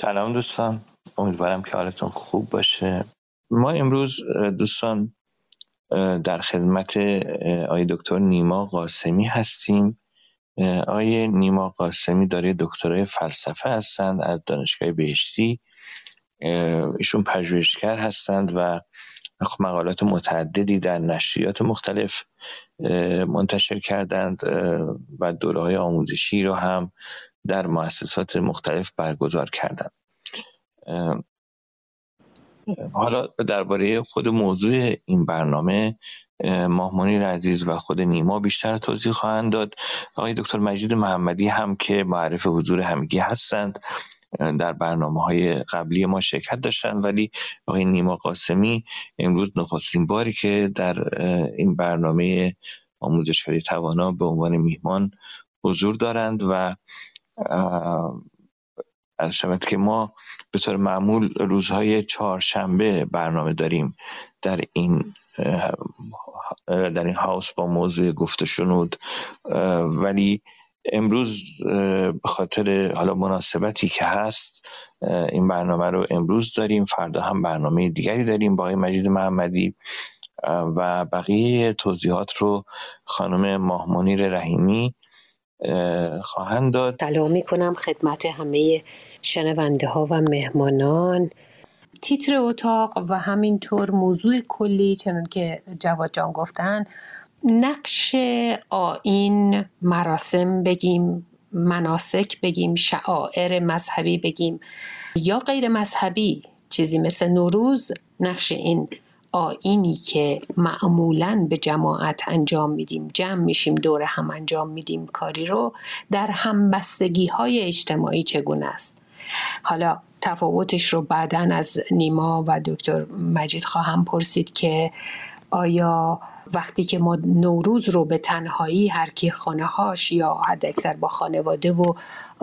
سلام دوستان. امیدوارم که حالتون خوب باشه. ما امروز دوستان در خدمت آقای دکتر نیما قاسمی هستیم. آقای نیما قاسمی داره دکترای فلسفه هستند از دانشگاه بهشتی. ایشون پژوهشگر هستند و مقالات متعددی در نشریات مختلف منتشر کردند و دوره های آموزشی رو هم در مؤسسات مختلف برگزار کردند. حالا درباره خود موضوع این برنامه ماهمانی عزیز و خود نیما بیشتر توضیح خواهند داد. آقای دکتر مجید محمدی هم که معرف حضور همگی هستند. در برنامه های قبلی ما شرکت داشتن ولی آقای نیما قاسمی امروز نخستین باری که در این برنامه آموزشگری توانا به عنوان میهمان حضور دارند و از شود که ما به طور معمول روزهای چهارشنبه برنامه داریم در این در این هاوس با موضوع گفت شنود ولی امروز به خاطر حالا مناسبتی که هست این برنامه رو امروز داریم. فردا هم برنامه دیگری داریم با آقای مجید محمدی و بقیه توضیحات رو خانم ماهمنیر رحیمی خواهند داد. سلام می کنم خدمت همه شنونده ها و مهمانان. تیتر اتاق و همینطور موضوع کلی چنان که جواد جان گفتن نقش آین مراسم بگیم مناسک بگیم شعائر مذهبی بگیم یا غیر مذهبی چیزی مثل نوروز نقش این آینی که معمولا به جماعت انجام میدیم جمع میشیم دور هم انجام میدیم کاری رو در همبستگی های اجتماعی چگونه است؟ حالا تفاوتش رو بعدا از نیما و دکتر مجید خواهم پرسید که آیا وقتی که ما نوروز رو به تنهایی هر کی خانه هاش یا حد اکثر با خانواده و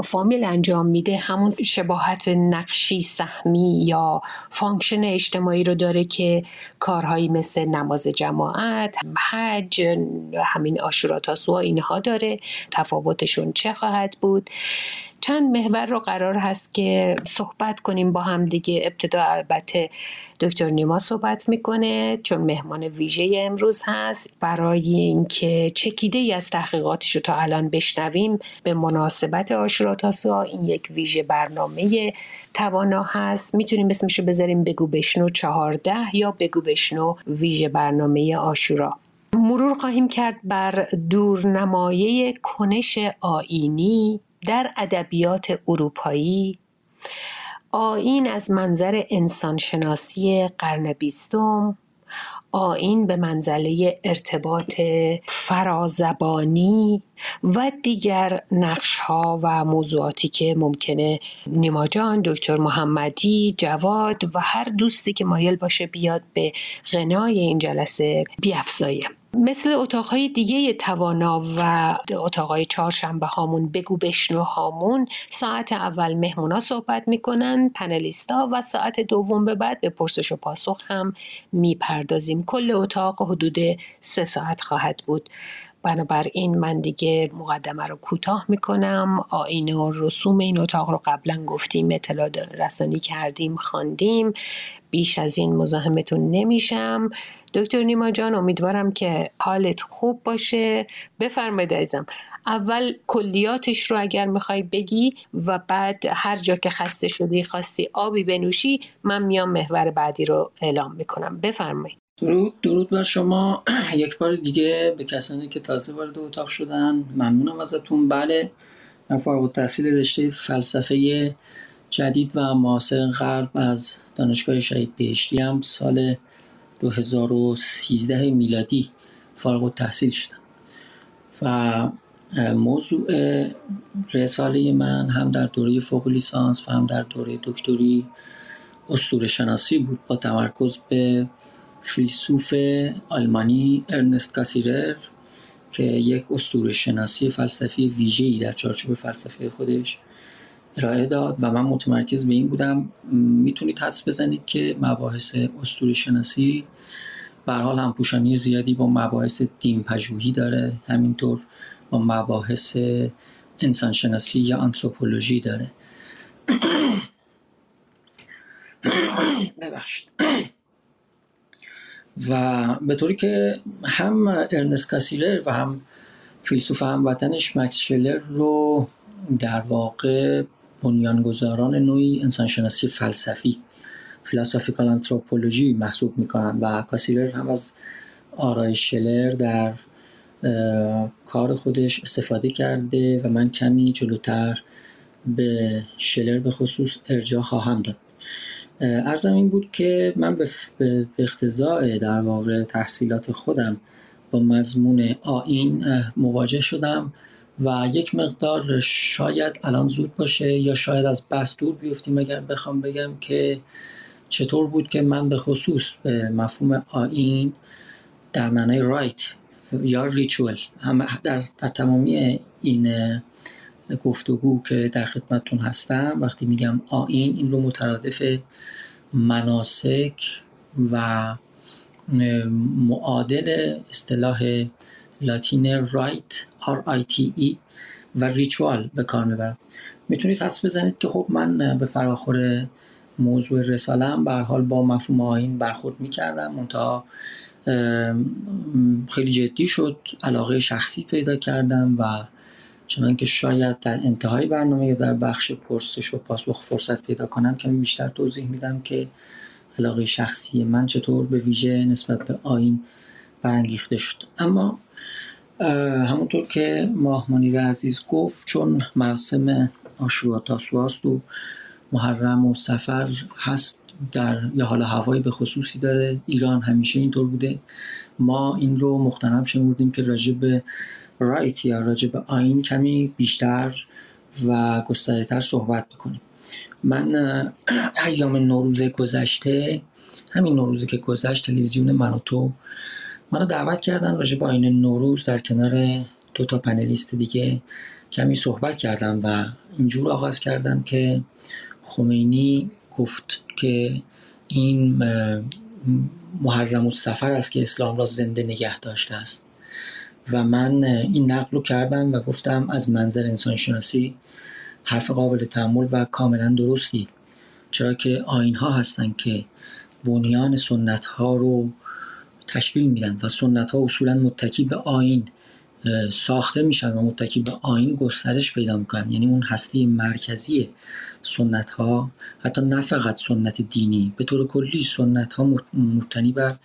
فامیل انجام میده همون شباهت نقشی سهمی یا function اجتماعی رو داره که کارهایی مثل نماز جماعت حج همین عاشورا تاسوعا اینها داره. تفاوتشون چه خواهد بود؟ چند محور رو قرار هست که صحبت کنیم با هم دیگه. ابتدا البته دکتر نیما صحبت می‌کنه چون مهمان ویژه امروز هست. برای اینکه چکیده ای از تحقیقاتش رو تا الان بشنویم به مناسبت عاشورا این یک ویژه برنامه توانا هست. می‌تونیم اسمش رو بذاریم بگو بشنو چهارده یا بگو بشنو ویژه برنامه آشورا. مرور خواهیم کرد بر دورنمایه کنش آینی در ادبیات اروپایی آین از منظر انسانشناسی قرن بیستم آین به منزله ارتباط فرازبانی و دیگر نقش ها و موضوعاتی که ممکنه نیما جان دکتر محمدی جواد و هر دوستی که مایل باشه بیاد به غنای این جلسه بیافزایه مثل اتاقهای دیگه توانا و اتاقهای چهارشنبه هامون بگو بشنو هامون ساعت اول مهمونا صحبت می‌کنن پنلیستا و ساعت دوم به بعد به پرسش و پاسخ هم می‌پردازیم. کل اتاق حدود سه ساعت خواهد بود. بنابراین من دیگه مقدمه رو کوتاه می‌کنم. آین و رسوم این اتاق رو قبلا گفتیم اطلاع رسانی کردیم خواندیم. بیش از این مزاحمتون نمیشم. دکتر نیما جان امیدوارم که حالت خوب باشه. بفرمایید عزیزم اول کلیاتش رو اگر می‌خوای بگی و بعد هر جا که خسته شدی خواستی آبی بنوشی من میام محور بعدی رو اعلام می‌کنم. بفرمایید. درود درود بر شما. یک بار دیگه به کسانی که تازه وارد اتاق شدن ممنونم ازتون. بله من فارغ التحصیل رشته فلسفه جدید و معاصر غرب از دانشگاه شهید بهشتی هم سال 2013 میلادی فارغ التحصیل شدم. و موضوع رساله من هم در دوره فوق لیسانس و هم در دوره دکتری استور شناسی بود با تمرکز به فیلسوف آلمانی ارنست کاسیرر که یک اسطوره شناسی فلسفی ویژه‌ای در چارچوب فلسفه خودش ارائه داد و من متمرکز به این بودم. می‌تونید حدس بزنید که مباحث اسطوره شناسی به حال هم پوشانی زیادی با مباحث دین پژوهی داره. همینطور با مباحث انسانشناسی یا آنتروپولوژی داره. ببخشید. و به طوری که هم ارنست کاسیلر و هم فیلسوف هموطنش مکس شلر رو در واقع بنیانگذاران نوعی انسانشناسی فلسفی فلسفیکال انتروپولوژی محسوب می‌کنند و کاسیلر هم از آرای شلر در کار خودش استفاده کرده و من کمی جلوتر به شلر به خصوص ارجاع خواهم داد. ارزم این بود که من به اقتضاع در واقع تحصیلات خودم با مضمون آین مواجه شدم و یک مقدار شاید الان زود باشه یا شاید از بس دور بیفتیم. اگر بخوام بگم که چطور بود که من به خصوص به مفهوم آین در معنای رایت یا ریچول هم در, در تمامی این گفتگو که در خدمتتون هستم وقتی میگم آین این رو مترادف مناسک و معادل اصطلاح لاتین رایت R-I-T-E و ریچوال به کار می‌برم. می‌تونید حس بزنید که خب من به فراخور موضوع رسالم به حال با مفهوم آین برخورد می‌کردم. منتها خیلی جدی شد علاقه شخصی پیدا کردم و چنان که شاید در انتهای برنامه یا در بخش پرسش و پاسخ فرصت پیدا کنم کمی بیشتر توضیح میدم که علاقه شخصی من چطور به ویژه نسبت به آین برانگیخته شد. اما همونطور که ماه منیر عزیز گفت چون مراسم آشورا تاسوهاست و محرم و سفر هست در یا حالا هوایی به خصوصی داره. ایران همیشه اینطور بوده. ما این رو مختنم شمردیم که راجع به رایت یا راجع به آین کمی بیشتر و گسترتر صحبت بکنیم. من ایام نوروز گذشته همین نوروزی که گذشت تلویزیون من و تو منو دعوت کردن راجع به آین نوروز در کنار دو تا پنلیست دیگه کمی صحبت کردم و اینجور آغاز کردم که خمینی گفت که این محرم و سفر است که اسلام را زنده نگه داشته است. و من این نقل رو کردم و گفتم از منظر انسان شناسی حرف قابل تحمل و کاملا درستی. چرا که آین ها هستن که بنیان سنت ها رو تشکیل میدن و سنت ها اصولا متکی به آین ساخته میشن و متکی به آین گسترش پیدا می‌کنن. یعنی اون هسته مرکزی سنت ها حتی نه فقط سنت دینی به طور کلی سنت ها مبتنی بر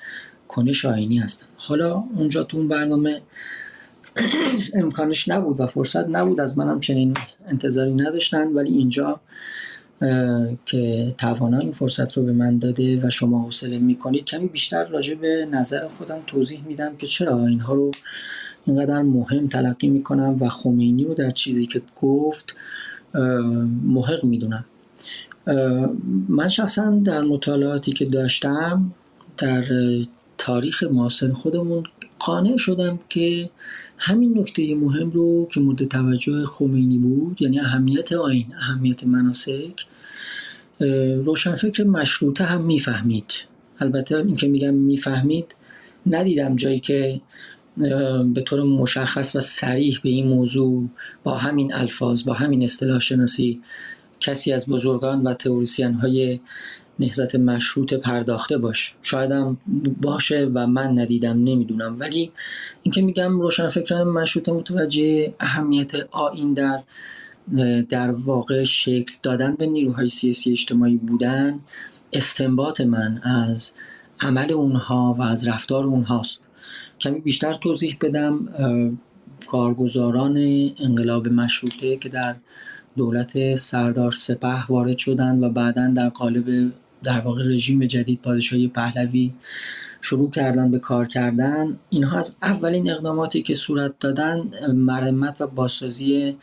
کنش آینی هستن. حالا اونجا تو اون برنامه امکانش نبود و فرصت نبود از منم چنین انتظاری نداشتن ولی اینجا که توانا این فرصت رو به من داده و شما حوصله می‌کنید کمی بیشتر راجع به نظر خودم توضیح میدم که چرا اینها رو اینقدر مهم تلقی می‌کنم و خمینی رو در چیزی که گفت محق می‌دونم. من شخصا در مطالعاتی که داشتم در تاریخ معاصر خودمون قانع شدم که همین نکته مهم رو که مورد توجه خمینی بود یعنی اهمیت آین اهمیت مناسک روشنفکر مشروطه هم می‌فهمید. البته این که میگم می‌فهمید ندیدم جایی که به طور مشخص و سریح به این موضوع با همین الفاظ با همین اصطلاح شناسی کسی از بزرگان و تئوریسین های نهزت مشروط پرداخته باش. شایدم باشه و من ندیدم نمی‌دونم. ولی اینکه میگم روشنفکران مشروط متوجه اهمیت آین در در واقع شکل دادن به نیروهای سیاسی اجتماعی بودن استنباط من از عمل اونها و از رفتار اونهاست. کمی بیشتر توضیح بدم کارگزاران انقلاب مشروطه که در دولت سردار سپه وارد شدند و بعدا در قالب در واقع رژیم جدید پادشاهی پهلوی شروع کردن به کار کردن اینها از اولین اقداماتی که صورت دادن مرمت و بازسازی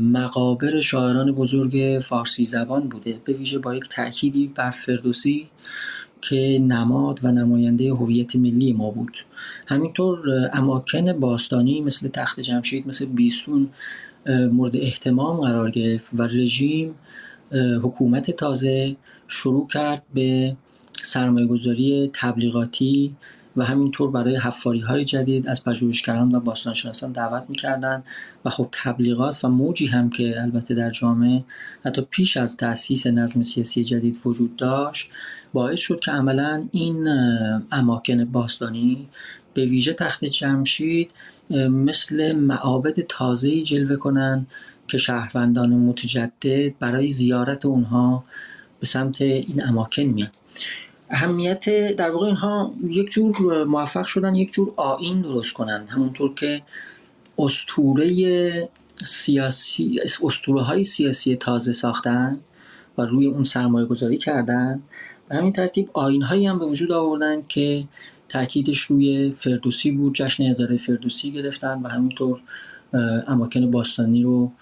مقابر شاعران بزرگ فارسی زبان بوده. به ویژه با یک تأکیدی بر فردوسی که نماد و نماینده هویت ملی ما بود. همینطور اماکن باستانی مثل تخت جمشید مثل بیستون مورد احتمام قرار گرفت و رژیم حکومت تازه شروع کرد به سرمایه گذاری تبلیغاتی و همینطور برای حفاری های جدید از پژوهشگران و باستانشناسان دعوت می‌کردند و خب تبلیغات و موجی هم که البته در جامعه حتی پیش از تأسیس نظم سیاسی جدید وجود داشت باعث شد که عملا این اماکن باستانی به ویژه تخت جمشید مثل معابد تازه‌ای جلوه کنند که شهروندان متجدد برای زیارت اونها به سمت این اماکن میان. اهمیت در واقع اینها یک جور موفق شدن یک جور آین درست کنن. همونطور که استوره سیاسی استوره های سیاسی تازه ساختن و روی اون سرمایه گذاری کردن. به همین ترتیب آین هایی هم به وجود آوردن که تاکیدش روی فردوسی بود. جشن هزاره فردوسی گرفتن و همینطور اماکن باستانی رو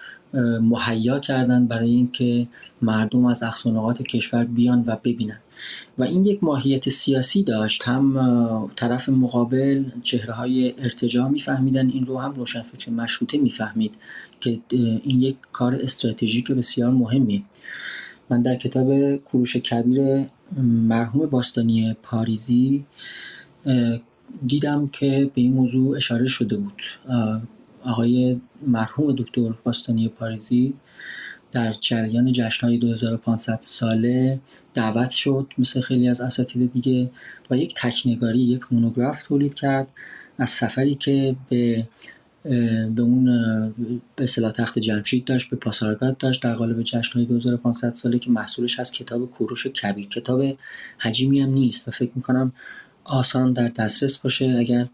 مهیا کردن برای اینکه مردم از اقصانقات کشور بیان و ببینن. و این یک ماهیت سیاسی داشت. هم طرف مقابل چهره های ارتجاع میفهمیدن این رو هم روشنفکر مشروطه می‌فهمید که این یک کار استراتژیک بسیار مهمی من در کتاب کروش کبیر مرحوم باستانی پاریزی دیدم که به این موضوع اشاره شده بود. آقای مرحوم دکتر باستانی پاریزی در جریان جشنهای 2500 ساله دعوت شد مثل خیلی از اساتید دیگه و یک تکنگاری یک مونوگراف تولید کرد از سفری که به به اون به اصطلاح تخت جمشید داشت به پاسارگاد داشت در قالب جشنهای 2500 ساله که محصولش از کتاب کوروش کبیر. کتاب حجیمی هم نیست و فکر می‌کنم آسان در دسترس باشه اگر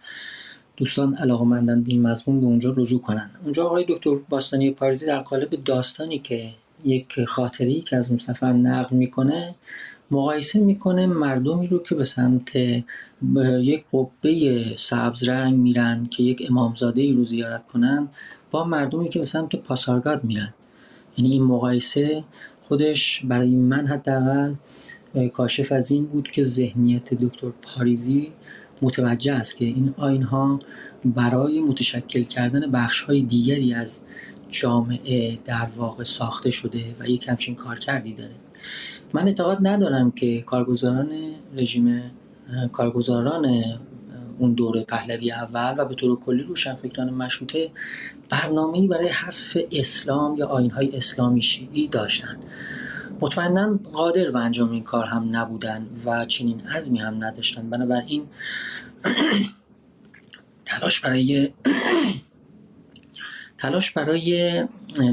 دوستان علاقمندن به این مضمون به اونجا رجوع کنن. اونجا آقای دکتر باستانی پاریزی در قالب داستانی که یک خاطری که از اون سفر نقل می‌کنه مقایسه می‌کنه مردمی رو که به سمت یک قبه سبز رنگ میرن که یک امامزاده ای رو زیارت کنن با مردمی که به سمت پاسارگاد میرن. یعنی این مقایسه خودش برای من حداقل کاشف از این بود که ذهنیت دکتر پاریزی متوجه است که این آین ها برای متشکل کردن بخش های دیگری از جامعه در واقع ساخته شده و یک همچین کار کردی داره. من اعتقاد ندارم که کارگزاران رژیم کارگزاران اون دوره پهلوی اول و به طور کلی روشنفکران مشروطه برنامه‌ای برای حذف اسلام یا آینهای اسلامی شیعی داشتند. مطمئنا قادر به انجام این کار هم نبودن و چنین عزمی هم نداشتن بنابراین تلاش برای تلاش برای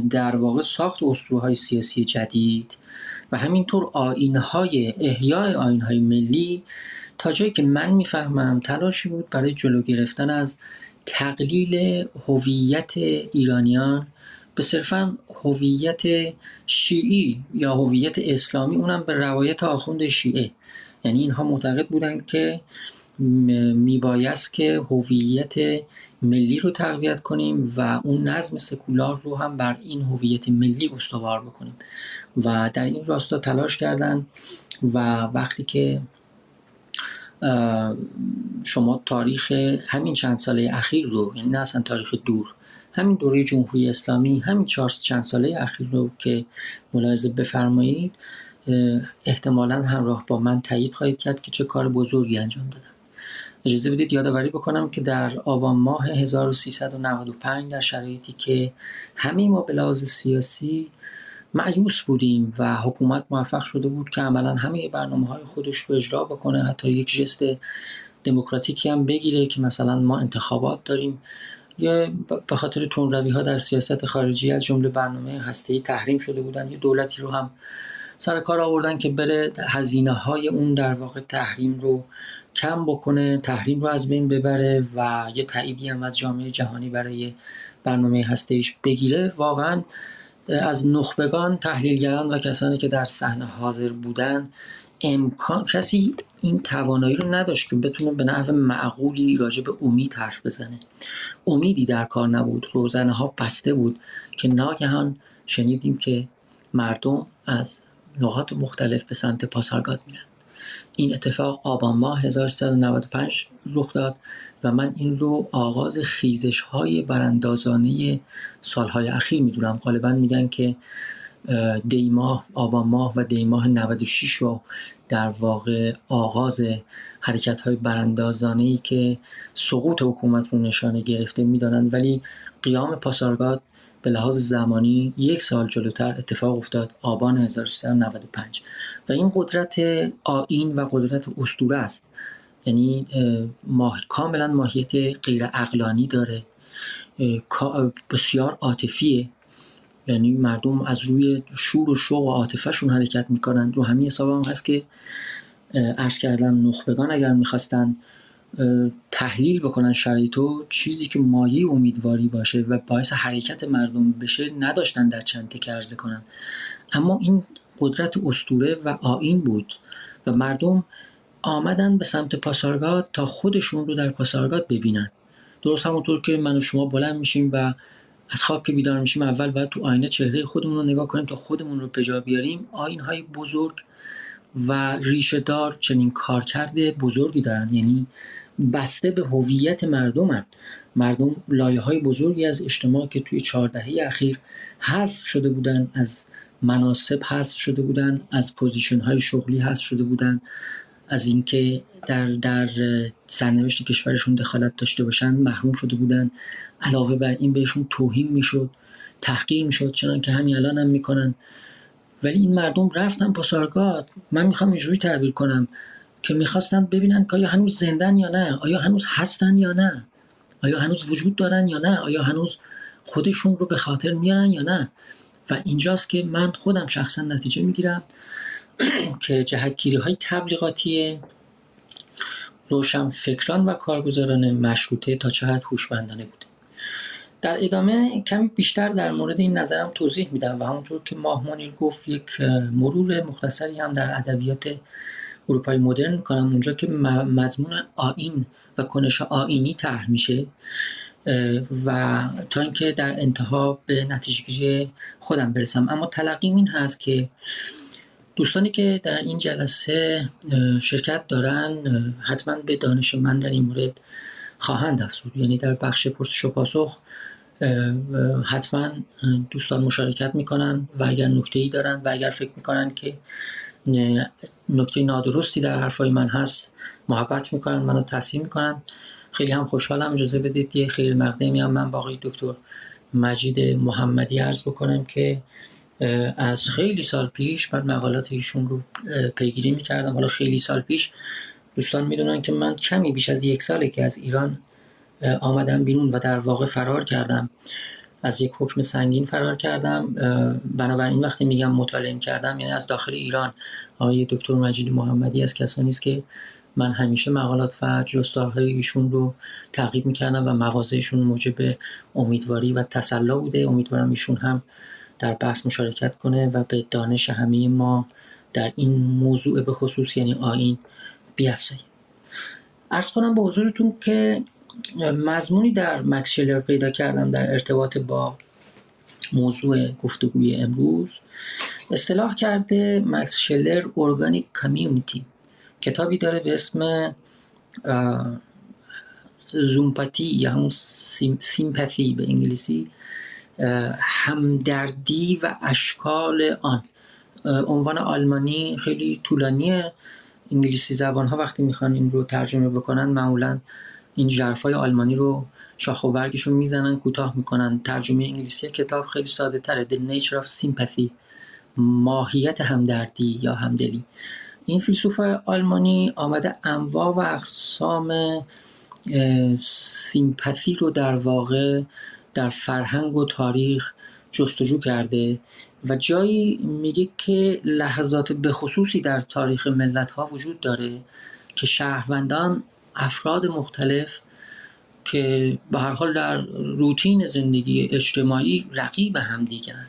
در واقع ساخت های سیاسی جدید و همینطور های احیای های ملی تا جایی که من می‌فهمم تلاشی بود برای جلو گرفتن از تقلیل هویت ایرانیان به صرفا هویت شیعی یا هویت اسلامی اونم به روایت آخوند شیعه. یعنی اینها معتقد بودند که میبایست که هویت ملی رو تقویت کنیم و اون نظم سکولار رو هم بر این هویت ملی استوار بکنیم. و در این راستا تلاش کردن و وقتی که شما تاریخ همین چند ساله اخیر رو یعنی نه اصلا تاریخ دور همین دوره جمهوری اسلامی همین چهار چند ساله اخیر رو که ملاحظه بفرمایید احتمالا همراه با من تایید خواهید کرد که چه کار بزرگی انجام دادن. اجازه بدید یادآوری بکنم که در آبان ماه 1395 در شرایطی که همین ما به لحاظ سیاسی معیوس بودیم و حکومت موفق شده بود که عملا همه برنامه های خودش رو اجرا بکنه حتی یک جست دموکراتیکی هم بگیره که مثلا ما انتخابات داریم. یا به خاطر تونروی ها در سیاست خارجی از جمله برنامه هسته تحریم شده بودن یه دولتی رو هم سر کار آوردن که بره هزینه های اون در واقع تحریم رو کم بکنه تحریم رو از بین ببره و یه تاییدی هم از جامعه جهانی برای برنامه هستهش بگیره. واقعا از نخبگان تحلیلگران و کسانی که در صحنه حاضر بودن امکان کسی این توانایی رو نداشت که بتونه به نحو معقولی راجع به امید حرف بزنه. امیدی در کار نبود. روزنه ها بسته بود که ناگهان شنیدیم که مردم از نقاط مختلف به سمت پاسارگاد میرن این اتفاق آبان ماه 1395 رخ داد. و من این رو آغاز خیزش های براندازانه سالهای اخیر می‌دونم. غالبا میگن که دیماه آبان ماه و دیماه 96 رو در واقع آغاز حرکت های براندازانه ای که سقوط حکومت رو نشانه گرفته می‌دانند. ولی قیام پاسارگاد به لحاظ زمانی یک سال جلوتر اتفاق افتاد آبان 1395 و این قدرت آین و قدرت استوره است. یعنی ماه... کاملا ماهیت غیر اقلانی داره. بسیار عاطفیه. یعنی مردم از روی شور و شوق و عاطفهشون حرکت می‌کنن. رو همین حساب هم هست که عرض کردم نخبگان اگر می‌خواستن تحلیل بکنن شرایطو چیزی که مایه امیدواری باشه و باعث حرکت مردم بشه نداشتن در چند تک عرضه کنن. اما این قدرت استوره و آین بود و مردم آمدن به سمت پاسارگاد تا خودشون رو در پاسارگاد ببینن. درست همونطور که من و شما بلند میشیم و از خواب که بیدار میشیم اول باید تو آینه چهره خودمون رو نگاه کنیم تا خودمون رو به بیاریم. آین های بزرگ و ریشه دار چنین کارکرد بزرگی دارن. یعنی بسته به هویت مردمن. مردم لایه های بزرگی از اجتماع که توی چهار دهه اخیر حذف شده بودن از مناصب حذف شده بودن از position های شغلی حذف شده بودن. از اینکه در در سرنوشت کشورشون دخالت داشته باشن محروم شده بودن علاوه بر این بهشون توهین می‌شد تحقیر می‌شد چنان که همین الان هم می‌کنن. ولی این مردم رفتن پاسارگاد من می‌خوام اینجوری تعبیر کنم که می‌خواستن ببینن که آیا هنوز زندن یا نه آیا هنوز هستن یا نه آیا هنوز وجود دارن یا نه آیا هنوز خودشون رو به خاطر میارن یا نه. و اینجاست که من خودم شخصا نتیجه می‌گیرم که جهتگیری های تبلیغاتی روشن فکران و کارگزاران مشروطه تا حد هوشمندانه بوده. در ادامه کمی بیشتر در مورد این نظرم توضیح میدم و همونطور که ماه گفت یک مرور مختصری هم در ادبیات اروپای مدرن می‌کنم. اونجا که مضمون آین و کنش آینی طرح میشه و تا اینکه در انتها به نتیجه خودم برسم. اما تلقیم این هست که دوستانی که در این جلسه شرکت دارن حتما به دانش من در این مورد خواهند افزود. یعنی در بخش پرسش و پاسخ حتما دوستان مشارکت می‌کنن و اگر نکته ای دارن و اگر فکر می‌کنن که نکته نادرستی در حرفای من هست محبت می‌کنن منو تصحیح می‌کنن. خیلی هم خوشحالم اجازه بدید یه خیلی مقدمی هم من باقی دکتر مجید محمدی عرض بکنم که از خیلی سال پیش بعد مقالات ایشون رو پیگیری می‌کردم. حالا خیلی سال پیش دوستان می‌دونن که من کمی بیش از یک ساله که از ایران آمدم بیرون و در واقع فرار کردم. از یک حکم سنگین فرار کردم. بنابراین وقتی میگم مطالعه کردم یعنی از داخل ایران. آقای دکتر مجید محمدی از کسانی است که من همیشه مقالات و جستارهای ایشون رو تعقیب می‌کردم و مغازهشون موجب امیدواری و تسلا بوده. امیدوارم ایشون هم در بحث مشارکت کنه و به دانش همه ما در این موضوع به خصوص یعنی آین بیافزاییم. ارز کنم به حضورتون که مضمونی در مکس شلر پیدا کردم در ارتباط با موضوع گفتگوی امروز. اصطلاح کرده مکس شلر ارگانیک کامیونیتی کتابی داره به اسم زومپاتی یا همون سیمپاتی به انگلیسی. همدردی و اشکال آن. عنوان آلمانی خیلی طولانیه. انگلیسی زبان ها وقتی می‌خوان این رو ترجمه بکنن معمولا این جرفای آلمانی رو شاخ و برگشون می‌زنن کوتاه می‌کنن. ترجمه انگلیسی کتاب خیلی ساده تره. The Nature of Sympathy ماهیت همدردی یا همدلی. این فیلسوف آلمانی آمده انواع و اقسام سیمپاتی رو در واقع در فرهنگ و تاریخ جستجو کرده و جایی میگه که لحظات بخصوصی در تاریخ ملت ها وجود داره که شهروندان افراد مختلف که به هر حال در روتین زندگی اجتماعی رقیب هم دیگن.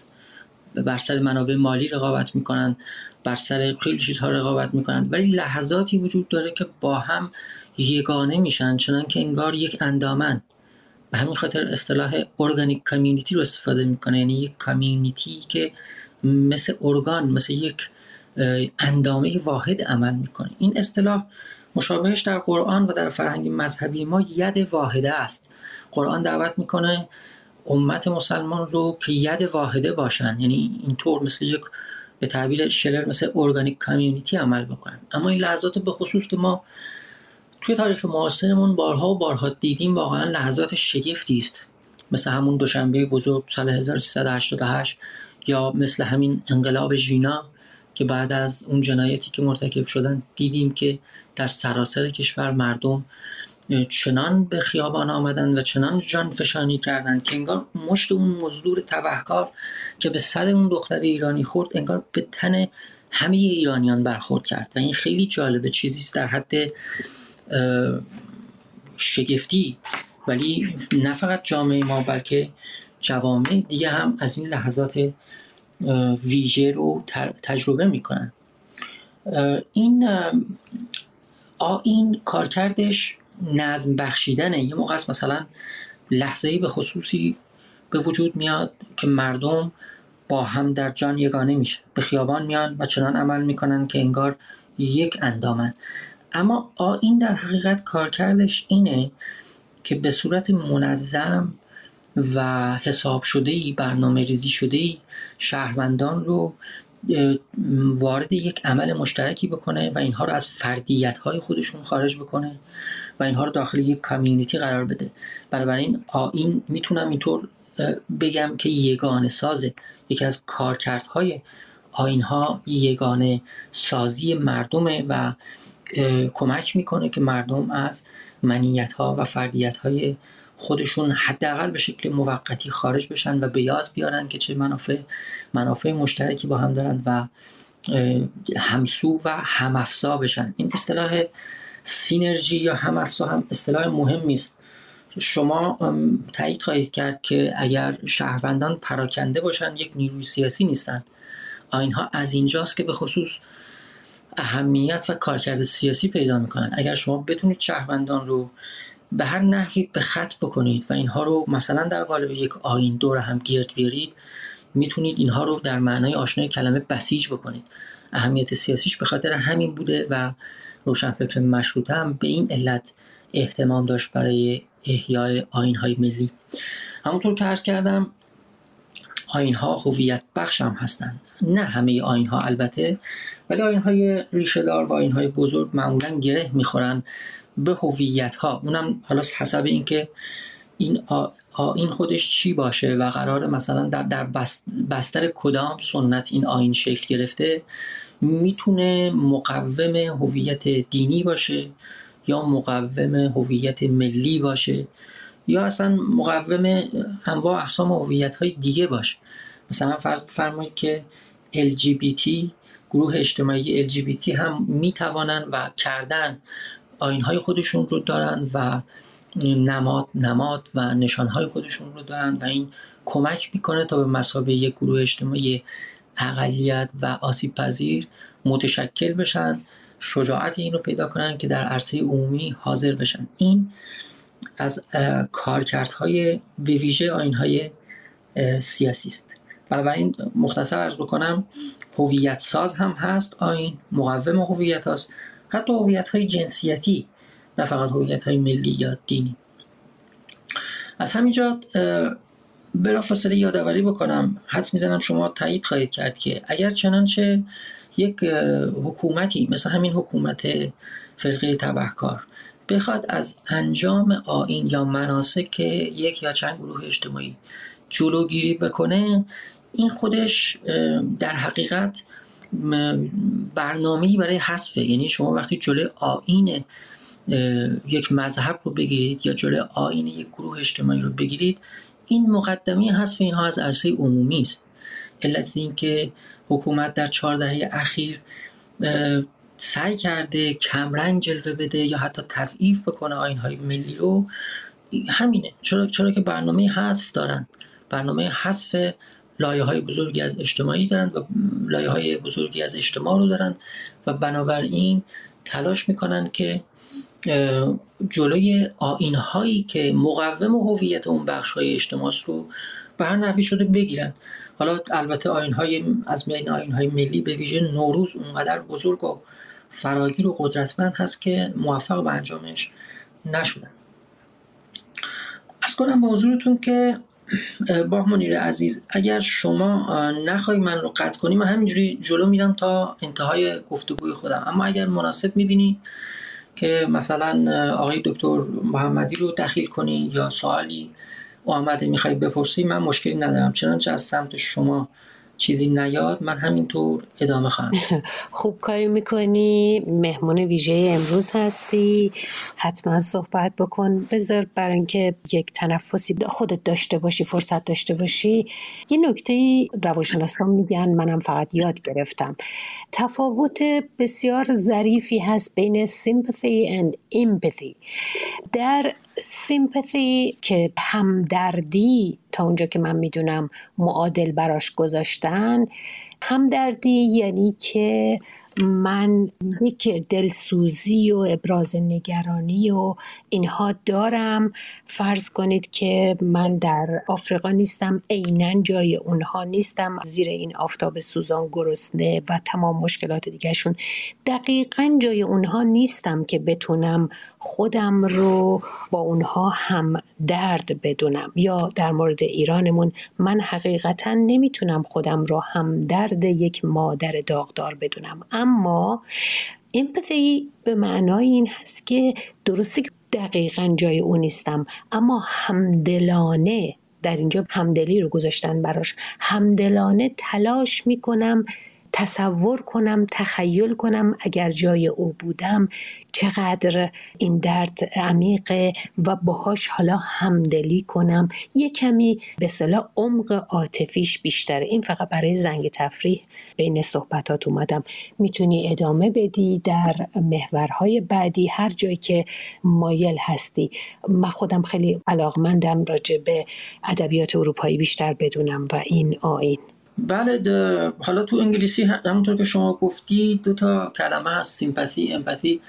بر سر منابع مالی رقابت می‌کنن بر سر خیلی چیزها رقابت می‌کنن. ولی لحظاتی وجود داره که با هم یگانه میشن چنان که انگار یک اندامن. به همین خاطر اصطلاح ارگانیک کامیونیتی رو استفاده می‌کنه. یعنی یک کامیونیتی که مثل ارگان مثل یک اندامه واحد عمل می‌کنه. این اصطلاح مشابهش در قرآن و در فرهنگ مذهبی ما ید واحده است. قرآن دعوت می‌کنه امت مسلمان رو که ید واحده باشن. یعنی اینطور مثل یک به تعبیر شلر مثل ارگانیک کامیونیتی عمل بکنن. اما این لحظات به خصوص که ما توی تاریخ معاصرمون بارها و بارها دیدیم واقعا لحظات شگفتی است. مثل همون دوشنبه بزرگ سال 1388 یا مثل همین انقلاب ژینا که بعد از اون جنایتی که مرتکب شدن دیدیم که در سراسر کشور مردم چنان به خیابان آمدن و چنان جان فشانی کردن که انگار مشت اون مزدور تبهکار که به سر اون دختر ایرانی خورد انگار به تن همه ایرانیان برخورد کرد. و این خیلی جالبه. چیزی در حد شگفتی. ولی نه فقط جامعه ما بلکه جوامع دیگه هم از این لحظات ویژه رو تجربه می‌کنن. این این کارکردش نظم بخشیدنه. یه موقع مثلا لحظه به خصوصی به وجود میاد که مردم با هم در جان یگانه میشه. به خیابان میان و چنان عمل می‌کنن که انگار یک اندامن. اما این در حقیقت کارکردش اینه که به صورت منظم و حساب شده ای برنامه ریزی شده ای شهروندان رو وارد یک عمل مشترکی بکنه و اینها رو از فردیت های خودشون خارج بکنه و اینها رو داخل یک کامیونیتی قرار بده. بنابراین این می‌تونم اینطور بگم که یگانه سازه. یکی از کارکردهای آینها یگانه سازی مردمه و کمک می‌کنه که مردم از منیت ها و فردیت های خودشون حداقل به شکل موقتی خارج بشن و به یاد بیارن که چه منافع منافع مشترکی با هم دارن و همسو و همافزا بشن. این اصطلاح سینرژی یا همافزا هم اصطلاح مهمی است شما تایید خواهید کرد که اگر شهروندان پراکنده باشن یک نیروی سیاسی نیستن. آینها از اینجاست که به خصوص اهمیت و کارکرد سیاسی پیدا می‌کنن. اگر شما بتونید شهروندان رو به هر نحوی به خط بکنید و اینها رو مثلا در قالب یک آین دور هم گرد بیارید می‌تونید اینها رو در معنای آشنای کلمه بسیج بکنید. اهمیت سیاسیش به خاطر همین بوده و روشنفکر مشروطه هم به این علت احتمام داشت برای احیای آین های ملی. همونطور که عرض کردم آین ها هویت بخش هم هستند. نه همه آین ها البته ولی آین های ریشه دار و آین های بزرگ معمولا گره می‌خورن به هویت ها اونم حالا حسب اینکه این آین خودش چی باشه و قرار مثلا در, در بستر کدام سنت این آین شکل گرفته می‌تونه مقوم هویت دینی باشه یا مقوم هویت ملی باشه یا اصلا مقوم انواع اقسام هویت های دیگه باشه. مثلا فرض فرمایید که LGBT گروه اجتماعی LGBT هم می‌توانند و کردن های خودشون رو دارن و نماد نماد و های خودشون رو دارن و این کمک می‌کنه تا به مسابقه یک گروه اجتماعی اقلیت و آسیب پذیر متشکل بشن شجاعت این رو پیدا کنن که در عرصه عمومی حاضر بشن. این از کارکردهای به ویژه های سیاسی است. بنابراین مختصر ارز بکنم هویت ساز هم هست آین مقوم هویت هست حتی هویت های جنسیتی نه فقط هویت های ملی یا دینی. از همینجا بلافاصله یادآوری بکنم حدس می‌زنم شما تایید خواهید کرد که اگر چنانچه یک حکومتی مثل همین حکومت فرقه تبهکار بخواد از انجام آین یا مناسک یک یا چند گروه اجتماعی جلوگیری بکنه این خودش در حقیقت برنامه‌ای برای حذفه یعنی شما وقتی جلوی آین یک مذهب رو بگیرید یا جلوی آین یک گروه اجتماعی رو بگیرید این مقدمه حذف اینها از عرصه عمومی است. علت اینکه حکومت در چهار دهه اخیر سعی کرده کمرنگ جلوه بده یا حتی تضعیف بکنه های ملی رو. همینه. چرا, چرا که برنامه حذف دارن. برنامه حذف لایه های بزرگی از اجتماعی دارند و لایه های بزرگی از اجتماع رو دارند و بنابراین تلاش می‌کنن که جلوی آین هایی که مقوم هویت اون بخش های اجتماع رو به هر نحوی شده بگیرن حالا البته آین های از میان آین های ملی به ویژه نوروز اونقدر بزرگ و فراگیر و قدرتمند هست که موفق به انجامش نشدن. از کنم به حضورتون که با منیر عزیز اگر شما نخوای من رو قطع کنی من همینجوری جلو میرم تا انتهای گفتگوی خودم. اما اگر مناسب می‌بینی که مثلا آقای دکتر محمدی رو دخیل کنی یا سوالی محمدی می‌خوای بپرسی من مشکلی ندارم. چنانچه از سمت شما چیزی نیاد من همینطور ادامه خواهم خوب کاری می‌کنی. مهمون ویژه امروز هستی. حتما صحبت بکن. بذار برای اینکه یک تنفسی خودت داشته باشی فرصت داشته باشی. یه نکته روانشناسان میگن منم فقط یاد گرفتم. تفاوت بسیار ظریفی هست بین sympathy and empathy. در سیمپاتی که همدردی تا اونجا که من می‌دونم معادل براش گذاشتن. همدردی یعنی که من یک دلسوزی و ابراز نگرانی و اینها دارم. فرض کنید که من در آفریقا نیستم عینا جای اونها نیستم. زیر این آفتاب سوزان گرسنه و تمام مشکلات دیگرشون دقیقا جای اونها نیستم که بتونم خودم رو با اونها هم درد بدونم. یا در مورد ایرانمون من حقیقتا نمی‌تونم خودم رو هم درد یک مادر داغدار بدونم. اما امپاتی به معنای این هست که درسته که دقیقا جای او نیستم اما همدلانه در اینجا همدلی رو گذاشتن براش. همدلانه تلاش می‌کنم تصور کنم تخیل کنم اگر جای او بودم چقدر این درد عمیقه و باهاش حالا همدلی کنم. یه کمی به صلاح عمق عاطفیش بیشتره. این فقط برای زنگ تفریح بین صحبتات اومدم. می‌تونی ادامه بدی در محورهای بعدی هر جایی که مایل هستی. من خودم خیلی علاقمندم راجع به ادبیات اروپایی بیشتر بدونم و این آین بله حالا تو انگلیسی همونطور که شما گفتی دو تا کلمه هست سیمپاتی امپاتی.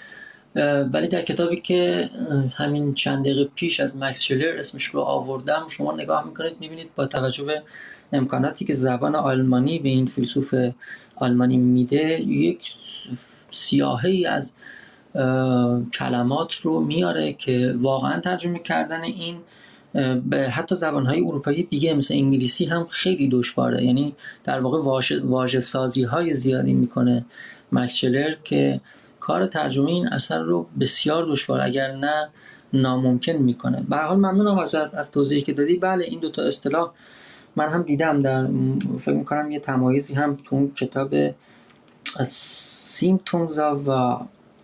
ولی در کتابی که همین چند دقیقه پیش از مکس شلر اسمش رو آوردم شما نگاه می‌کنید می‌بینید با توجه به امکاناتی که زبان آلمانی به این فیلسوف آلمانی میده یک سیاهه ای از کلمات رو میاره که واقعا ترجمه کردن این حتی زبانهای اروپایی دیگه مثل انگلیسی هم خیلی دشواره. یعنی در واقع واژه سازی های زیادی می‌کنه مکس که کار ترجمه این اثر رو بسیار دشوار اگر نه ناممکن می‌کنه. به حال ممنونم ازت از توضیحی که دادی. بله این دوتا اصطلاح من هم دیدم در فکر می‌کنم یه تمایزی هم تو اون کتاب Symptoms of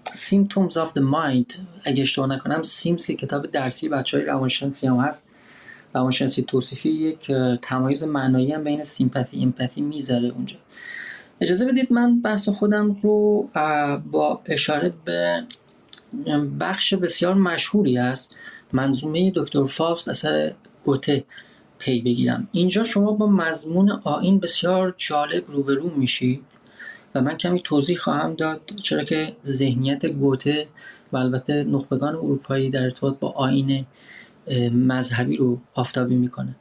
Symptoms of the Mind اگه اشتباه نکنم سیمز که کتاب درسی بچه های روانشناسی هم هست. روانشناسی توصیفی یک تمایز معنایی هم بین سیمپاتی ایمپاتی می‌ذاره اونجا. اجازه بدید من بحث خودم رو با اشاره به بخش بسیار مشهوری است منظومه دکتر فاست اثر گوته پی بگیرم. اینجا شما با مضمون آین بسیار جالب روبرو میشید. و من کمی توضیح خواهم داد چرا که ذهنیت گوته و البته نخبگان اروپایی در ارتباط با آین مذهبی رو آفتابی می‌کنه.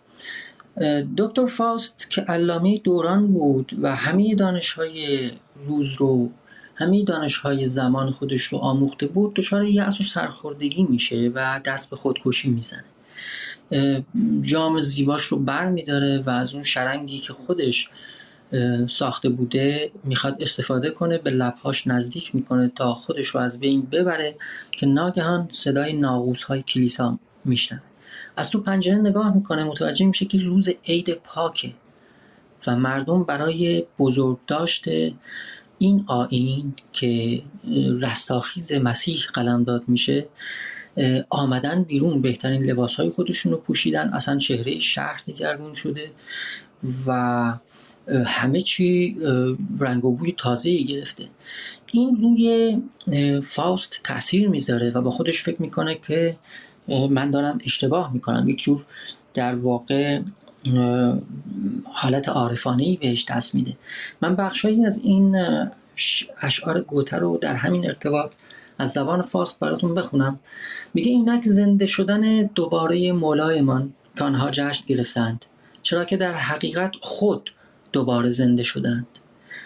دکتر فاست که علامه دوران بود و همه دانش های روز رو همه دانش های زمان خودش رو آموخته بود دچار یأس و سرخوردگی میشه و دست به خودکشی می‌زنه. جام زیباش رو بر میداره و از اون شرنگی که خودش ساخته بوده می‌خواد استفاده کنه به لبهاش نزدیک می‌کنه تا خودش رو از بین ببره که ناگهان صدای ناغوس های کلیسا میشنه از تو پنجره نگاه می‌کنه متوجه میشه که روز عید پاکه و مردم برای بزرگ داشته این آین که رستاخیز مسیح قلمداد میشه آمدن بیرون. بهترین لباس های خودشون رو پوشیدن. اصلا چهره شهر دگرگون شده و همه چی رنگ و بوی تازه گرفته. این روی فاست تاثیر می‌ذاره و با خودش فکر می‌کنه که من دارم اشتباه می‌کنم. یک جور در واقع حالت عارفانه ای بهش دست میده. من بخشایی از این اشعار گوته رو در همین ارتباط از زبان فاست براتون بخونم. میگه اینک زنده شدن دوباره مولایمان که آنها جشن گرفتند چرا که در حقیقت خود دوباره زنده شدند.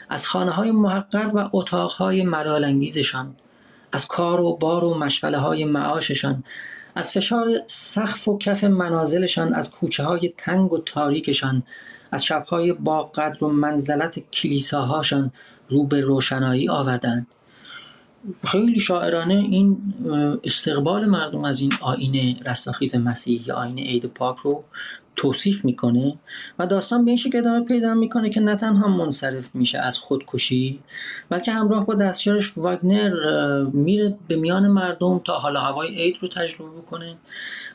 از خانه های محقر و اتاق های ملالانگیزشان از کار و بار و مشغله های معاششان از فشار سقف و کف منازلشان از کوچه های تنگ و تاریکشان از شبهای با قدر و منزلت کلیساهاشان رو به روشنایی آوردند. خیلی شاعرانه این استقبال مردم از این آین رستاخیز مسیح یا آین عید پاک رو توصیف می‌کنه و داستان به این شکل ادامه پیدا می‌کنه که نه تنها منصرف میشه از خودکشی بلکه همراه با دستیارش واگنر میره به میان مردم تا حالا هوای عید رو تجربه بکنه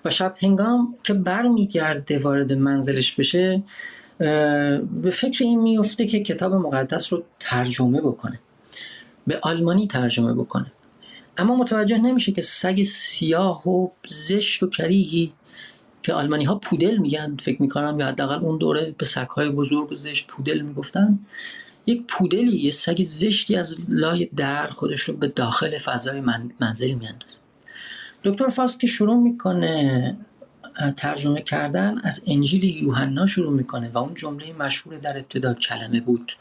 و شب هنگام که برمیگرده وارد منزلش بشه به فکر این میفته که کتاب مقدس رو ترجمه بکنه. به آلمانی ترجمه بکنه. اما متوجه نمیشه که سگ سیاه و زشت و کریهی که آلمانی ها پودل میگن فکر می‌کنم یا حداقل اون دوره به سگ های بزرگ زشت پودل می‌گفتن. یک پودلی یه سگ زشتی از لای در خودش رو به داخل فضای منزل میاندازه. دکتر فاست که شروع می‌کنه ترجمه کردن از انجیل یوحنا شروع می‌کنه و اون جمله مشهور در ابتدا کلمه بود.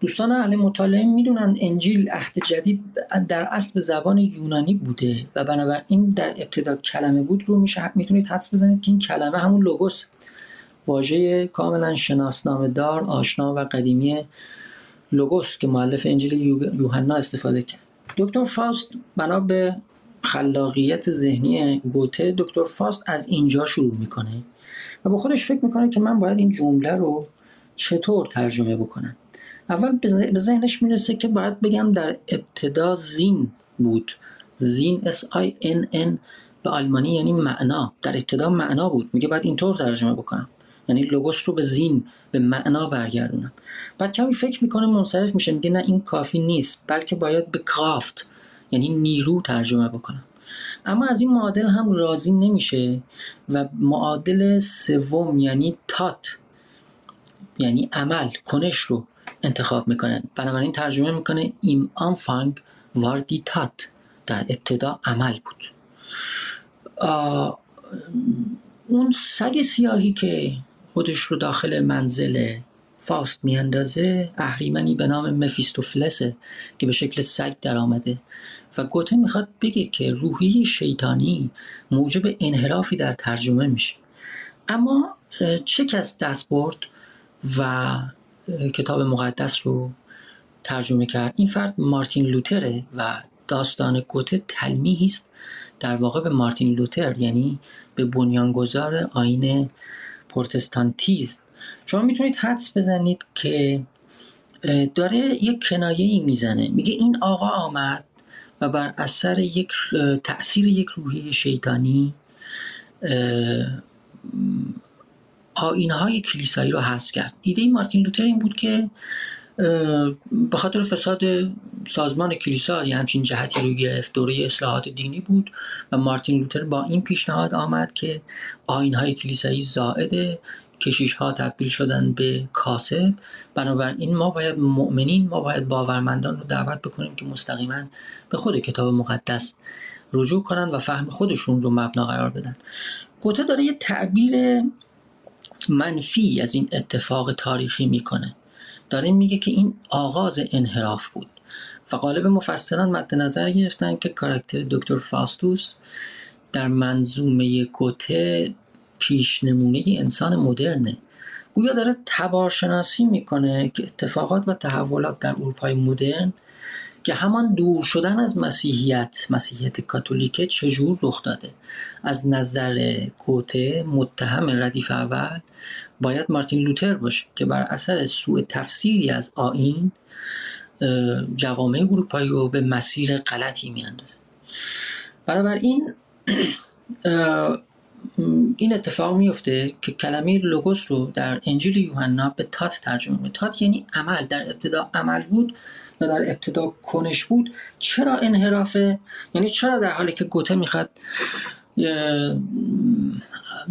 دوستان اهل مطالعه می‌دونن انجیل عهد جدید در اصل به زبان یونانی بوده و بنابراین در ابتدا کلمه بود رو میشه می‌تونید حدس بزنید که این کلمه همون لوگوس. واژه کاملا شناسنامه دار آشنا و قدیمی لوگوس که معلف انجیل یوحنا استفاده کرد. دکتر فاست بنا به خلاقیت ذهنی گوته دکتر فاست از اینجا شروع می‌کنه و با خودش فکر می‌کنه که من باید این جمله رو چطور ترجمه بکنم. اول به ذهنش می‌رسه که باید بگم در ابتدا زین بود. زین S I N N به آلمانی یعنی معنا. در ابتدا معنا بود. میگه باید اینطور ترجمه بکنم. یعنی لوگوس رو به زین به معنا برگردونم. بعد کمی فکر می‌کنه منصرف میشه. میگه نه این کافی نیست. بلکه باید به کرافت یعنی نیرو ترجمه بکنم. اما از این معادل هم راضی نمیشه و معادل سوم یعنی تات یعنی عمل کنش رو انتخاب می‌کنه. بنابراین ترجمه می‌کنه ایم آنفانگ واردی تات در ابتدا عمل بود. اون سگ سیاهی که خودش رو داخل منزل فاست میاندازه اهریمنی به نام مفیستوفلسه که به شکل سگ در آمده و گوته می‌خواد بگه که روحی شیطانی موجب انحرافی در ترجمه میشه. اما چه کس دست برد و کتاب مقدس رو ترجمه کرد. این فرد مارتین لوتره و داستان گوته تلمیحی است در واقع به مارتین لوتر یعنی به بنیانگذار آین پروتستانتیزم. شما می‌تونید حدس بزنید که داره یک کنایه ای می‌زنه. میگه این آقا آمد و بر اثر یک تاثیر یک روحی شیطانی آینهای کلیسایی رو حذف کرد. ایده مارتین لوتر این بود که به خاطر فساد سازمان کلیسا یه همچین جهتی رو گرفت دوره اصلاحات دینی بود و مارتین لوتر با این پیشنهاد آمد که آینهای کلیسایی زائد کشیش ها تبدیل شدن به کاسب. بنابراین ما باید مؤمنین ما باید باورمندان رو دعوت بکنیم که مستقیما به خود کتاب مقدس رجوع کنند و فهم خودشون رو مبنا قرار بدن. گوته داره یه تعبیر منفی از این اتفاق تاریخی می‌کنه. داره میگه که این آغاز انحراف بود و قالب مفسران مد نظر گرفتن که کاراکتر دکتر فاستوس در منظومه گوته پیش نمونه انسان مدرنه. گویا داره تبارشناسی می‌کنه که اتفاقات و تحولات در اروپای مدرن که همان دور شدن از مسیحیت مسیحیت کاتولیکه چجور رخ داده؟ از نظر کوته متهم ردیف اول باید مارتین لوتر باشه که بر اثر سوء تفسیری از آین جوامع اروپایی رو به مسیر غلطی میاندازه. این این اتفاق میفته که کلمه لوگوس رو در انجیل یوحنا به تات ترجمه می تات یعنی عمل در ابتدا عمل بود. و در ابتدا کنش بود. چرا انحرافه؟ یعنی چرا در حالی که گوته می‌خواد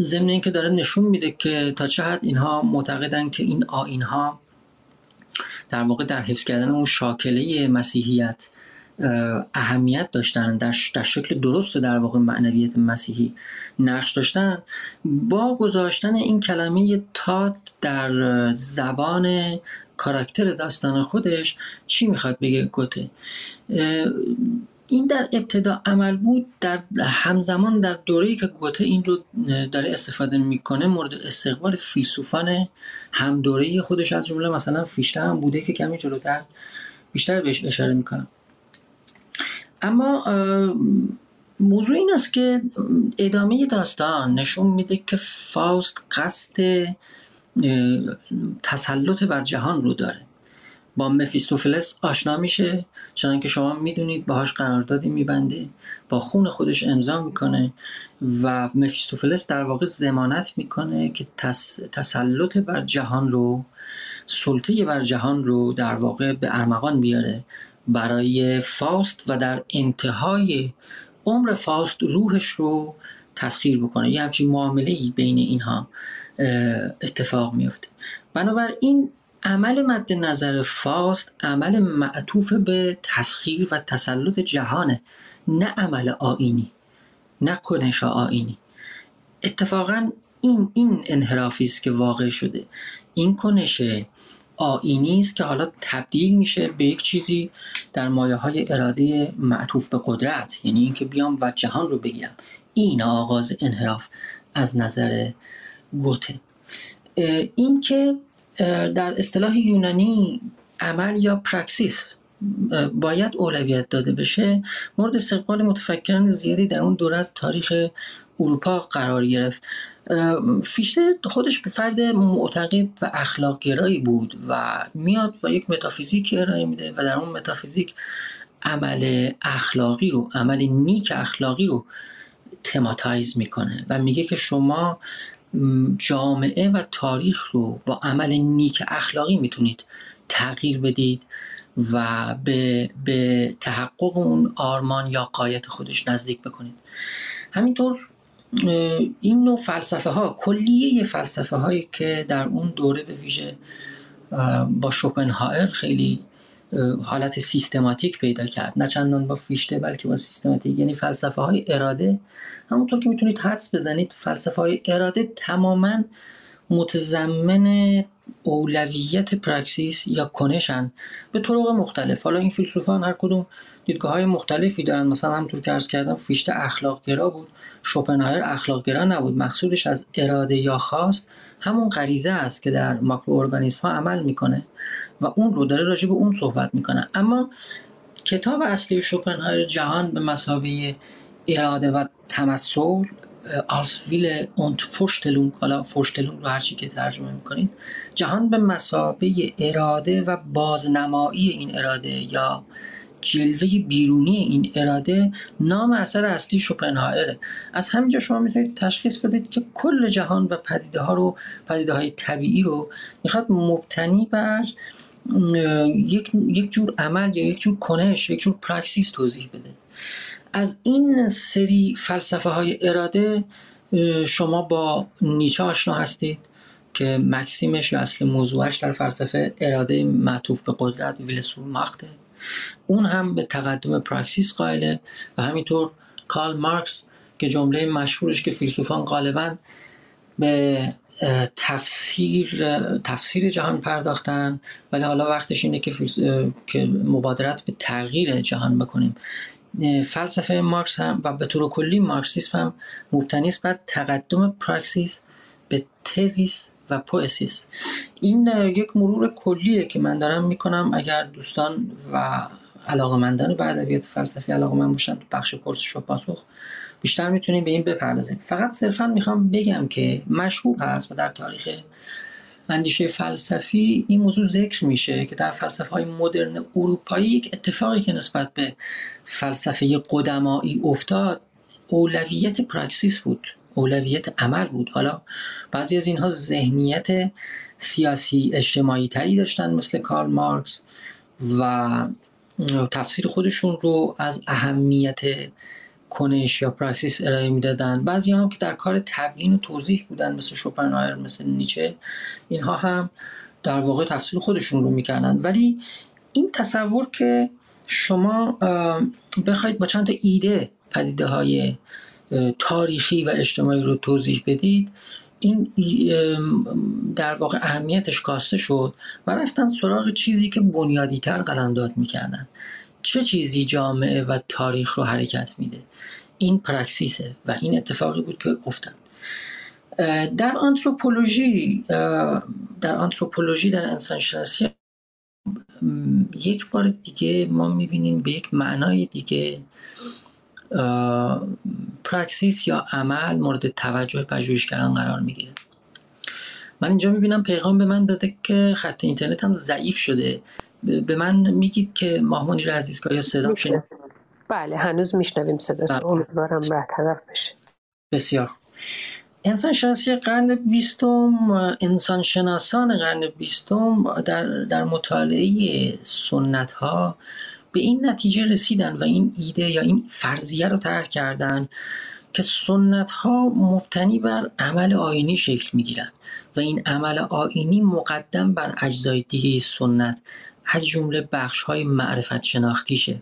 ضمن اینکه داره نشون میده که تا چه حد اینها معتقدن که این آینها در واقع در حفظ کردن اون شاکله مسیحیت اهمیت داشتن در, در شکل درست در واقع معنویت مسیحی نقش داشتن. با گذاشتن این کلمه تات در زبان کاراکتر داستان خودش چی می‌خواد بگه گوته؟ این در ابتدا عمل بود در همزمان در دوره‌ای که گوته این رو داره استفاده می‌کنه مورد استقبال فیلسوفان هم دوره خودش از جمله مثلا فیشته هم بوده که کمی جلوتر بیشتر بهش اشاره می‌کنم. اما موضوع این است که ادامه داستان نشون میده که فاست قصد تسلط بر جهان رو داره. با مفیستوفلس آشنا میشه چنان که شما می‌دونید باهاش قراردادی میبنده با خون خودش امضا می‌کنه و مفیستوفلس در واقع زمانت می‌کنه که تسلط بر جهان رو سلطه بر جهان رو در واقع به ارمغان بیاره. برای فاست و در انتهای عمر فاست روحش رو تسخیر بکنه. یه همچین معامله ای بین اینها. اتفاق میفته بنابراین عمل مد نظر فاست عمل معطوف به تسخیر و تسلط جهانه نه عمل آینی نه کنش آینی اتفاقا این این انحرافی است که واقع شده. این کنش آینی است که حالا تبدیل میشه به یک چیزی در مایه های اراده معطوف به قدرت یعنی اینکه بیام و جهان رو بگیرم. این آغاز انحراف از نظر گوته. این که در اصطلاح یونانی عمل یا praxis باید اولویت داده بشه مورد استقبال متفکران زیادی در اون دوره از تاریخ اروپا قرار گرفت. فیشته خودش به فرد معتقد و اخلاق گرایی بود و میاد و یک متافیزیک ارائه میده و در اون متافیزیک عمل اخلاقی رو عمل نیک اخلاقی رو thematize می‌کنه و میگه که شما جامعه و تاریخ رو با عمل نیک اخلاقی می‌تونید تغییر بدید و به, به تحقق اون آرمان یا قایت خودش نزدیک بکنید. همینطور این نوع فلسفه ها کلیه فلسفه هایی که در اون دوره به ویژه با شوپنهایر خیلی حالت سیستماتیک پیدا کرد. نه چندان با فیشته بلکه با سیستماتیک. یعنی فلسفه های اراده. همونطور که می‌تونید حدس بزنید فلسفه های اراده تماما متضمن اولویت پراکسیس یا کنشن به طرق مختلف. حالا این فیلسوفان هر کدوم دیدگاه های مختلفی دارن مثلا همونطور که ارز کردم فیشته اخلاق گرا بود. شوپنهایر اخلاق گرا نبود. مقصودش از اراده یا خواست. همون غریزه است که در ماکرو ها عمل می‌کنه و اون رو داره راجع به اون صحبت می‌کنه. اما کتاب اصلی شوپنهایر جهان به مسابقه اراده و تمثل آلسویل اونت فوشتلونگ حالا فوشتلونگ رو هرچی که ترجمه می‌کنید جهان به مسابه اراده و بازنمایی این اراده یا جلوه بیرونی این اراده نام اثر اصلی شوپنهایره از همینجا شما می‌تونید تشخیص بدید که کل جهان و پدیده ها رو پدیده های طبیعی رو می‌خواد مبتنی بر یک, یک جور عمل یا یک جور کنش یک جور praxis توضیح بده. از این سری فلسفه های اراده شما با نیچه آشنا هستید که maxim ش یا اصل موضوعش در فلسفه اراده معطوف به قدرت Wille zur Macht ه. اون هم به تقدم praxis قائله و همینطور کارل مارکس که جمله مشهورش که فیلسوفان غالبا به تفسیر تفسیر جهان پرداختن ولی حالا وقتش اینه که, که مبادرت به تغییر جهان بکنیم. فلسفه مارکس هم و به طور کلی مارکسیسم هم مبتنی است بر تقدم پراکسیس به تزیس و پوئسیس این یک مرور کلیه که من دارم می‌کنم. اگر دوستان و علاقمندان به ادبیات فلسفی علاقه من باشن تو بخش پرسش و پاسخ بیشتر می‌تونیم به این بپردازیم. فقط صرفا می‌خوام بگم که مشهور هست و در تاریخ اندیشه فلسفی این موضوع ذکر میشه که در فلسفه های مدرن اروپایی یک اتفاقی که نسبت به فلسفه قدمایی افتاد اولویت پراکسیس بود. اولویت عمل بود. حالا بعضی از اینها ذهنیت سیاسی اجتماعی تری داشتن مثل کارل مارکس و تفسیر خودشون رو از اهمیت کنش یا پراکسیس ارائه می‌دادن. بعضی هم که در کار تبیین و توضیح بودن مثل شوپنهایر مثل نیچه اینها هم در واقع تفسیر خودشون رو می‌کردن. ولی این تصور که شما بخواید با چند تا ایده پدیده های تاریخی و اجتماعی رو توضیح بدید. این در واقع اهمیتش کاسته شد و رفتن سراغ چیزی که بنیادی تر قلمداد می‌کردن. چه چیزی جامعه و تاریخ رو حرکت میده؟ این پرکسیسه و این اتفاقی بود که افتاد. در آنتروپولوژی در آنتروپولوژی در انسانشناسی یک بار دیگه ما می‌بینیم به یک معنای دیگه پرکسیس یا عمل مورد توجه پژوهشگران قرار می‌گیره. من اینجا می‌بینم پیغام به من داده که خط اینترنت هم ضعیف شده. به من میگید که ماهمانی رو عزیز که صدا شنید بله هنوز میشنویم صدا. بله. امیدوارم برطرف بشه. بسیار. انسان شناسی قرن بیستم انسان شناسان قرن بیستم در, در مطالعه سنت ها به این نتیجه رسیدن و این ایده یا این فرضیه رو طرح کردن که سنت ها مبتنی بر عمل آینی شکل می گیرن و این عمل آینی مقدم بر اجزای دیگه سنت از جمله بخش های معرفت شناختیشه.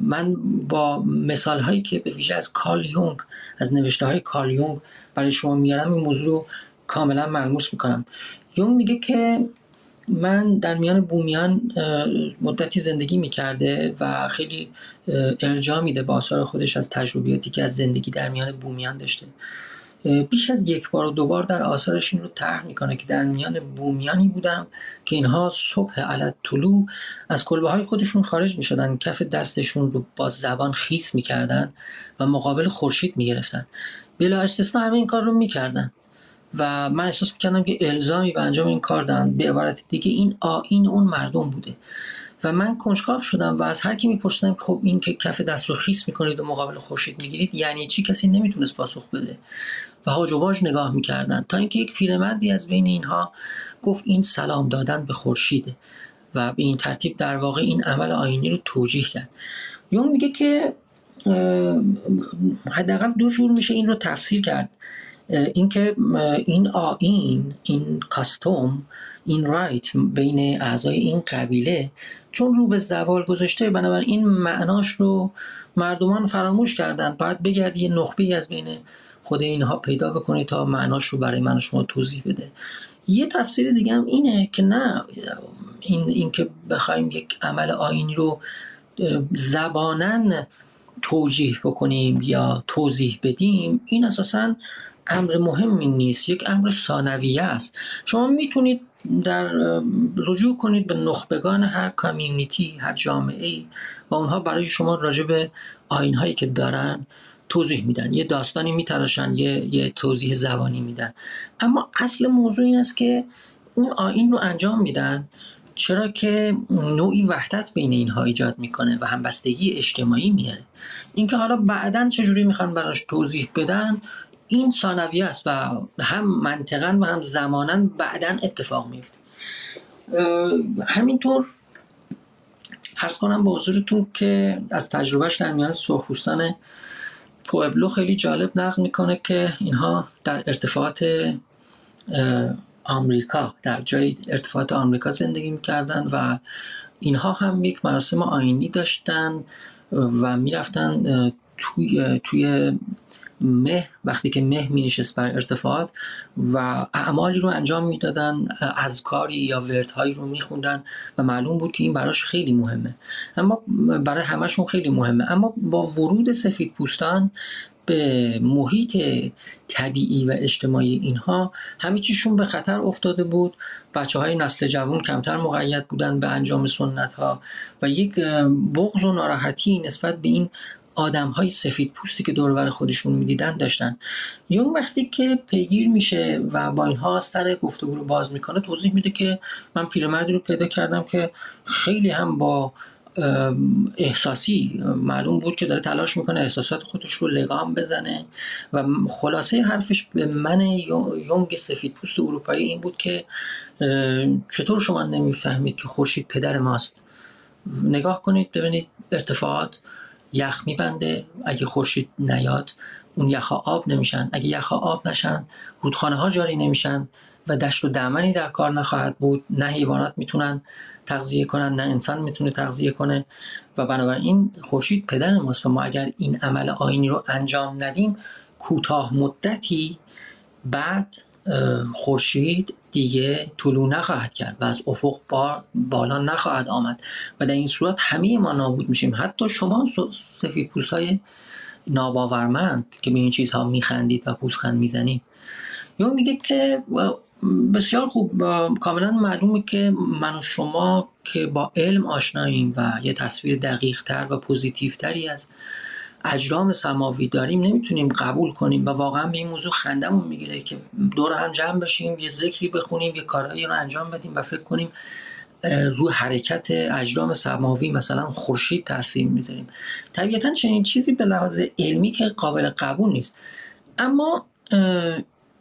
من با مثال هایی که به ویژه از کارل یونگ از نوشته های کارل یونگ برای شما میارم این موضوع رو کاملا ملموس می‌کنم. یونگ میگه که من در میان بومیان مدتی زندگی می‌کرده و خیلی ارجاع میده با آثار خودش از تجربیاتی که از زندگی در میان بومیان داشته. بیش از یک بار و دو بار در آثارش این رو طرح می‌کنه که در میان بومیانی بودم که اینها صبح علت طلوع از کلبه های خودشون خارج می‌شدن کف دستشون رو با زبان خیس می‌کردن و مقابل خورشید می‌گرفتن. بلا استثنا همه این کار رو می‌کردن. و من احساس می‌کردم که الزامی به انجام این کار دارن. به عبارت دیگه این آین اون مردم بوده. و من کنجکاو شدم و از هر کی میپرسیدم خب این که کف دست رو خیس می‌کنید و مقابل خورشید می‌گیرید یعنی چی؟ کسی نمی‌تونست پاسخ بده. و هاج و واج نگاه می‌کردن. تا اینکه یک پیرمردی از بین اینها گفت این سلام دادن به خورشیده. و به این ترتیب در واقع این عمل آینی رو توجیه کرد. یون میگه که حداقل دو جور میشه این رو تفسیر کرد. اینکه این آین این کاستوم این رایت بین اعضای این قبیله چون رو به زوال گذاشته بنابراین معناش رو مردمان فراموش کردن. باید بگرد یه نخبه از بین خود اینها پیدا بکنه تا معناش رو برای من شما توضیح بده. یه تفسیر دیگه هم اینه که نه این, این که بخوایم یک عمل آینی رو زبانن توجیه بکنیم یا توضیح بدیم این اساسا امر مهمی نیست یک امر ثانویه است. شما می‌تونید در رجوع کنید به نخبگان هر کامیونیتی هر جامعه و اونها برای شما راجع به آین هایی که دارن توضیح میدن. یه داستانی میتراشن یه, یه توضیح زبانی میدن. اما اصل موضوع این است که اون آین رو انجام میدن. چرا که نوعی وحدت بین اینها ایجاد می‌کنه و همبستگی اجتماعی میاره اینکه حالا بعدا چجوری می‌خوان براش توضیح بدن این ثانویه است و هم منطقا و هم زمانا بعدا اتفاق میفته همینطور ارز کنم به حضورتون که از تجربهش در میان سرخپوستان پوبلو خیلی جالب نقل می‌کنه که اینها در ارتفاعات آمریکا در جای ارتفاعات آمریکا زندگی می‌کردن و اینها هم یک مراسم آینی داشتن و می‌رفتن توی توی مه وقتی که مه می نشست بر ارتفاعات و اعمالی رو انجام می‌دادن از کاری یا وردهایی رو میخوندن و معلوم بود که این براش خیلی مهمه. اما برای همشون خیلی مهمه. اما با ورود سفید پوستان به محیط طبیعی و اجتماعی اینها همه چیشون به خطر افتاده بود. بچه های نسل جوان کمتر مقید بودن به انجام سنت ها و یک بغض و ناراحتی نسبت به این آدم های سفید پوستی که دورور خودشون می‌دیدن داشتن. یون وقتی که پیگیر میشه و با اینها سر گفتگو رو باز می‌کنه توضیح میده که من پیرمردی رو پیدا کردم که خیلی هم با احساسی معلوم بود که داره تلاش می‌کنه احساسات خودش رو لگام بزنه و خلاصه حرفش به من یونگ سفید پوست اروپایی این بود که چطور شما نمی‌فهمید که خورشید پدر ماست؟ نگاه کنید ببینید ارتفاعات یخ میبنده. اگه خورشید نیاد اون یخها آب نمیشن. اگه یخها آب نشن رودخانه ها جاری نمیشن و دشت و دمنی در کار نخواهد بود. نه حیوانات می‌تونن تغذیه کنن نه انسان می‌تونه تغذیه کنه. و بنابراین خورشید پدر ماست و ما اگر این عمل آینی رو انجام ندیم کوتاه مدتی بعد خورشید دیگه طلوع نخواهد کرد و از افق بالا نخواهد آمد و در این صورت همه ما نابود میشیم. حتی شما سفید پوست های ناباورمند که به این چیزها میخندید و پوزخند می‌زنید یا میگه که بسیار خوب کاملا معلومه که من و شما که با علم آشناییم و یه تصویر دقیق تر و پوزیتیو تری از اجرام سماوی داریم نمی‌تونیم قبول کنیم و واقعا به این موضوع خندمون می‌گیره که دور هم جمع بشیم یه ذکری بخونیم یه کارهایی رو انجام بدیم و فکر کنیم رو حرکت اجرام سماوی مثلا خورشید ترسیم می‌ذاریم. طبیعتا چنین چیزی به لحاظ علمی که قابل قبول نیست. اما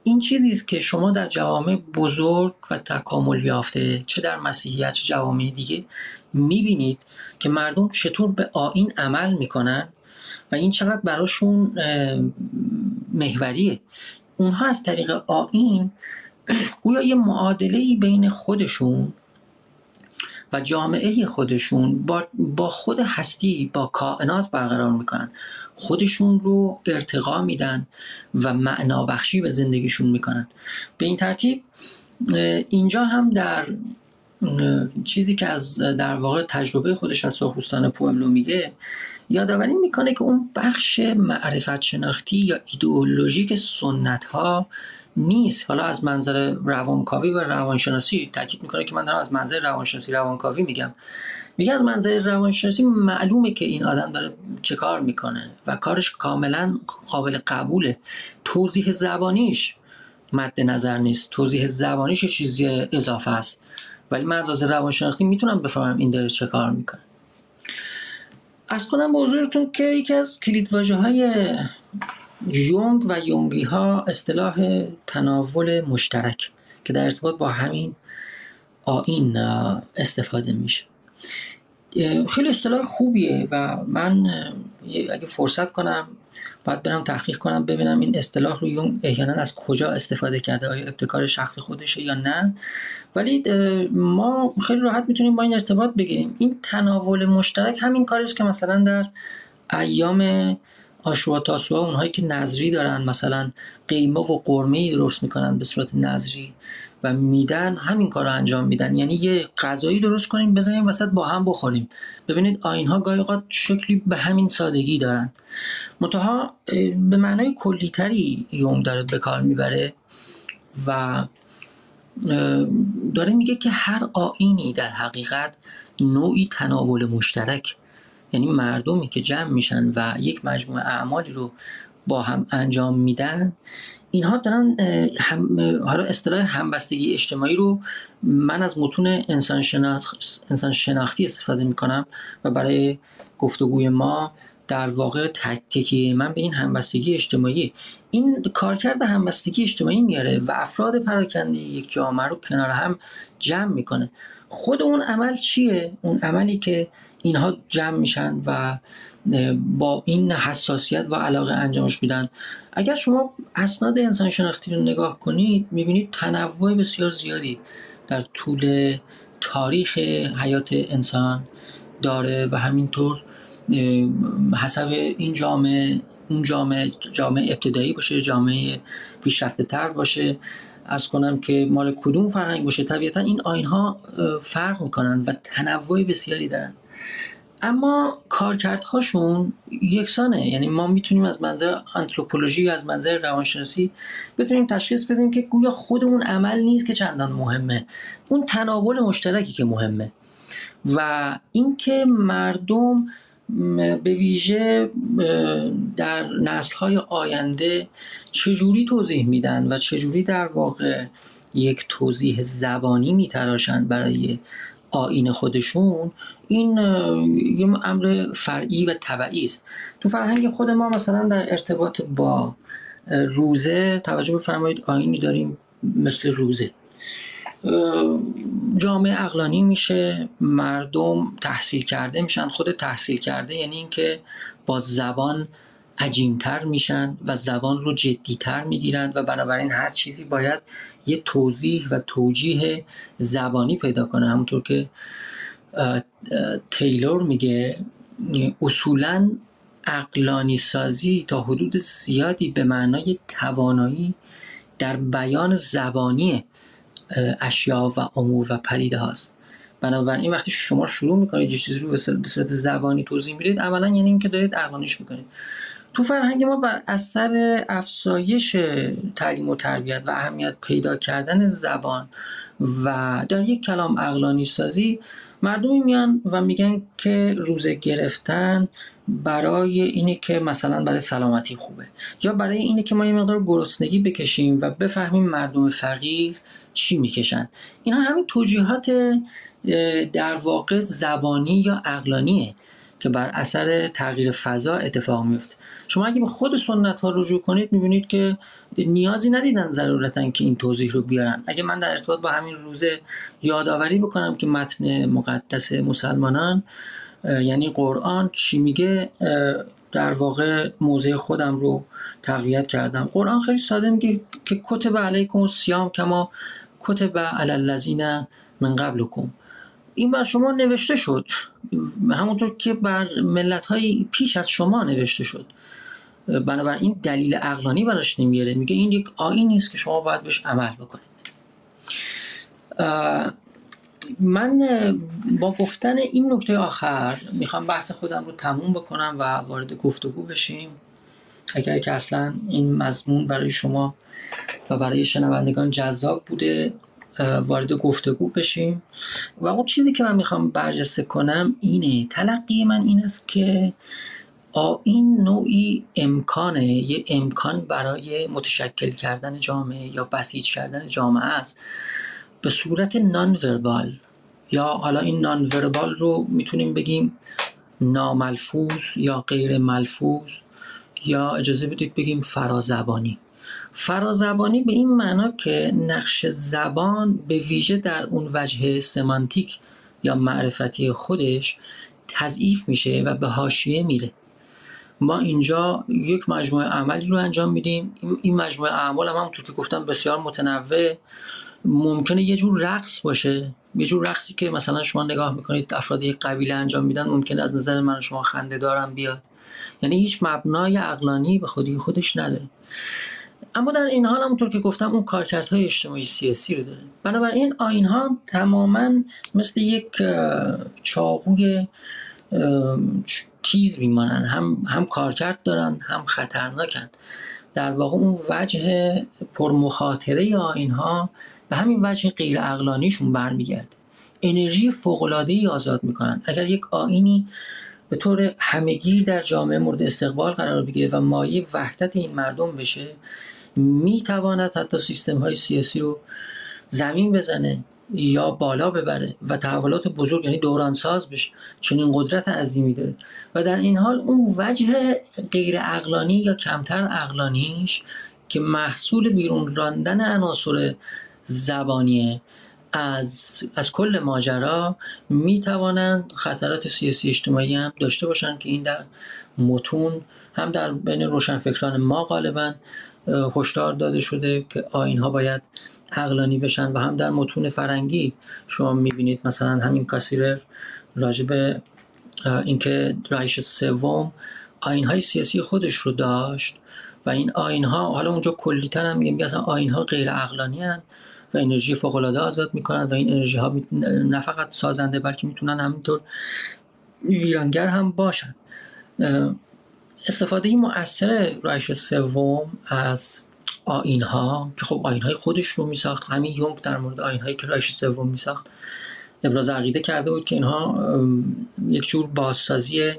این چیزی است که شما در جوامع بزرگ و تکامل یافته چه در مسیحیت چه جوامع دیگه می‌بینید که مردم چطور به آین عمل می‌کنن و این چقدر براشون محوریه. اونها از طریق آین گویا یه معادله بین خودشون و جامعه خودشون با, با خود هستی با کائنات برقرار می‌کنن. خودشون رو ارتقا میدن و معنا بخشی به زندگیشون می‌کنن. به این ترتیب اینجا هم در چیزی که از در واقع تجربه خودش از سرخپوستان پوئبلو میگه یادآوری می‌کنه که اون بخش معرفت شناختی یا ایدئولوژیک سنت ها نیست. حالا از منظر روانکاوی و روانشناسی تاکید می‌کنه که من دارم از منظر روانشناسی روانکاوی میگم. میگه از منظر روانشناسی معلومه که این آدم داره چه کار می‌کنه و کارش کاملا قابل قبوله. توضیح زبانیش مد نظر نیست. توضیح زبانیش چیزی اضافه است. ولی من از روانشناختی می‌تونم بفهمم این داره چه کار می‌کنه. ارز کنم به حضورتون که یکی از کلیدواژه های یونگ و یونگی ها اصطلاح تناول مشترک که در ارتباط با همین آین استفاده میشه. خیلی اصطلاح خوبیه و من اگه فرصت کنم باید برم تحقیق کنم ببینم این اصطلاح رو یون احیانا از کجا استفاده کرده آیا ابتکار شخص خودشه یا نه. ولی ما خیلی راحت می‌تونیم با این ارتباط بگیریم. این تناول مشترک همین کاری است که مثلا در ایام آشوا تاسوها اونهایی که نظری دارن مثلا قیمه و قرمه درست می‌کنن به صورت نظری و میدن همین کار رو انجام میدن. یعنی یه غذایی درست کنیم بزنیم وسط با هم بخوریم. ببینید آینها گاهی اوقات شکلی به همین سادگی دارن. منتها به معنای کلیتری یونگ داره به کار می‌بره و داره میگه که هر آینی در حقیقت نوعی تناول مشترک. یعنی مردمی که جمع میشن و یک مجموعه اعمالی رو با هم انجام میدن اینها دارن هم اصطلاح همبستگی اجتماعی رو من از متون انسان, انسان شناختی استفاده می‌کنم و برای گفتگوی ما در واقع تکیه من به این همبستگی اجتماعی این کارکرد همبستگی اجتماعی میاره و افراد پراکنده یک جامعه رو کنار هم جمع می‌کنه. خود اون عمل چیه؟ اون عملی که اینها جمع میشن و با این حساسیت و علاقه انجامش میدن. اگر شما اسناد انسان شناختی رو نگاه کنید می‌بینید تنوع بسیار زیادی در طول تاریخ حیات انسان داره و همینطور حسب این جامعه اون جامعه جامعه ابتدایی باشه جامعه پیشرفته تر باشه. ارز کنم که مال کدوم فرهنگ باشه؟ طبیعتا این آین ها فرق می‌کنن و تنوع بسیاری دارن. اما کارکردهاشون یکسانه. یعنی ما می‌تونیم از منظر انتروپولوژی و از منظر روانشناسی بتونیم تشخیص بدیم که گویا خود اون عمل نیست که چندان مهمه. اون تناول مشترکی که مهمه. و اینکه مردم به ویژه در های آینده چجوری توضیح میدن و چجوری در واقع یک توضیح زبانی میتراشن برای آین خودشون؟ این یه امر فرعی و طبعی است. تو فرهنگ خود ما مثلا در ارتباط با روزه توجه بفرمایید آینی داریم مثل روزه. جامعه اقلانی میشه مردم تحصیل کرده میشن. خود تحصیل کرده یعنی اینکه با زبان عجیمتر میشن و زبان رو جدیتر می‌گیرند و بنابراین هر چیزی باید یه توضیح و توجیه زبانی پیدا کنه. همونطور که تیلور میگه اصولا اقلانی سازی تا حدود زیادی به معنای توانایی در بیان زبانی اشیا و امور و پدیده هاست. بنابراین وقتی شما شروع می‌کنید یه چیزی رو به صورت زبانی توضیح می‌دید اولا یعنی اینکه دارید عقلانیش می‌کنید. تو فرهنگ ما بر اثر افزایش تعلیم و تربیت و اهمیت پیدا کردن زبان و در یک کلام اقلانی سازی مردمی میان و میگن که روزه گرفتن برای اینه که مثلا برای سلامتی خوبه. یا برای اینه که ما یه مقدار گرسنگی بکشیم و بفهمیم مردم فقیر چی می‌کشن؟ اینا همین توجیهات در واقع زبانی یا اقلانیه که بر اثر تغییر فضا اتفاق میفته شما اگه به خود سنت ها رجوع کنید می‌بینید که نیازی ندیدن ضرورتا که این توضیح رو بیارن. اگه من در ارتباط با همین روزه یادآوری بکنم که متن مقدس مسلمانان یعنی قرآن چی میگه در واقع موضع خودم رو تقویت کردم. قرآن خیلی ساده میگه که کتب علیکم سیام کما کتب علی الذین من قبلکم. این بر شما نوشته شد. همونطور که بر ملت های پیش از شما نوشته شد. بنابراین دلیل اقلانی براش نمیاره. میگه این یک آین نیست که شما باید بهش عمل بکنید. من با گفتن این نکته آخر می‌خوام بحث خودم رو تموم بکنم و وارد گفتگو بشیم. اگر که اصلا این مضمون برای شما و برای شنوندگان جذاب بوده وارد گفتگو بشیم. و اون چیزی که من می‌خوام برجسته کنم اینه تلقی من این است که این نوعی امکانه یه امکان برای متشکل کردن جامعه یا بسیج کردن جامعه است. به صورت نان وربال یا حالا این نان وربال رو می‌تونیم بگیم ناملفوظ یا غیر ملفوظ یا اجازه بدید بگیم فرازبانی. فرازبانی به این معنا که نقش زبان به ویژه در اون وجه سمانتیک یا معرفتی خودش تضعیف میشه و به حاشیه میره. ما اینجا یک مجموعه عملی رو انجام میدیم. این مجموعه اعمال هم همونطور که گفتم بسیار متنوع. ممکنه یه جور رقص باشه. یه جور رقصی که مثلا شما نگاه می‌کنید افراد یک قبیله انجام میدن ممکنه از نظر من شما خنده دارم بیاد. یعنی هیچ مبنای عقلانی به خودی خودش نداره. اما در این حال همونطور که گفتم اون کارکردهای اجتماعی سیاسی رو داره بنابراین آین ها تماما مثل یک چاقوی تیز میمانن هم هم کارکرد دارن هم خطرناکن در واقع اون وجه پرمخاطره آین ها به همین وجه غیر اقلانیشون برمیگرده. انرژی فوقلاده ای آزاد می‌کنن اگر یک آینی به طور همگیر در جامعه مورد استقبال قرار بگیره و مایه وحدت این مردم بشه می‌تواند حتی سیستم های سیاسی رو زمین بزنه یا بالا ببره و تحولات بزرگ یعنی دورانساز بشه چنین قدرت عظیمی داره. و در این حال اون وجه غیر اقلانی یا کمتر اقلانیش که محصول بیرون راندن عناصر زبانیه از, از کل ماجرا می توانند خطرات سیاسی اجتماعی هم داشته باشند که این در متون هم در بین روشنفکران ما غالبا هشدار داده شده که آین ها باید عقلانی بشن و هم در متون فرنگی شما می‌بینید. مثلا همین کاسیرر راجب اینکه رایش سوم آین های سیاسی خودش رو داشت و این آین ها حالا اونجا کلیتر هم میگه اصلا آین ها غیر عقلانی هن و انرژی فوق العاده آزاد می‌کنن و این انرژی ها نه فقط سازنده بلکه می‌تونن همینطور ویرانگر هم باشن. استفاده مؤثر رایش سوم از آین ها که خب آین های خودش رو می ساخت همین یونگ در مورد آین هایی که رایش سوم می ساخت ابراز عقیده کرده بود که اینها یک جور بازسازی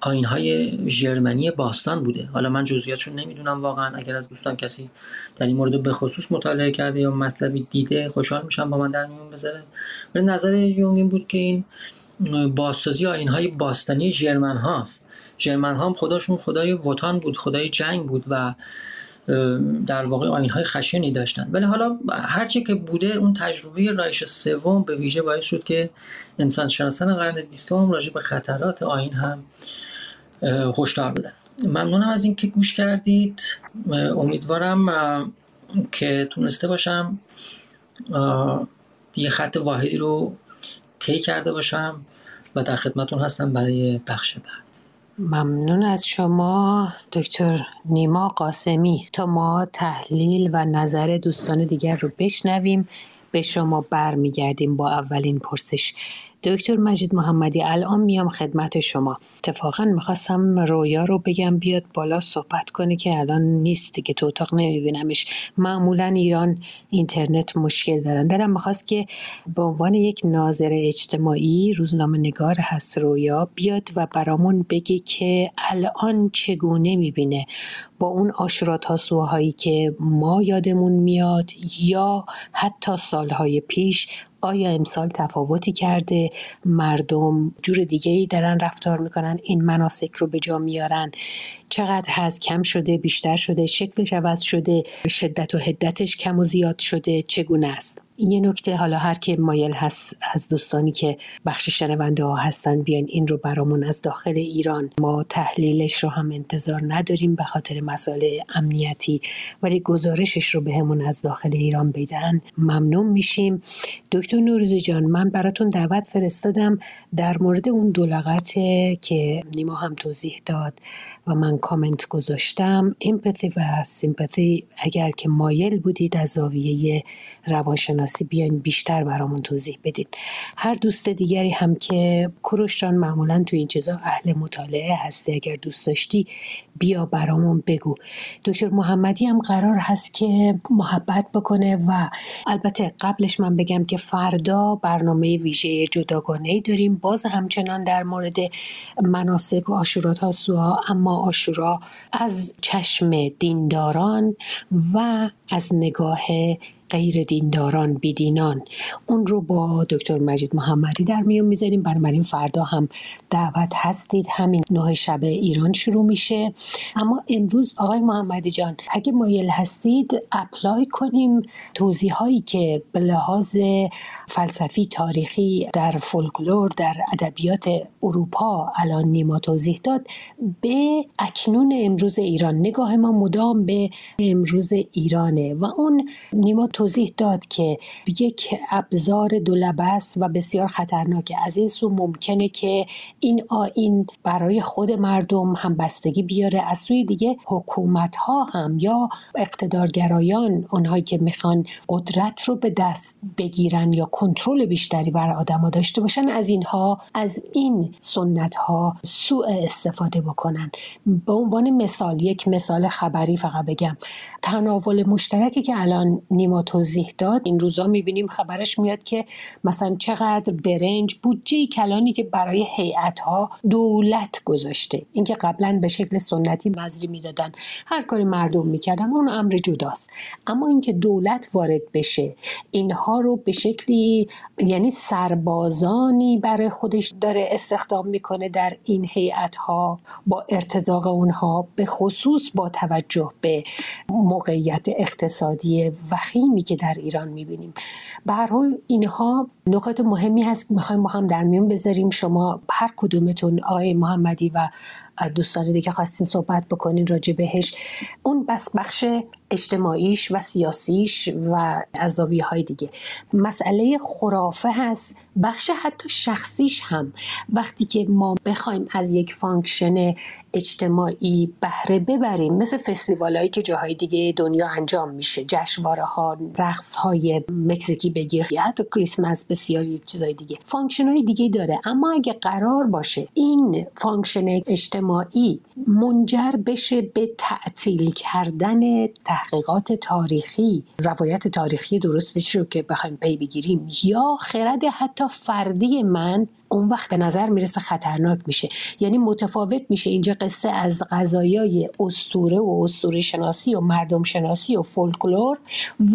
آین های ژرمنی باستان بوده. حالا من جزئیاتشون نمی‌دونم واقعا. اگر از دوستان کسی در این مورد به خصوص مطالعه کرده یا مطلبی دیده خوشحال میشم با من در میون بذاره. ولی نظر یونگ این بود که این بازسازی آین های باستانی ژرمن هاست. ژرمن ها هم خداشون خدای وطن بود خدای جنگ بود و در واقع آین های خشنی داشتن. ولی حالا هرچه که بوده اون تجربه رایش سوم به ویژه باعث شد که انسان شناسان قرن بیستم راجع به خطرات آین هم هشدار بدن. ممنونم از اینکه گوش کردید. امیدوارم که تونسته باشم یه خط واحدی رو طی کرده باشم و در خدمتون هستم برای بخش بعد. ممنون از شما دکتر نیما قاسمی. تا ما تحلیل و نظر دوستان دیگر رو بشنویم به شما برمیگردیم با اولین پرسش. دکتر مجید محمدی الان میام خدمت شما. اتفاقا می‌خواستم رویا رو بگم بیاد بالا صحبت کنه که الان نیست که تو اتاق نمیبینمش. معمولا ایران اینترنت مشکل دارن. دارم می‌خواست که به عنوان یک ناظر اجتماعی روزنامه نگار هست رویا بیاد و برامون بگه که الان چگونه می‌بینه. با اون آشورا سوهایی که ما یادمون میاد یا حتی سالهای پیش آیا امسال تفاوتی کرده؟ مردم جور دیگه ای دارن رفتار می‌کنن این مناسک رو به جا میارن. چقدر هست؟ کم شده بیشتر شده شکلش عوض شده شدت و حدتش کم و زیاد شده چگونه است؟ یه نکته حالا هر که مایل هست از دوستانی که بخش شنونده ها هستن بیان این رو برامون از داخل ایران. ما تحلیلش رو هم انتظار نداریم به خاطر مسائل امنیتی ولی گزارشش رو به همون از داخل ایران بدن ممنون میشیم. دکتر نوروزی جان من براتون دعوت فرستادم در مورد اون دو که نیما هم توضیح داد و من کامنت گذاشتم ایمپاتی و سیمپاتی اگر که مایل بودید از زاویه روانشناسی بیاین بیشتر برامون توضیح بدید هر دوست دیگری هم که کوروش جان معمولا تو این چیزا اهل مطالعه هستی. اگر دوست داشتی بیا برامون بگو. دکتر محمدی هم قرار هست که محبت بکنه و البته قبلش من بگم که فردا برنامه ویژه جداگانه داریم. باز همچنان در مورد مناسک و آشورات سوها اما آشورا از چشم دینداران و از نگاه غیر دینداران بیدینان. اون رو با دکتر مجید محمدی در میون می‌ذاریم. بنابراین فردا هم دعوت هستید. همین نه شب ایران شروع میشه. اما امروز آقای محمدی جان اگه مایل هستید اپلای کنیم. توضیح هایی که به لحاظ فلسفی تاریخی در فولکلور در ادبیات اروپا الان نیما توضیح داد به اکنون امروز ایران. نگاه ما مدام به امروز ایرانه. و اون نیما توضیح داد که یک ابزار دولبس و بسیار خطرناکه. از این سو ممکنه که این آین برای خود مردم هم بستگی بیاره. از سوی دیگه حکومت ها هم یا اقتدارگرایان اونهایی که می‌خوان قدرت رو به دست بگیرن یا کنترل بیشتری بر آدما داشته باشن از اینها از این سنت ها سوء استفاده بکنن. به عنوان مثال یک مثال خبری فقط بگم. تناول مشترکی که الان نیما توضیح داد. این روزا می‌بینیم خبرش میاد که مثلا چقدر برنج بودجه کلانی که برای هیئت ها دولت گذاشته. اینکه قبلا به شکل سنتی مزری می‌دادن. هر کاری مردم می‌کردن اون امر جداست. اما اینکه دولت وارد بشه اینها رو به شکلی یعنی سربازانی برای خودش داره استخدام می‌کنه در این هیئت ها با ارتزاق اونها به خصوص با توجه به موقعیت اقتصادی وخیمی که در ایران می‌بینیم. به هر حال اینها نکات مهمی هست که می‌خوایم با هم در میون بذاریم. شما هر کدومتون آقای محمدی و دوستان دیگه خواستین صحبت بکنین راجع بهش. اون بس بخش اجتماعیش و سیاسیش و از های دیگه. مسئله خرافه هست. بخش حتی شخصیش هم. وقتی که ما بخوایم از یک function اجتماعی بهره ببریم مثل festival هایی که جاهای دیگه دنیا انجام میشه. جشنواره ها رقص های مکزیکی بگیر یا حتی کریسمس بسیاری چیزهای دیگه. function های دیگه داره. اما اگه قرار باشه این function اجتماعی منجر بشه به تعطیل کردن تحقیقات تاریخی روایت تاریخی درستش رو که بخوایم پی بگیریم یا خرد حتی فردی من اون وقت به نظر می‌رسه خطرناک میشه. یعنی متفاوت میشه اینجا قصه از غذایای استوره و استوره شناسی و مردم شناسی و فولکلور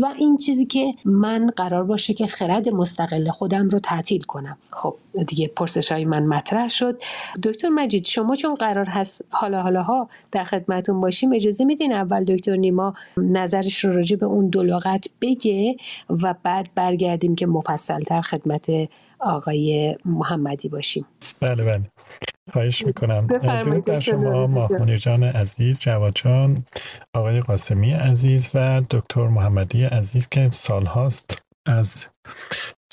و این چیزی که من قرار باشه که خرد مستقل خودم رو تعطیل کنم. خب دیگه پرسش های من مطرح شد. دکتر مجید شما چون قرار هست حالا حالا ها در خدمتون باشیم اجازه میدین اول دکتر نیما نظرش رو راجع به اون دو بگه و بعد برگردیم که مفصل تر خدمت آقای محمدی باشیم. بله بله. خواهش می‌کنم. درود بر شما ماهمونی جان. عزیز جواد جان آقای قاسمی عزیز و دکتر محمدی عزیز که سالهاست از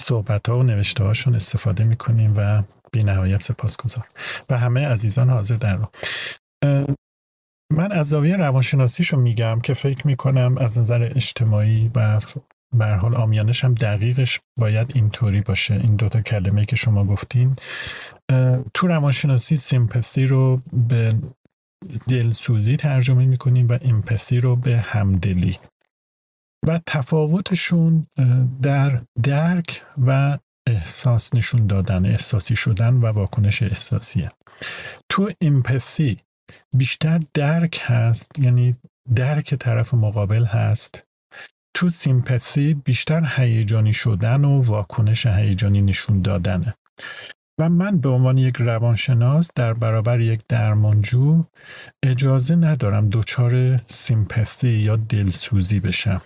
صحبت ها و نوشته هاشون استفاده می‌کنیم و بی نهایت سپاسگزار و همه عزیزان حاضر در رو من از زاویه روانشناسیشو میگم که فکر می‌کنم از نظر اجتماعی و به حال آمیانش هم دقیقش باید اینطوری باشه. این دوتا کلمه که شما گفتین تو روانشناسی سیمپثی رو به دلسوزی ترجمه می‌کنیم و امپثی رو به همدلی. و تفاوتشون در درک و احساس نشون دادن احساسی شدن و واکنش احساسیه. تو امپثی بیشتر درک هست یعنی درک طرف مقابل هست. تو سیمپثی بیشتر هیجانی شدن و واکنش هیجانی نشون دادنه. و من به عنوان یک روانشناس در برابر یک درمانجو اجازه ندارم دچار سیمپثی یا دلسوزی بشم.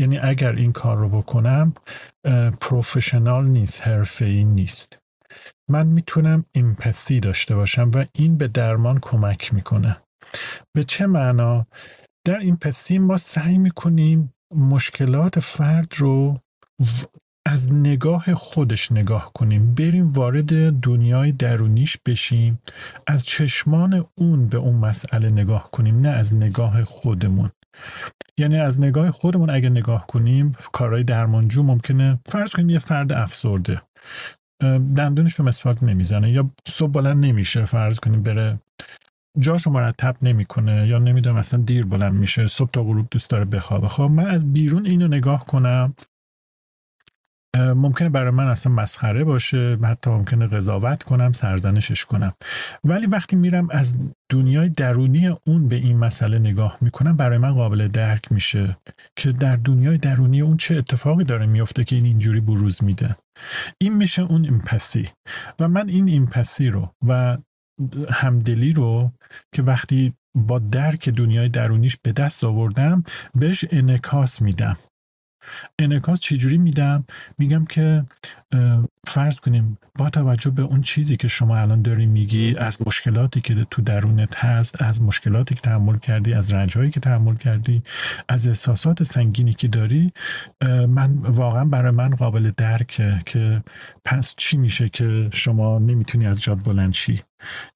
یعنی اگر این کار رو بکنم پروفشنال نیست حرفه‌ای نیست. من می‌تونم ایمپثی داشته باشم و این به درمان کمک می‌کنه. به چه معنا؟ در ایمپثی ما سعی می‌کنیم مشکلات فرد رو از نگاه خودش نگاه کنیم. بریم وارد دنیای درونیش بشیم. از چشمان اون به اون مسئله نگاه کنیم نه از نگاه خودمون. یعنی از نگاه خودمون اگه نگاه کنیم کارهای درمانجو ممکنه فرض کنیم یه فرد افسرده. دندونش رو مسواک نمی‌زنه یا صبح بلند نمیشه فرض کنیم بره جاشو مرتب نمی‌کنه یا نمی‌دونم اصلا دیر بلند میشه صبح تا غروب دوست داره بخوابه. خب من از بیرون اینو نگاه کنم ممکنه برای من اصلا مسخره باشه حتی ممکنه قضاوت کنم سرزنشش کنم. ولی وقتی میرم از دنیای درونی اون به این مسئله نگاه می‌کنم برای من قابل درک میشه که در دنیای درونی اون چه اتفاقی داره میفته که این اینجوری بروز میده. این میشه اون ایمپثی و من این ایمپثی رو و همدلی رو که وقتی با درک دنیای درونیش به دست آوردم بهش انکاس میدم. انعکاس چجوری میدم؟ میگم که فرض کنیم با توجه به اون چیزی که شما الان داری میگی از مشکلاتی که تو درونت هست از مشکلاتی که تحمل کردی از رنجهایی که تحمل کردی از احساسات سنگینی که داری من واقعا برای من قابل درکه که پس چی میشه که شما نمی‌تونی از جاد بلند شی.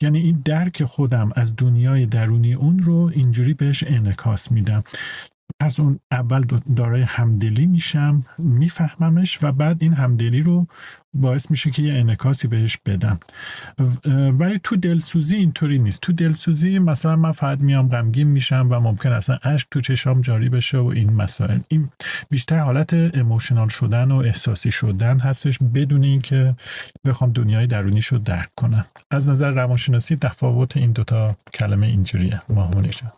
یعنی این درک خودم از دنیای درونی اون رو اینجوری بهش انعکاس میدم. از اون اول دارای همدلی میشم میفهممش و بعد این همدلی رو باعث میشه که یه انکاسی بهش بدم. ولی تو دلسوزی اینطوری نیست. تو دلسوزی مثلا من فقط میام غمگین میشم و ممکن اصلا اشک تو چشام جاری بشه و این مسائل. این بیشتر حالت اموشنال شدن و احساسی شدن هستش بدون اینکه بخوام دنیای درونیش رو درک کنم. از نظر روانشناسی تفاوت این دوتا کلمه اینجوریه. ماهمونی جان.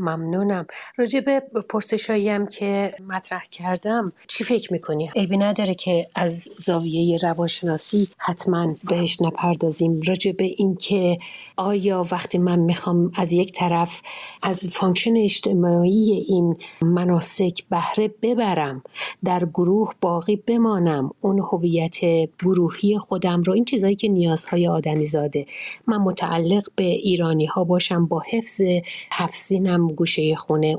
ممنونم. راجع به پرسشایی هم که مطرح کردم چی فکر می‌کنی؟ عیبی نداره که از زاویه روانشناسی حتما بهش نپردازیم. راجع به این که آیا وقتی من می‌خوام از یک طرف از function اجتماعی این مناسک بهره ببرم در گروه باقی بمانم اون هویت گروهی خودم رو این چیزهایی که نیازهای آدمی زاده. من متعلق به ایرانی ها باشم با حفظ حفظینم گوشه خونه.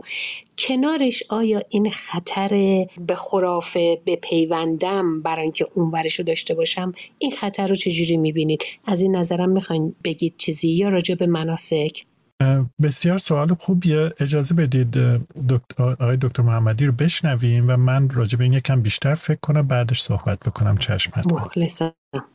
کنارش آیا این خطر به خرافه به پیوندم برای اینکه اونورش رو داشته باشم این خطر رو چجوری می‌بینید؟ از این نظرم می‌خواین بگید چیزی یا راجع به مناسک؟ بسیار سوال خوبیه اجازه بدید آقای دکتر محمدی رو بشنویم و من راجع به این یکم بیشتر فکر کنم بعدش صحبت بکنم چشمت مخلصم.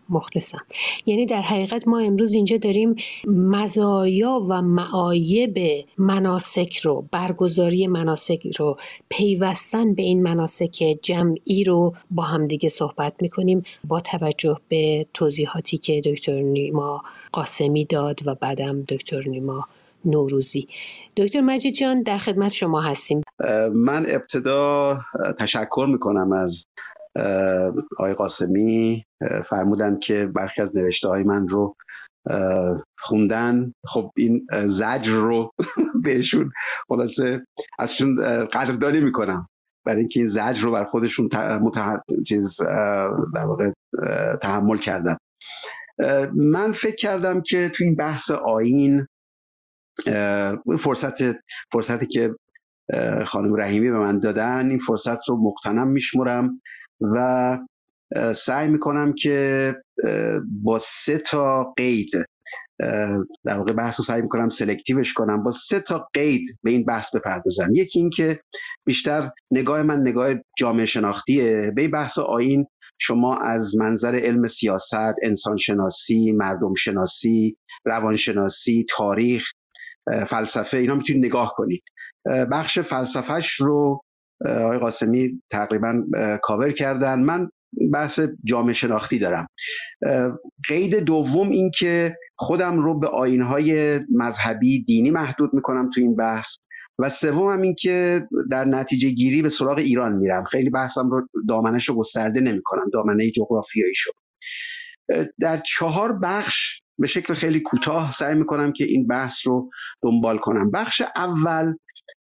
مخلصم. یعنی در حقیقت ما امروز اینجا داریم مزایا و معایب مناسک رو برگزاری مناسک رو پیوستن به این مناسک جمعی رو با همدیگه صحبت می‌کنیم با توجه به توضیحاتی که دکتر نیما قاسمی داد و بعدم دکتر نیما نوروزی. دکتر مجید جان در خدمت شما هستیم. من ابتدا تشکر می‌کنم از آقای قاسمی فرمودن که برخی از نوشته های من رو خوندن. خب این زجر رو بهشون خلاصه ازشون قدردانی می‌کنم. برای اینکه این زجر رو بر خودشون متح... چیز در واقع تحمل کردن. من فکر کردم که تو این بحث آین فرصت فرصتی که خانم رحیمی به من دادن این فرصت رو مقتنم میشمرم. و سعی می‌کنم که با سه تا قید در واقع بحث رو سعی می‌کنم سلکتیوش کنم با سه تا قید به این بحث بپردازم. یکی این که بیشتر نگاه من نگاه جامعه شناختیه. به این بحث آین شما از منظر علم سیاست انسان شناسی مردم شناسی روان شناسی تاریخ فلسفه اینا می‌تونید نگاه کنید. بخش فلسفهش رو آقای قاسمی تقریبا کاور کردن. من بحث جامعه شناختی دارم. قید دوم این که خودم رو به آینهای مذهبی دینی محدود می‌کنم تو این بحث. و سوم هم این که در نتیجه گیری به سراغ ایران میرم. خیلی بحثم رو دامنش رو گسترده نمی‌کنم دامنه جغرافیایی شد در چهار بخش به شکل خیلی کوتاه سعی می‌کنم که این بحث رو دنبال کنم. بخش اول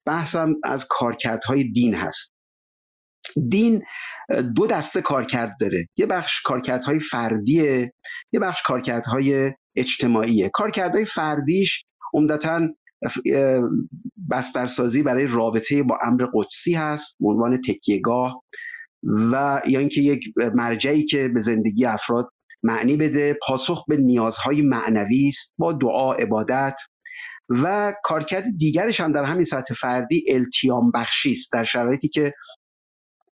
بحثم از کارکردهای دین هست. دین دو دسته کارکرد داره. یه بخش کارکردهای فردیه یه بخش کارکردهای اجتماعیه. کارکردهای فردیش عمدتا بسترسازی برای رابطه با امر قدسی هست به عنوان تکیهگاه و یا اینکه یک مرجعی که به زندگی افراد معنی بده پاسخ به نیازهای معنوی است با دعا عبادت و کارکرد دیگرش هم در همین سطح فردی التیام بخشی است. در شرایطی که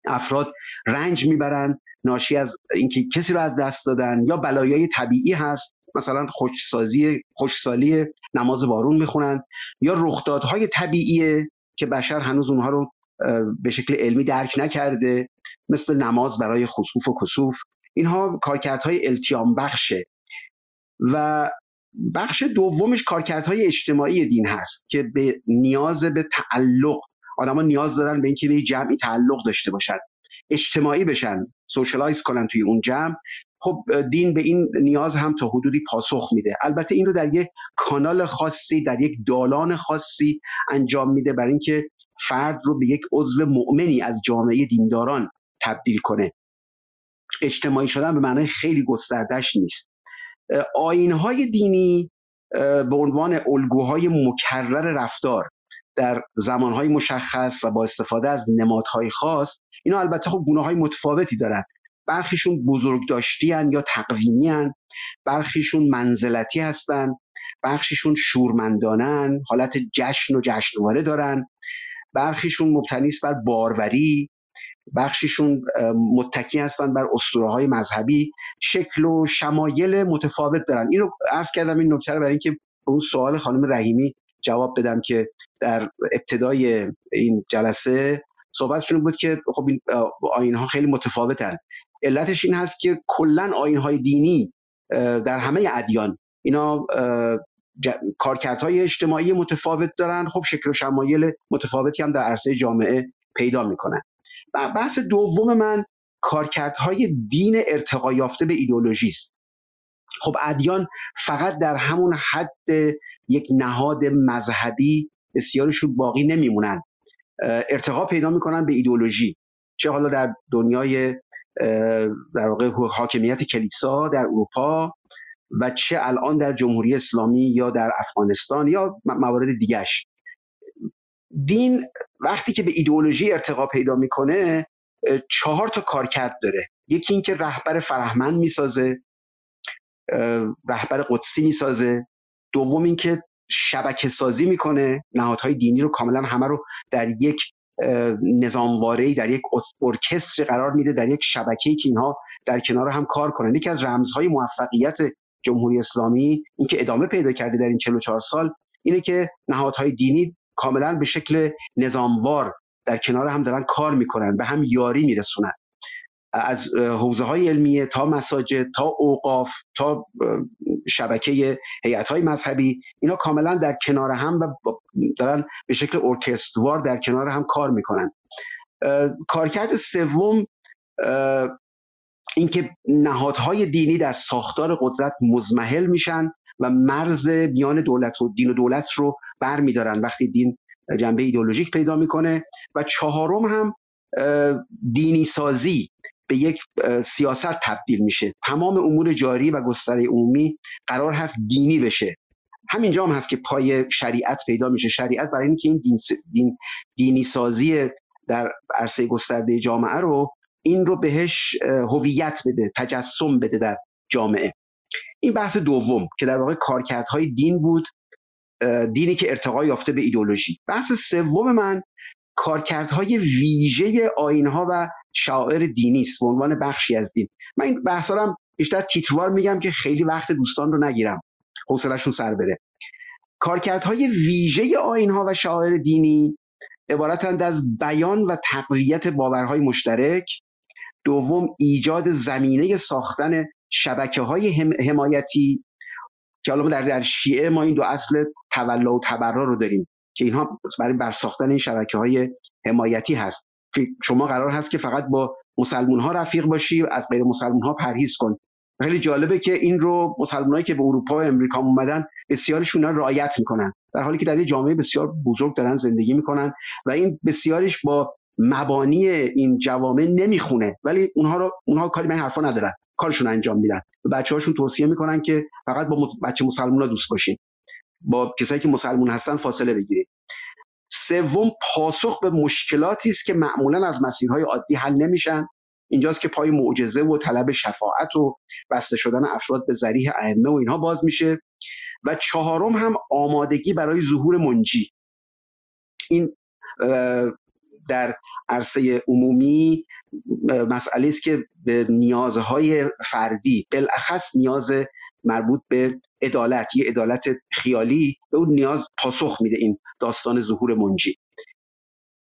افراد رنج می‌برند ناشی از اینکه کسی رو از دست دادن یا بلایای طبیعی هست مثلا خوشسازی خوشسالی نماز بارون می‌خونن یا رخدادهای طبیعیه که بشر هنوز اونها رو به شکل علمی درک نکرده مثل نماز برای خصوف و کسوف. اینها کارکردهای التیام بخشه. و بخش دومش کارکردهای اجتماعی دین هست که به نیاز به تعلق آدما نیاز دارن به اینکه به جمعی تعلق داشته باشن اجتماعی بشن سوشالایز کنن توی اون جمع. خب دین به این نیاز هم تا حدودی پاسخ میده. البته این رو در یک کانال خاصی در یک دالان خاصی انجام میده برای اینکه فرد رو به یک عضو مؤمنی از جامعه دینداران تبدیل کنه. اجتماعی شدن به معنای خیلی گستردش نیست. آینهای دینی به عنوان الگوهای مکرر رفتار در زمانهای مشخص و با استفاده از نمادهای خاص اینا البته خب گونه های متفاوتی دارن برخیشون بزرگ یا تقویمی هن. برخیشون منزلتی هستن برخیشون شورمندانن حالت جشن و جشنواره دارن برخیشون مبتنی بر باروری بخشیشون متکی هستن بر اسطوره های مذهبی. شکل و شمایل متفاوت دارن. اینو عرض کردم این نکته برای اینکه اون سوال خانم رحیمی جواب بدم که در ابتدای این جلسه صحبتشون بود که خب این آین ها خیلی متفاوتن. علتش این هست که کلا آین های دینی در همه ادیان. اینا کارکردهای اجتماعی متفاوت دارن. خب شکل و شمایل متفاوتی هم در عرصه جامعه پیدا می‌کنن. بحث دوم من کارکردهای دین ارتقا یافته به ایدولوژی است. خب ادیان فقط در همون حد یک نهاد مذهبی بسیارشون باقی نمیمونن. ارتقا پیدا می‌کنن به ایدولوژی چه حالا در دنیای در واقع حاکمیت کلیسا در اروپا و چه الان در جمهوری اسلامی یا در افغانستان یا موارد دیگش دین وقتی که به ایدئولوژی ارتقا پیدا می‌کنه چهار تا کارکرد داره. یکی اینکه رهبر فرهمند می‌سازه رهبر قدسی می‌سازه. دوم اینکه شبکه سازی می‌کنه نهادهای دینی رو کاملا همه رو در یک نظامواره در یک ارکستر قرار میده در یک شبکه‌ای که اینها در کنار هم کار کنن. یکی از رمزهای موفقیت جمهوری اسلامی اینکه ادامه پیدا کرده در این 44 سال اینه که نهادهای دینی کاملا به شکل نظاموار در کنار هم دارن کار می‌کنن به هم یاری میرسونن. از حوزه های علمیه تا مساجد تا اوقاف تا شبکه هیئت های مذهبی اینا کاملا در کنار هم و دارن به شکل ارکستوار در کنار هم کار می‌کنن. کارکرد سوم اینکه نهادهای دینی در ساختار قدرت مزمحل میشن. و مرز میان دولت و دین و دولت رو برمیدارن وقتی دین جنبه ایدولوژیک پیدا می‌کنه. و چهارم هم دینی سازی به یک سیاست تبدیل میشه. تمام امور جاری و گستره عمومی قرار هست دینی بشه. همینجا هم هست که پای شریعت پیدا میشه. شریعت برای اینکه این دین, دین دینی سازی در عرصه گسترده جامعه رو این رو بهش هویت بده تجسم بده در جامعه. این بحث دوم که در واقع کارکردهای دین بود دینی که ارتقا یافته به ایدولوژی بحث سوم من کارکردهای ویژه آینها و شاعر دینی است به عنوان بخشی از دین. من این بحثا بیشتر تیتروار میگم که خیلی وقت دوستان رو نگیرم. حوصلهشون سر بره. کارکردهای ویژه آینها و شاعر دینی عبارتند از بیان و تقویت باورهای مشترک. دوم ایجاد زمینه ساختن شبکه های حمایتی که حالا در, در شیعه ما این دو اصل تولا و تبرا رو داریم که اینها برای برساختن این شبکه های حمایتی هست. که شما قرار هست که فقط با مسلمون ها رفیق باشی از غیر مسلمون ها پرهیز کن. خیلی جالبه که این رو مسلمانایی که به اروپا و امریکا اومدن بسیارشون رعایت می‌کنن در حالی که در یه جامعه بسیار بزرگ دارن زندگی می‌کنن و این بسیارش با مبانی این جوامع نمی‌خونه. ولی اونها رو اونها کاری به حرفا ندارن. کارشون انجام میدن. بچه هاشون توصیه می‌کنن که فقط با بچه مسلمان دوست باشین. با کسایی که مسلمون هستن فاصله بگیرید سوم پاسخ به مشکلاتی است که معمولا از مسیرهای عادی حل نمیشن. اینجاست که پای معجزه و طلب شفاعت و بسته شدن افراد به ذریح ائمه و اینها باز میشه. و چهارم هم آمادگی برای ظهور منجی. این در عرصه عمومی مسئله است که به نیازهای فردی بالاخص نیاز مربوط به عدالت یه عدالت خیالی به اون نیاز پاسخ میده این داستان ظهور منجی.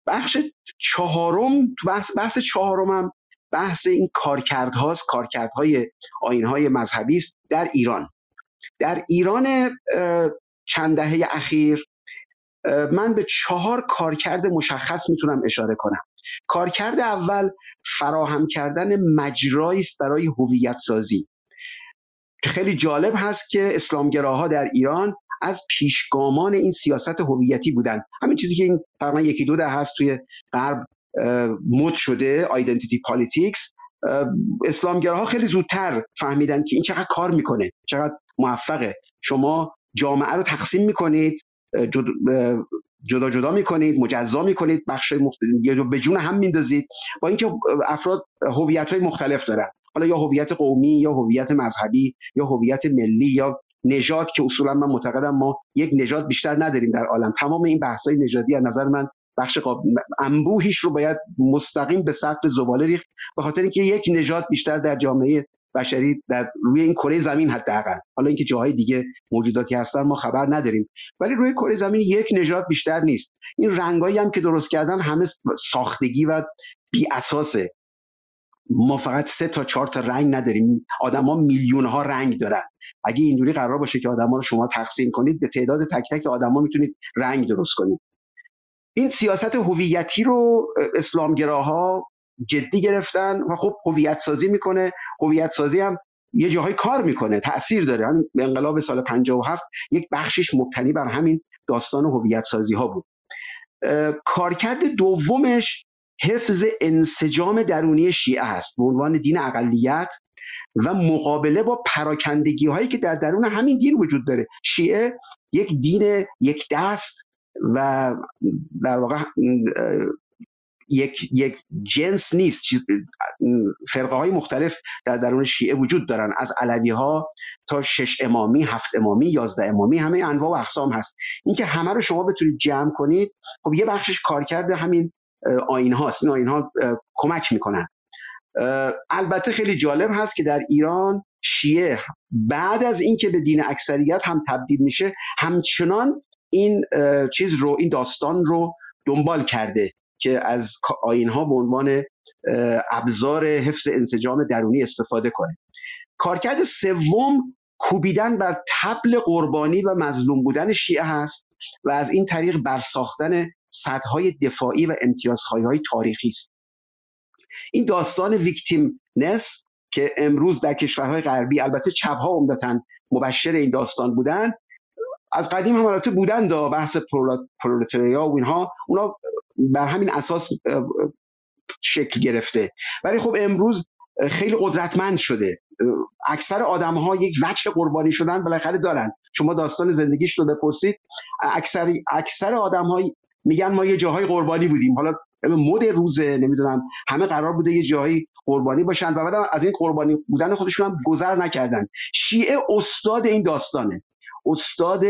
بخش چهارم بحث, بحث چهارم هم بحث این کارکردهاست کارکردهای آینهای مذهبی است در ایران. در ایران چند دهه اخیر من به چهار کارکرد مشخص می‌تونم اشاره کنم. کارکرد اول فراهم کردن مجرایی است برای هویت سازی خیلی جالب هست که اسلامگراها در ایران از پیشگامان این سیاست هویتی بودن همین چیزی که این تقریبا یکی دو دهه ست توی غرب مد شده identity politics اسلامگراها خیلی زودتر فهمیدن که این چقدر کار می‌کنه چقدر موفقه. شما جامعه رو تقسیم می‌کنید جدا جدا می‌کنید مجزا می‌کنید بخش مختلف به جون هم میندازید با اینکه افراد هویت های مختلف دارن. حالا یا هویت قومی یا هویت مذهبی یا هویت ملی یا نژاد که اصولا من معتقدم ما یک نژاد بیشتر نداریم در عالم. تمام این بحث های نژادی از نظر من بخش قاب... انبوهیش رو باید مستقیم به سطح زباله ریخت به خاطر اینکه یک نژاد بیشتر در جامعه بشری در روی این کره زمین حداقل. حالا اینکه جاهای دیگه موجوداتی هستن ما خبر نداریم. ولی روی کره زمین یک نژاد بیشتر نیست. این رنگایی هم که درست کردن همه ساختگی و بی اساسه ما فقط سه تا چهار تا رنگ نداریم. آدما میلیون ها رنگ دارن. اگه اینجوری قرار باشه که آدما رو شما تقسیم کنید به تعداد تک تک آدما می‌تونید رنگ درست کنید. این سیاست هویتی رو اسلامگراها جدی گرفتن و خب هویت سازی می‌کنه. هویت سازی هم یه جاهای کار می‌کنه تاثیر داره. هم انقلاب سال 57 یک بخشش مبتنی بر همین داستان هویت سازی ها بود کارکرد دومش حفظ انسجام درونی شیعه است به عنوان دین اقلیت و مقابله با پراکندگی هایی که در درون همین دین وجود داره. شیعه یک دین یک دست و در واقع یک یک جنس نیست. فرقه های مختلف در درون شیعه وجود دارن. از علوی ها تا شش امامی هفت امامی یازده امامی همه انواع و اقسام هست. اینکه همه رو شما بتونید جمع کنید خب یه بخشش کارکرد همین آین هاست این آین ها کمک می‌کنن. البته خیلی جالب هست که در ایران شیعه بعد از اینکه به دین اکثریت هم تبدیل میشه همچنان این چیز رو این داستان رو دنبال کرده. که از آین ها به عنوان ابزار حفظ انسجام درونی استفاده کنه. کارکرد سوم کوبیدن بر تبل قربانی و مظلوم بودن شیعه هست و از این طریق برساختن صدهای دفاعی و امتیازخواهی های تاریخی است. این داستان ویکتیم نس که امروز در کشورهای غربی البته چپها عمدتا مبشر این داستان بودن از قدیم هم البته بودن دا بحث پرولتریا و اینها اونا بر همین اساس شکل گرفته. ولی خب امروز خیلی قدرتمند شده. اکثر آدم ها یک وجه قربانی شدن بالاخره دارن. شما داستان زندگیش رو بپرسید. اکثر اکثر آدم میگن ما یه جاهای قربانی بودیم. حالا مد روزه نمی‌دونم همه قرار بوده یه جایی قربانی باشن و بعد از این قربانی بودن خودشون هم گذر نکردن. شیعه استاد این داستانه. استاد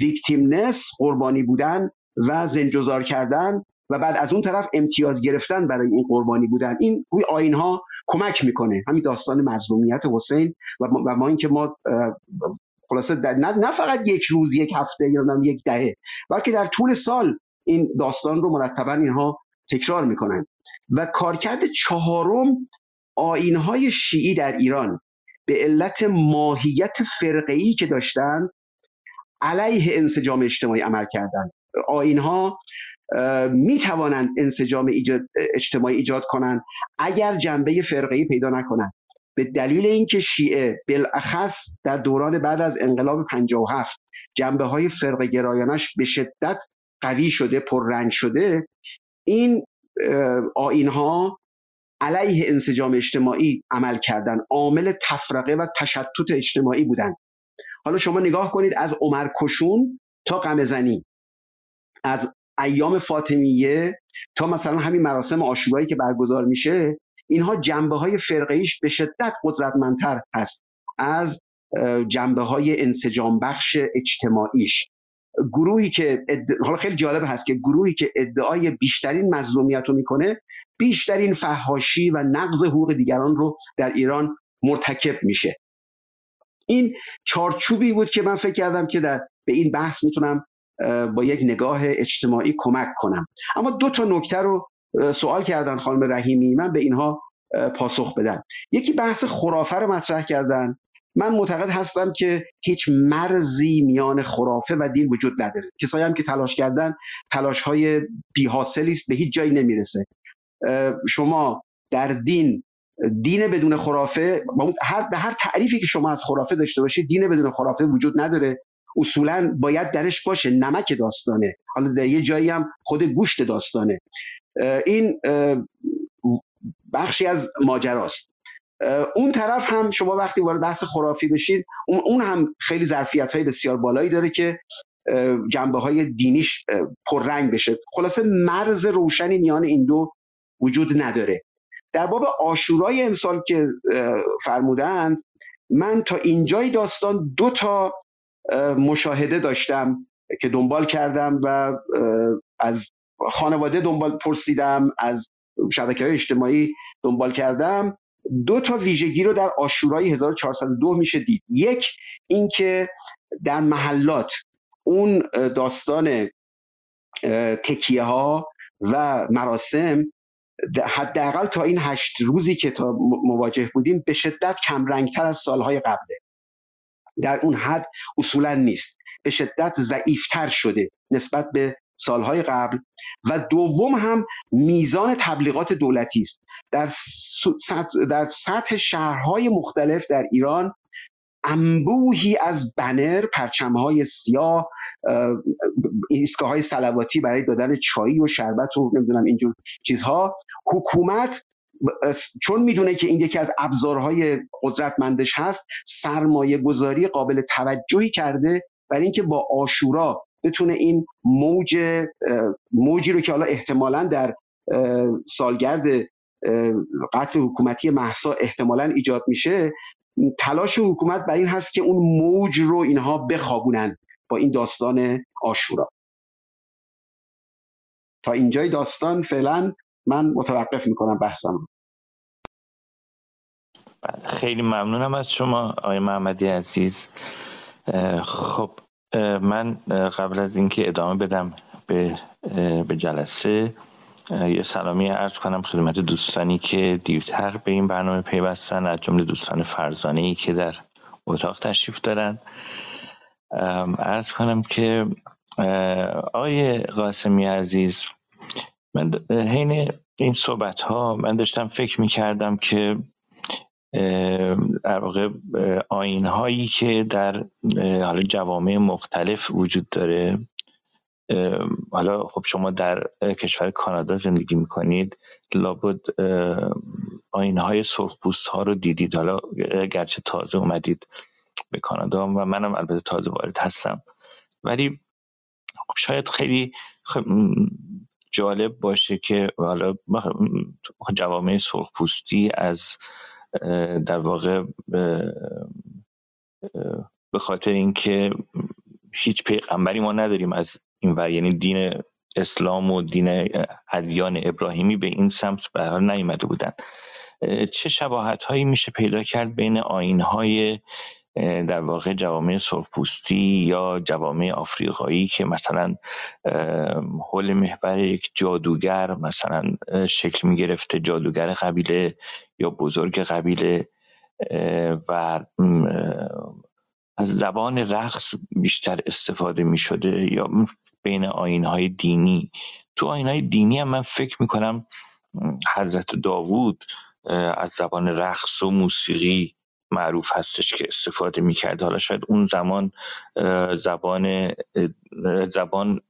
ویکتیمنس قربانی بودن و زنجزار کردن و بعد از اون طرف امتیاز گرفتن برای این قربانی بودن. این روی آین ها کمک می‌کنه. همین داستان مظلومیت حسین و ما اینکه ما خلاصه نه, نه فقط یک روز یک هفته یا یک دهه بلکه در طول سال این داستان رو مرتبا اینها تکرار می‌کنن. و کارکرد چهارم آینهای شیعی در ایران. به علت ماهیت فرقه‌ای که داشتن علیه انسجام اجتماعی عمل کردن. آینها می توانند انسجام ایجاد اجتماعی ایجاد کنند اگر جنبه فرقه‌ای پیدا نکنند. به دلیل اینکه شیعه بالاخص در دوران بعد از انقلاب 57 جنبه های فرق گرایانش به شدت قوی شده پررنگ شده این آین ها علیه انسجام اجتماعی عمل کردن. عامل تفرقه و تشتت اجتماعی بودن. حالا شما نگاه کنید از عمر کشون تا قمزنی از ایام فاطمیه تا مثلا همین مراسم آشورایی که برگزار میشه اینها جنبه های فرقیش به شدت قدرتمندتر هست از جنبه های انسجام بخش اجتماعیش. گروهی که حالا خیلی جالب هست که گروهی که ادعای بیشترین مظلومیت رو می‌کنه بیشترین فهاشی و نقض حقوق دیگران رو در ایران مرتکب میشه. این چارچوبی بود که من فکر کردم که در به این بحث می‌تونم با یک نگاه اجتماعی کمک کنم. اما دو تا نکته رو سوال کردن خانم رحیمی. من به اینها پاسخ بدم. یکی بحث خرافه رو مطرح کردن. من معتقد هستم که هیچ مرزی میان خرافه و دین وجود نداره. کسایی هم که تلاش کردن تلاش های بی است به هیچ جایی نمی‌رسه. شما در دین دین بدون خرافه هر به هر تعریفی که شما از خرافه داشته باشید دین بدون خرافه وجود نداره. اصولا باید درش باشه. نمک داستانه. حالا در یه جایی هم خود گوشت داستانه. این بخشی از ماجراست. اون طرف هم شما وقتی وارد بحث خرافی بشید اون هم خیلی ظرفیت های بسیار بالایی داره که جنبه های دینیش پررنگ بشه. خلاصه مرز روشنی میان این دو وجود نداره. در باب آشورای امسال که فرمودند من تا اینجای داستان دو تا مشاهده داشتم که دنبال کردم و از خانواده دنبال پرسیدم از شبکه های اجتماعی دنبال کردم. دو تا ویژگی رو در آشورای 1402 میشه دید. یک اینکه در محلات اون داستان تکیه ها و مراسم حداقل تا این هشت روزی که تا مواجه بودیم به شدت کمرنگتر از سالهای قبله. در اون حد اصولا نیست. به شدت ضعیفتر شده نسبت به سالهای قبل. و دوم هم میزان تبلیغات دولتی است. در سطح شهرهای مختلف در ایران انبوهی از بنر پرچمهای سیاه ایستگاه های سلواتی برای دادن چایی و شربت و نمی‌دونم اینجور چیزها. حکومت چون می‌دونه که این یکی از ابزارهای قدرتمندش هست سرمایه گذاری قابل توجهی کرده برای اینکه با آشورا بتونه این موج موجی رو که حالا احتمالا در سالگرد قتل حکومتی محسا احتمالا ایجاد میشه تلاش حکومت بر این هست که اون موج رو اینها بخوابونن با این داستان آشورا. تا اینجای داستان فعلا من متوقف می‌کنم بحثم بله، خیلی ممنونم از شما آقای محمدی عزیز. خب من قبل از اینکه ادامه بدم به, به جلسه یه سلامی ارز کنم خدمت دوستانی که دیرتر به این برنامه پیوستن از جمله دوستان فرزانه ای که در اتاق تشریف دارن. ارز کنم که آقای قاسمی عزیز من حین این صحبت ها من داشتم فکر می کردم که در واقع آین هایی که در حالا جوامع مختلف وجود داره حالا خب شما در کشور کانادا زندگی می‌کنید. لابد آین های سرخپوست ها رو دیدید. حالا گرچه تازه اومدید به کانادا و منم البته تازه وارد هستم. ولی خب شاید خیلی جالب باشه که حالا جوامع سرخپوستی از در واقع به خاطر اینکه هیچ پیغمبری ما نداریم از این ور یعنی دین اسلام و دین ادیان ابراهیمی به این سمت به حال نیامده بودن. چه شباهت هایی میشه پیدا کرد بین آین های در واقع جوامع سرخپوستی یا جوامع آفریقایی که مثلا حول محور یک جادوگر مثلا شکل می جادوگر قبیله یا بزرگ قبیله و از زبان رقص بیشتر استفاده می شده یا بین آین های دینی؟ تو آین های دینی هم من فکر می کنم حضرت داوود از زبان رقص و موسیقی معروف هستش که استفاده می‌کرد. حالا شاید اون زمان زبان زبان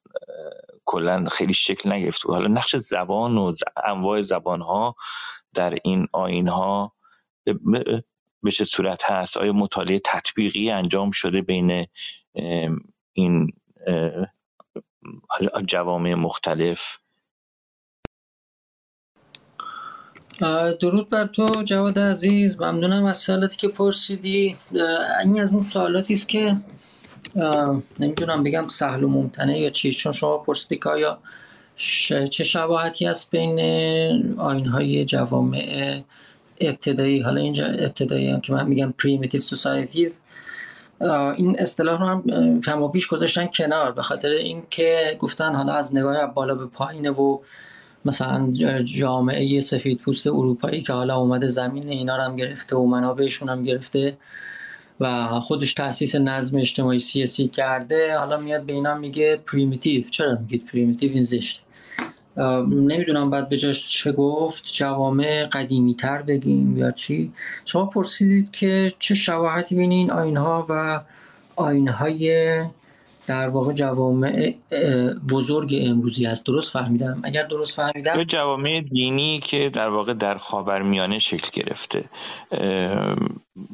کلا خیلی شکل نگرفت. حالا نقش زبان و انواع زبان ها در این آین ها به چه صورت هست؟ آیا مطالعه تطبیقی انجام شده بین این جوامع مختلف؟ درود بر تو جواد عزیز. ممنونم از سوالاتی که پرسیدی. این از اون سوالاتی است که نمی‌دونم بگم سهل و ممتنعه یا چی چون شما پرسیدی که آیا چه شباهتی هست بین آیین های جوامع ابتدایی حالا اینجا ابتدایی هم که من میگم primitive societies این اصطلاح رو هم کم و بیش گذاشتن کنار به خاطر اینکه گفتن حالا از نگاه بالا به پایینه و مثلا جامعه سفید پوست اروپایی که حالا اومده زمین اینا رو هم گرفته و منابعشون هم گرفته و خودش تاسیس نظم اجتماعی سیاسی کرده حالا میاد به اینا میگه primitive چرا میگید primitive این زشت نمی‌دونم بعد بجاش چی گفت جوامع قدیمی تر بگیم یا چی. شما پرسیدید که چه شواهدی بین این آیینها و آیینهای در واقع جوامع بزرگ امروزی است درست فهمیدم؟ اگر درست فهمیدم جوامع دینی که در واقع در خاورمیانه شکل گرفته.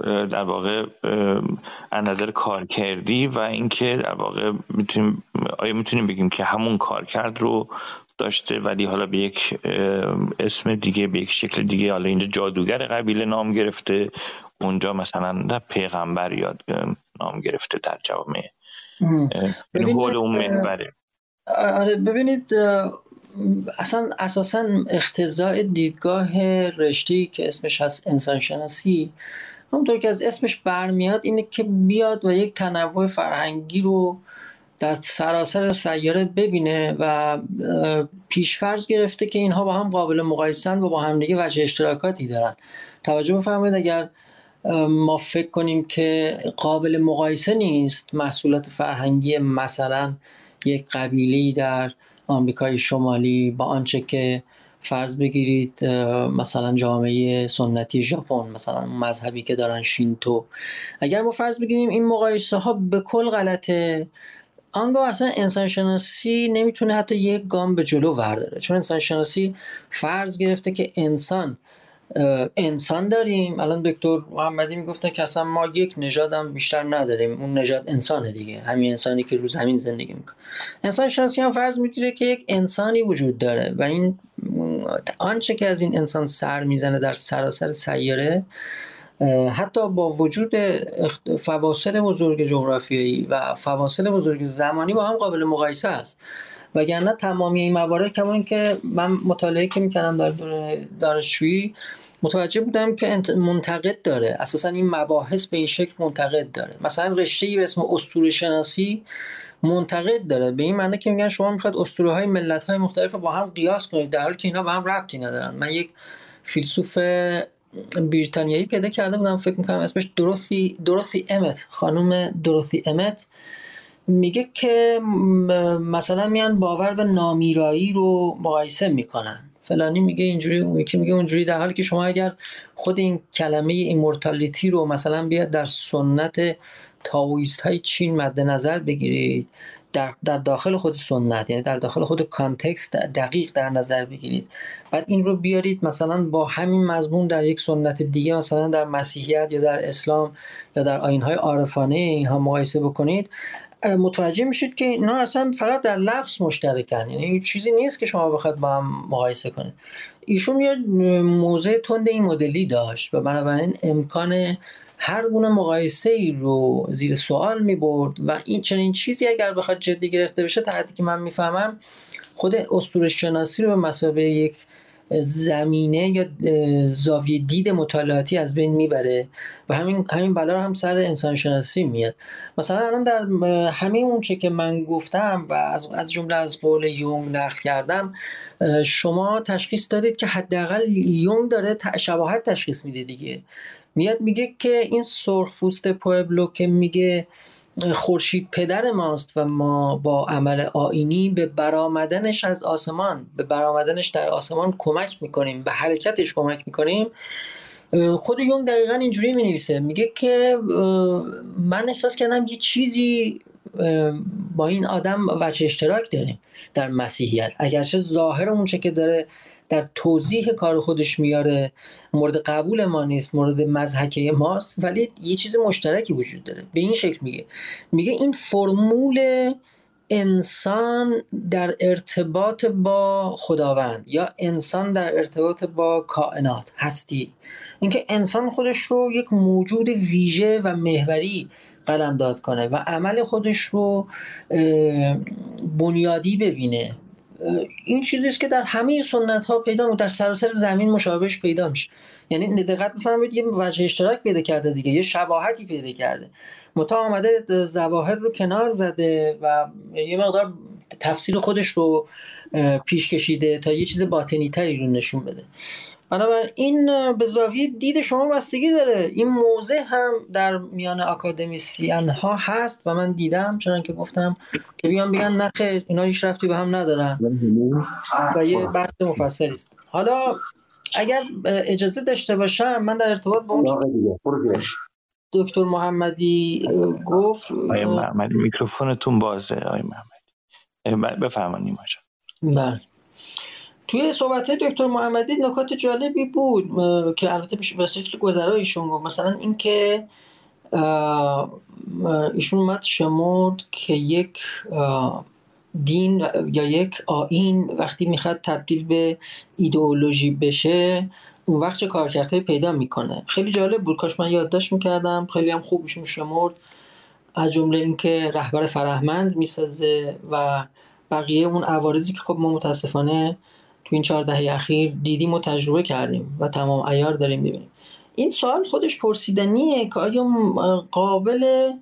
در واقع از نظر کارکردی و اینکه در واقع می‌تونیم آیا می‌تونیم بگیم که همون کارکرد رو داشته ولی حالا به یک اسم دیگه به یک شکل دیگه حالا اینجا جادوگر قبیله نام گرفته. اونجا مثلا پیغمبر یاد نام گرفته در جوامع ببینید اون آره ببینید اصلا اساسا اختزاع دیدگاه رشته که اسمش هست انسان شناسی همونطور که از اسمش برمیاد اینه که بیاد و یک تنوع فرهنگی رو در سراسر سیاره ببینه و پیشفرض گرفته که اینها با هم قابل مقایسن و با هم دیگه وجه اشتراکاتی دارن. توجه بفرمایید اگر ما فکر کنیم که قابل مقایسه نیست محصولات فرهنگی مثلا یک قبیله در آمریکای شمالی با آنچه که فرض بگیرید مثلا جامعه سنتی ژاپن مثلا مذهبی که دارن شینتو. اگر ما فرض بگیریم این مقایسه ها به کل غلطه آنگاه اصلا انسان شناسی نمی‌تونه حتی یک گام به جلو ورداره. چون انسان شناسی فرض گرفته که انسان انسان داریم. الان دکتر محمدی می‌گفتن که اصلا ما یک نژاد هم بیشتر نداریم. اون نژاد انسانه دیگه. همین انسانی که رو زمین زندگی می‌کنه. انسان شناسی هم فرض می‌گیره که یک انسانی وجود داره و این آنچه که از این انسان سر می‌زنه در سراسر سیاره حتی با وجود فواصل بزرگ جغرافیایی و فواصل بزرگ زمانی با هم قابل مقایسه است. وگرنه تمامی این موارد کما که من مطالعه که می‌کنم در دانشجویی متوجه بودم که منتقد داره. اساسا این مباحث به این شکل منتقد داره. مثلا رشته ای به اسم اسطوره شناسی منتقد داره. به این معنی که میگن شما می‌خواد اسطوره های ملت های مختلف با هم قیاس کنید در حالی که اینا با هم ربطی ندارن. من یک فیلسوف بریتانیایی پیدا کرده بودم. فکر می‌کنم اسمش دروسی دروسی امت. خانم دروسی امت. میگه که مثلا میان باور به نامیرایی رو مقایسه می‌کنن. فلانی میگه اینجوری اون یکی میگه اونجوری در حالی که شما اگر خود این کلمه immortality رو مثلا بیاد در سنت Taoist های چین مد نظر بگیرید در, در داخل خود سنت یعنی در داخل خود context دقیق در نظر بگیرید. بعد این رو بیارید مثلا با همین مضمون در یک سنت دیگه مثلا در مسیحیت یا در اسلام یا در آینهای عارفانه اینها مقایسه بکنید. متوجه میشید که اینا اصلا فقط در لفظ مشترکن یعنی چیزی نیست که شما بخواید با هم مقایسه کنید. ایشون یه موضع تند این مدلی داشت و بنابراین امکان هر گونه مقایسه ای رو زیر سوال می برد و این چنین چیزی اگر بخواد جدی گرفته بشه تا حدی که من می‌فهمم خود اسطوره شناسی رو به مسابقه یک زمینه یا زاویه دید مطالعاتی از بین می‌بره و همین همین بلا هم سر انسان شناسی میاد. مثلا الان در همه اون چه که من گفتم و از از جمله از قول یونگ نقل کردم شما تشخیص دادید که حداقل یونگ داره شباهت تشخیص میده دیگه. میاد میگه که این سرخپوست پوبلو که میگه خورشید پدر ماست و ما با عمل آینی به برآمدنش از آسمان به برآمدنش در آسمان کمک می‌کنیم به حرکتش کمک می‌کنیم. خود یونگ دقیقا اینجوری می نویسه میگه که من احساس کردم یه چیزی با این آدم وجه اشتراک داریم در مسیحیت. اگرچه ظاهر اون چه که داره در توضیح کار خودش میاره مورد قبول ما نیست مورد مزحکه ماست ولی یه چیز مشترکی وجود داره. به این شکل میگه. میگه این فرمول انسان در ارتباط با خداوند یا انسان در ارتباط با کائنات هستی. اینکه انسان خودش رو یک موجود ویژه و محوری قلمداد کنه و عمل خودش رو بنیادی ببینه. این چیزی است که در همه سنت ها پیدا در سراسر زمین مشابهش پیدا میشه. یعنی دقت بفرمایید یه وجه اشتراک پیدا کرده دیگه یه شباهتی پیدا کرده. متا آمده زواهر رو کنار زده و یه مقدار تفسیر خودش رو پیش کشیده تا یه چیز باطنی تری رو نشون بده. بنابراین این به زاویه دید شما بستگی داره. این موضع هم در میان اکادمیسیان ها هست و من دیدم چون که گفتم که بیان بگن نخیر اینا هیچ رفتی به هم ندارن. و یه بحث مفصلی است. حالا اگر اجازه داشته باشم من در ارتباط با اون دکتر محمدی گفت آقای محمدی میکروفونتون بازه آقای محمدی. بفرمایید بله. توی صحبت دکتر محمدی نکات جالبی بود که البته به شکل گذرایشون گفت. مثلا اینکه ایشون اومد شمرد که یک دین یا یک آین وقتی می‌خواد تبدیل به ایدئولوژی بشه اون وقت چه کارکردهایی پیدا می‌کنه. خیلی جالب بود. کاش من یادداشت می‌کردم. خیلی هم خوب ایشون شمرد. از جمله اینکه رهبر فرهمند می‌سازه و بقیه اون عوارضی که خب ما متاسفانه تو این چهار دهه اخیر دیدیم و تجربه کردیم و تمام ایار داریم ببینیم این سوال خودش پرسیدنیه که آیا قابل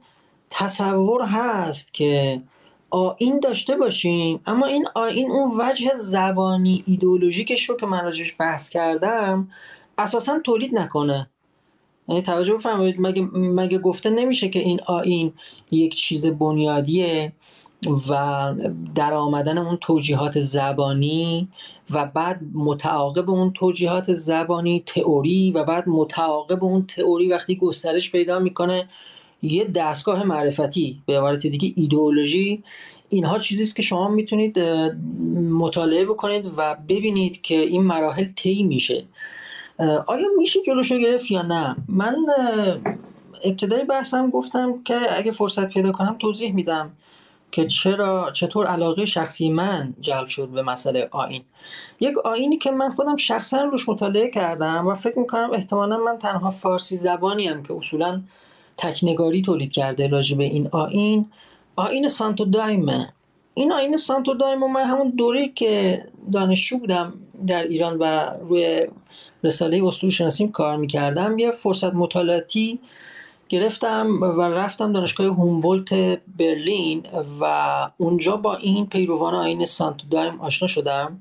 تصور هست که آین داشته باشیم؟ اما این آین اون وجه زبانی ایدئولوژیکش رو که من راجبش بحث کردم اساسا تولید نکنه. یعنی توجه بفرمایید مگه, مگه گفته نمیشه که این آین یک چیز بنیادیه و در آمدن اون توجیهات زبانی و بعد متعاقب اون توجیهات زبانی تئوری و بعد متعاقب اون تئوری وقتی گسترش پیدا می‌کنه یه دستگاه معرفتی به عبارت دیگه ایدئولوژی. اینها چیزی است که شما می‌تونید مطالعه بکنید و ببینید که این مراحل طی میشه. آیا میشه جلوشو گرفت یا نه؟ من ابتدای بحثم گفتم که اگه فرصت پیدا کنم توضیح میدم. که چرا چطور علاقه شخصی من جلب شد به مسئله آین یک آینی که من خودم شخصا روش مطالعه کردم و فکر می‌کنم احتمالا من تنها فارسی زبانی هم که اصولا تکنگاری تولید کرده راجع به این آین آین سانتو دایمه. این آین سانتو دایم و من همون دوره که دانشجو بودم در ایران و روی رساله اصول شناسیم کار می‌کردم یه فرصت مطالعاتی گرفتم و رفتم دانشگاه هومبولت برلین و اونجا با این پیروان آین سانت دایم آشنا شدم.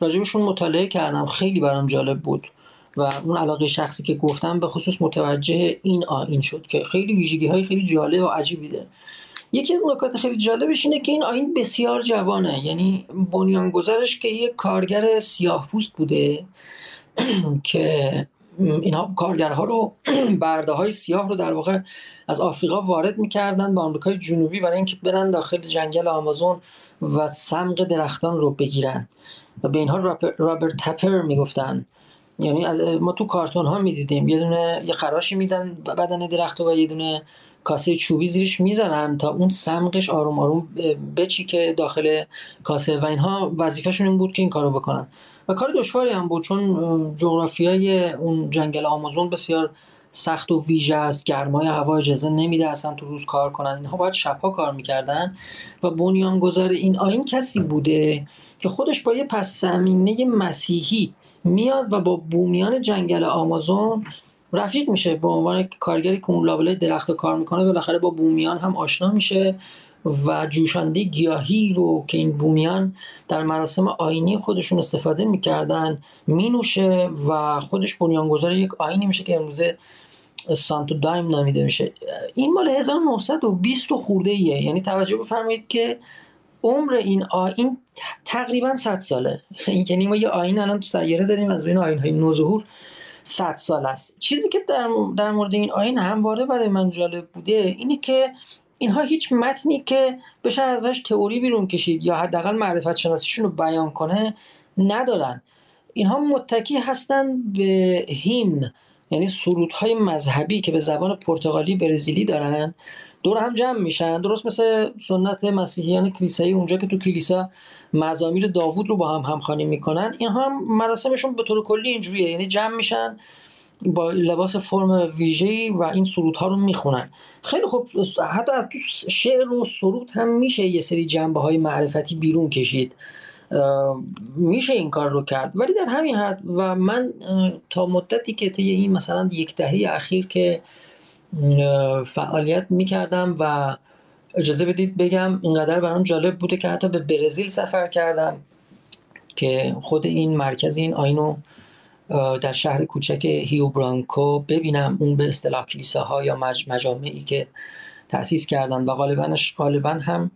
راجبشون مطالعه کردم. خیلی برام جالب بود و اون علاقه شخصی که گفتم به خصوص متوجه این آین شد که خیلی ویژگی های خیلی جالب و عجیبی داره. یکی از نکات خیلی جالبش اینه که این آین بسیار جوانه. یعنی بنیانگذارش که یک کارگر سیاه پوست بوده که اینها کارگرها رو برده های سیاه رو در واقع از آفریقا وارد می‌کردن به آمریکای جنوبی برای اینکه برن داخل جنگل آمازون و سمق درختان رو بگیرن. و به اینها رابرت تپر می‌گفتن. یعنی ما تو کارتون ها می‌دیدیم. یه دونه یه خراشی میدن بدن درخت و یه دونه کاسه چوبی زیرش می‌زنن تا اون سمقش آروم آروم بچی که داخل کاسه. و اینها وظیفهشون این بود که این کارو بکنن. و کار دشواری هم بود چون جغرافیای اون جنگل آمازون بسیار سخت و ویژه است گرمای هوا اجازه نمیده اصلا تو روز کار کنن. اینها باید شبها کار می‌کردن و بنیانگذار این آین کسی بوده که خودش با یه پس زمینه مسیحی میاد و با بومیان جنگل آمازون رفیق میشه به عنوان کارگری که اون لابلای درخت کار می‌کنه بالاخره با بومیان هم آشنا میشه و جوشنده گیاهی رو که این بومیان در مراسم آینی خودشون استفاده می‌کردن مینوشه و خودش بنیانگذار یک آینی میشه که امروزه سانتو دایم نامیده میشه. این مال 1920 خورده ایه یعنی توجه بفرمایید که عمر این آین تقریبا 100 ساله. یعنی ما یه آین الان تو سیاره داریم از بین آین های نوظهور 100 سال است. چیزی که در, در مورد این آین همواره برای من جالب بوده اینه که اینها هیچ متنی که بشه ازش تئوری بیرون کشید یا حداقل معرفت شناسیشون رو بیان کنه ندارن. اینها متکی هستند به هیمن یعنی سرودهای مذهبی که به زبان پرتغالی برزیلی دارن. دور هم جمع میشن. درست مثل سنت مسیحیان کلیسایی اونجا که تو کلیسا مزامیر داوود رو با هم همخوانی می‌کنن. اینها هم مراسمشون به طور کلی اینجوریه. یعنی جمع میشن با لباس فرم ویژه‌ای و این سرودها رو می‌خونن. خیلی خوب حتی تو شعر و سرود هم میشه یه سری جنبه های معرفتی بیرون کشید. میشه این کار رو کرد. ولی در همین حد و من تا مدتی که طی این مثلا یک دهه اخیر که فعالیت می‌کردم و اجازه بدید بگم اینقدر برام جالب بوده که حتی به برزیل سفر کردم که خود این مرکز این آیینو در شهر کوچک هیو برانکو ببینم اون به اصطلاح کلیساها یا مجامعی که تأسیس کردن. و غالبا غالبا هم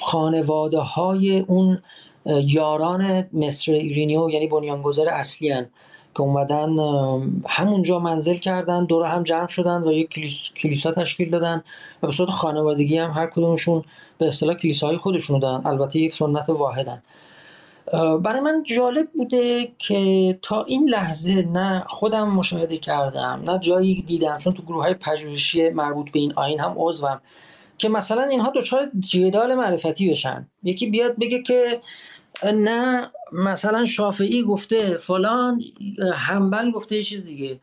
خانواده های اون یاران مستر ایرینیو یعنی بنیانگذار اصلی ان که اومدن همونجا منزل کردن دور هم جمع شدن و یک کلیس، کلیسا تشکیل دادن و به صورت خانوادگی هم هر کدومشون به اصطلاح کلیساهای خودشون دادن. البته یک سنت واحدن. برای من جالب بوده که تا این لحظه نه خودم مشاهده کردم نه جایی دیدم چون تو گروه های پژوهشی مربوط به این آین هم عضوم که مثلا اینها دچار جدال معرفتی بشن. یکی بیاد بگه که نه مثلا شافعی گفته فلان همبل گفته یه چیز دیگه.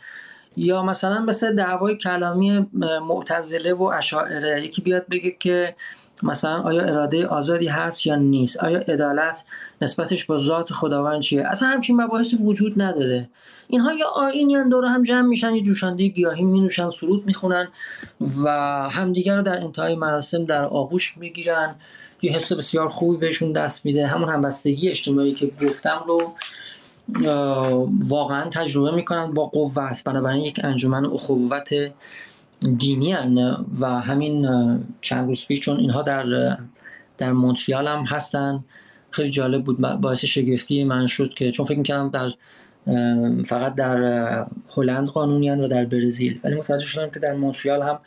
یا مثلا مثل دعوای کلامی معتزله و اشاعره یکی بیاد بگه که مثلا آیا اراده آزادی هست یا نیست؟ آیا عدالت نسبتش با ذات خداوند چیه؟ اصلا همچین مباحثی وجود نداره. اینها یا آینی دور هم جمع میشن یه جوشنده گیاهی مینوشن سرود می‌خونن و همدیگر رو در انتهای مراسم در آغوش می‌گیرن. یه حس بسیار خوبی بهشون دست میده. همون همبستگی اجتماعی که گفتم رو واقعا تجربه می‌کنن با قوت. بنابراین یک انجمن اخوت دینی هن و همین چند روز پیش چون اینها در در مونتریال هم هستن. خیلی جالب بود. باعث شگفتی من شد که چون فکر می‌کردم در فقط در هلند قانونی و در برزیل. ولی متوجه شدم که در مونتریال هم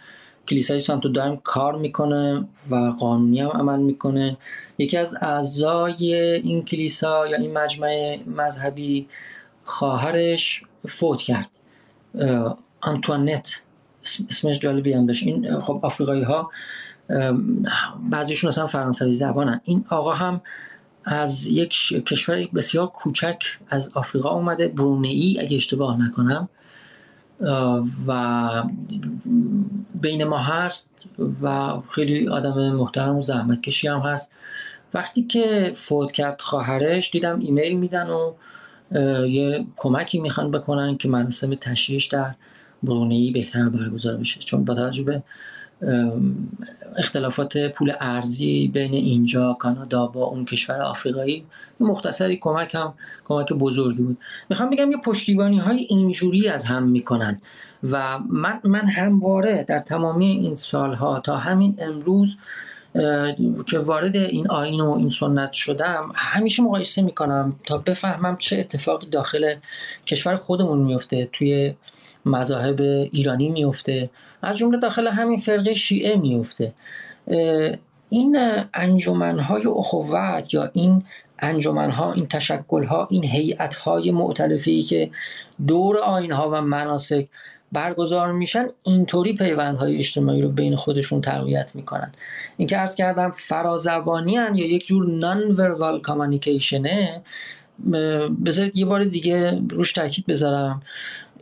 کلیسای سانتو دایم کار می‌کنه و قانونی هم عمل می‌کنه. یکی از اعضای این کلیسا یا این مجمع مذهبی خواهرش فوت کرد. آنتوانت اسمش جالبی هم داشت. این خب آفریقایی ها بعضیشون اصلا فرانسوی زبانن. این آقا هم از یک کشور بسیار کوچک از آفریقا اومده. برونئی اگه اشتباه نکنم. و بین ما هست و خیلی آدم محترم و زحمت کشی هم هست. وقتی که فوت کرد خواهرش دیدم ایمیل میدن و یه کمکی می‌خوان بکنن که مراسم تشییعش در برونئی بهتر برگزار بشه. چون با توجه به اختلافات پول ارزی بین اینجا کانادا با اون کشور آفریقایی. مختصری کمک هم کمک بزرگی بود. می‌خوام بگم یه پشتیبانی های اینجوری از هم می‌کنن. و من, من همواره در تمامی این سالها تا همین امروز که وارد این آین و این سنت شدم همیشه مقایسه می‌کنم تا بفهمم چه اتفاقی داخل کشور خودمون میفته توی مذاهب ایرانی میفته از جمله داخل همین فرقه شیعه میفته این انجمنهای اخوت یا این انجمنها این تشکلها این هیئتهای معتلفی که دور آینها و مناسک برگزار میشن اینطوری پیوندهای اجتماعی رو بین خودشون تقویت می‌کنن. این که ارز کردم فرازبانی یا یک جور نان وربال کامانیکیشنه بذارید یه بار دیگه روش تاکید بذارم.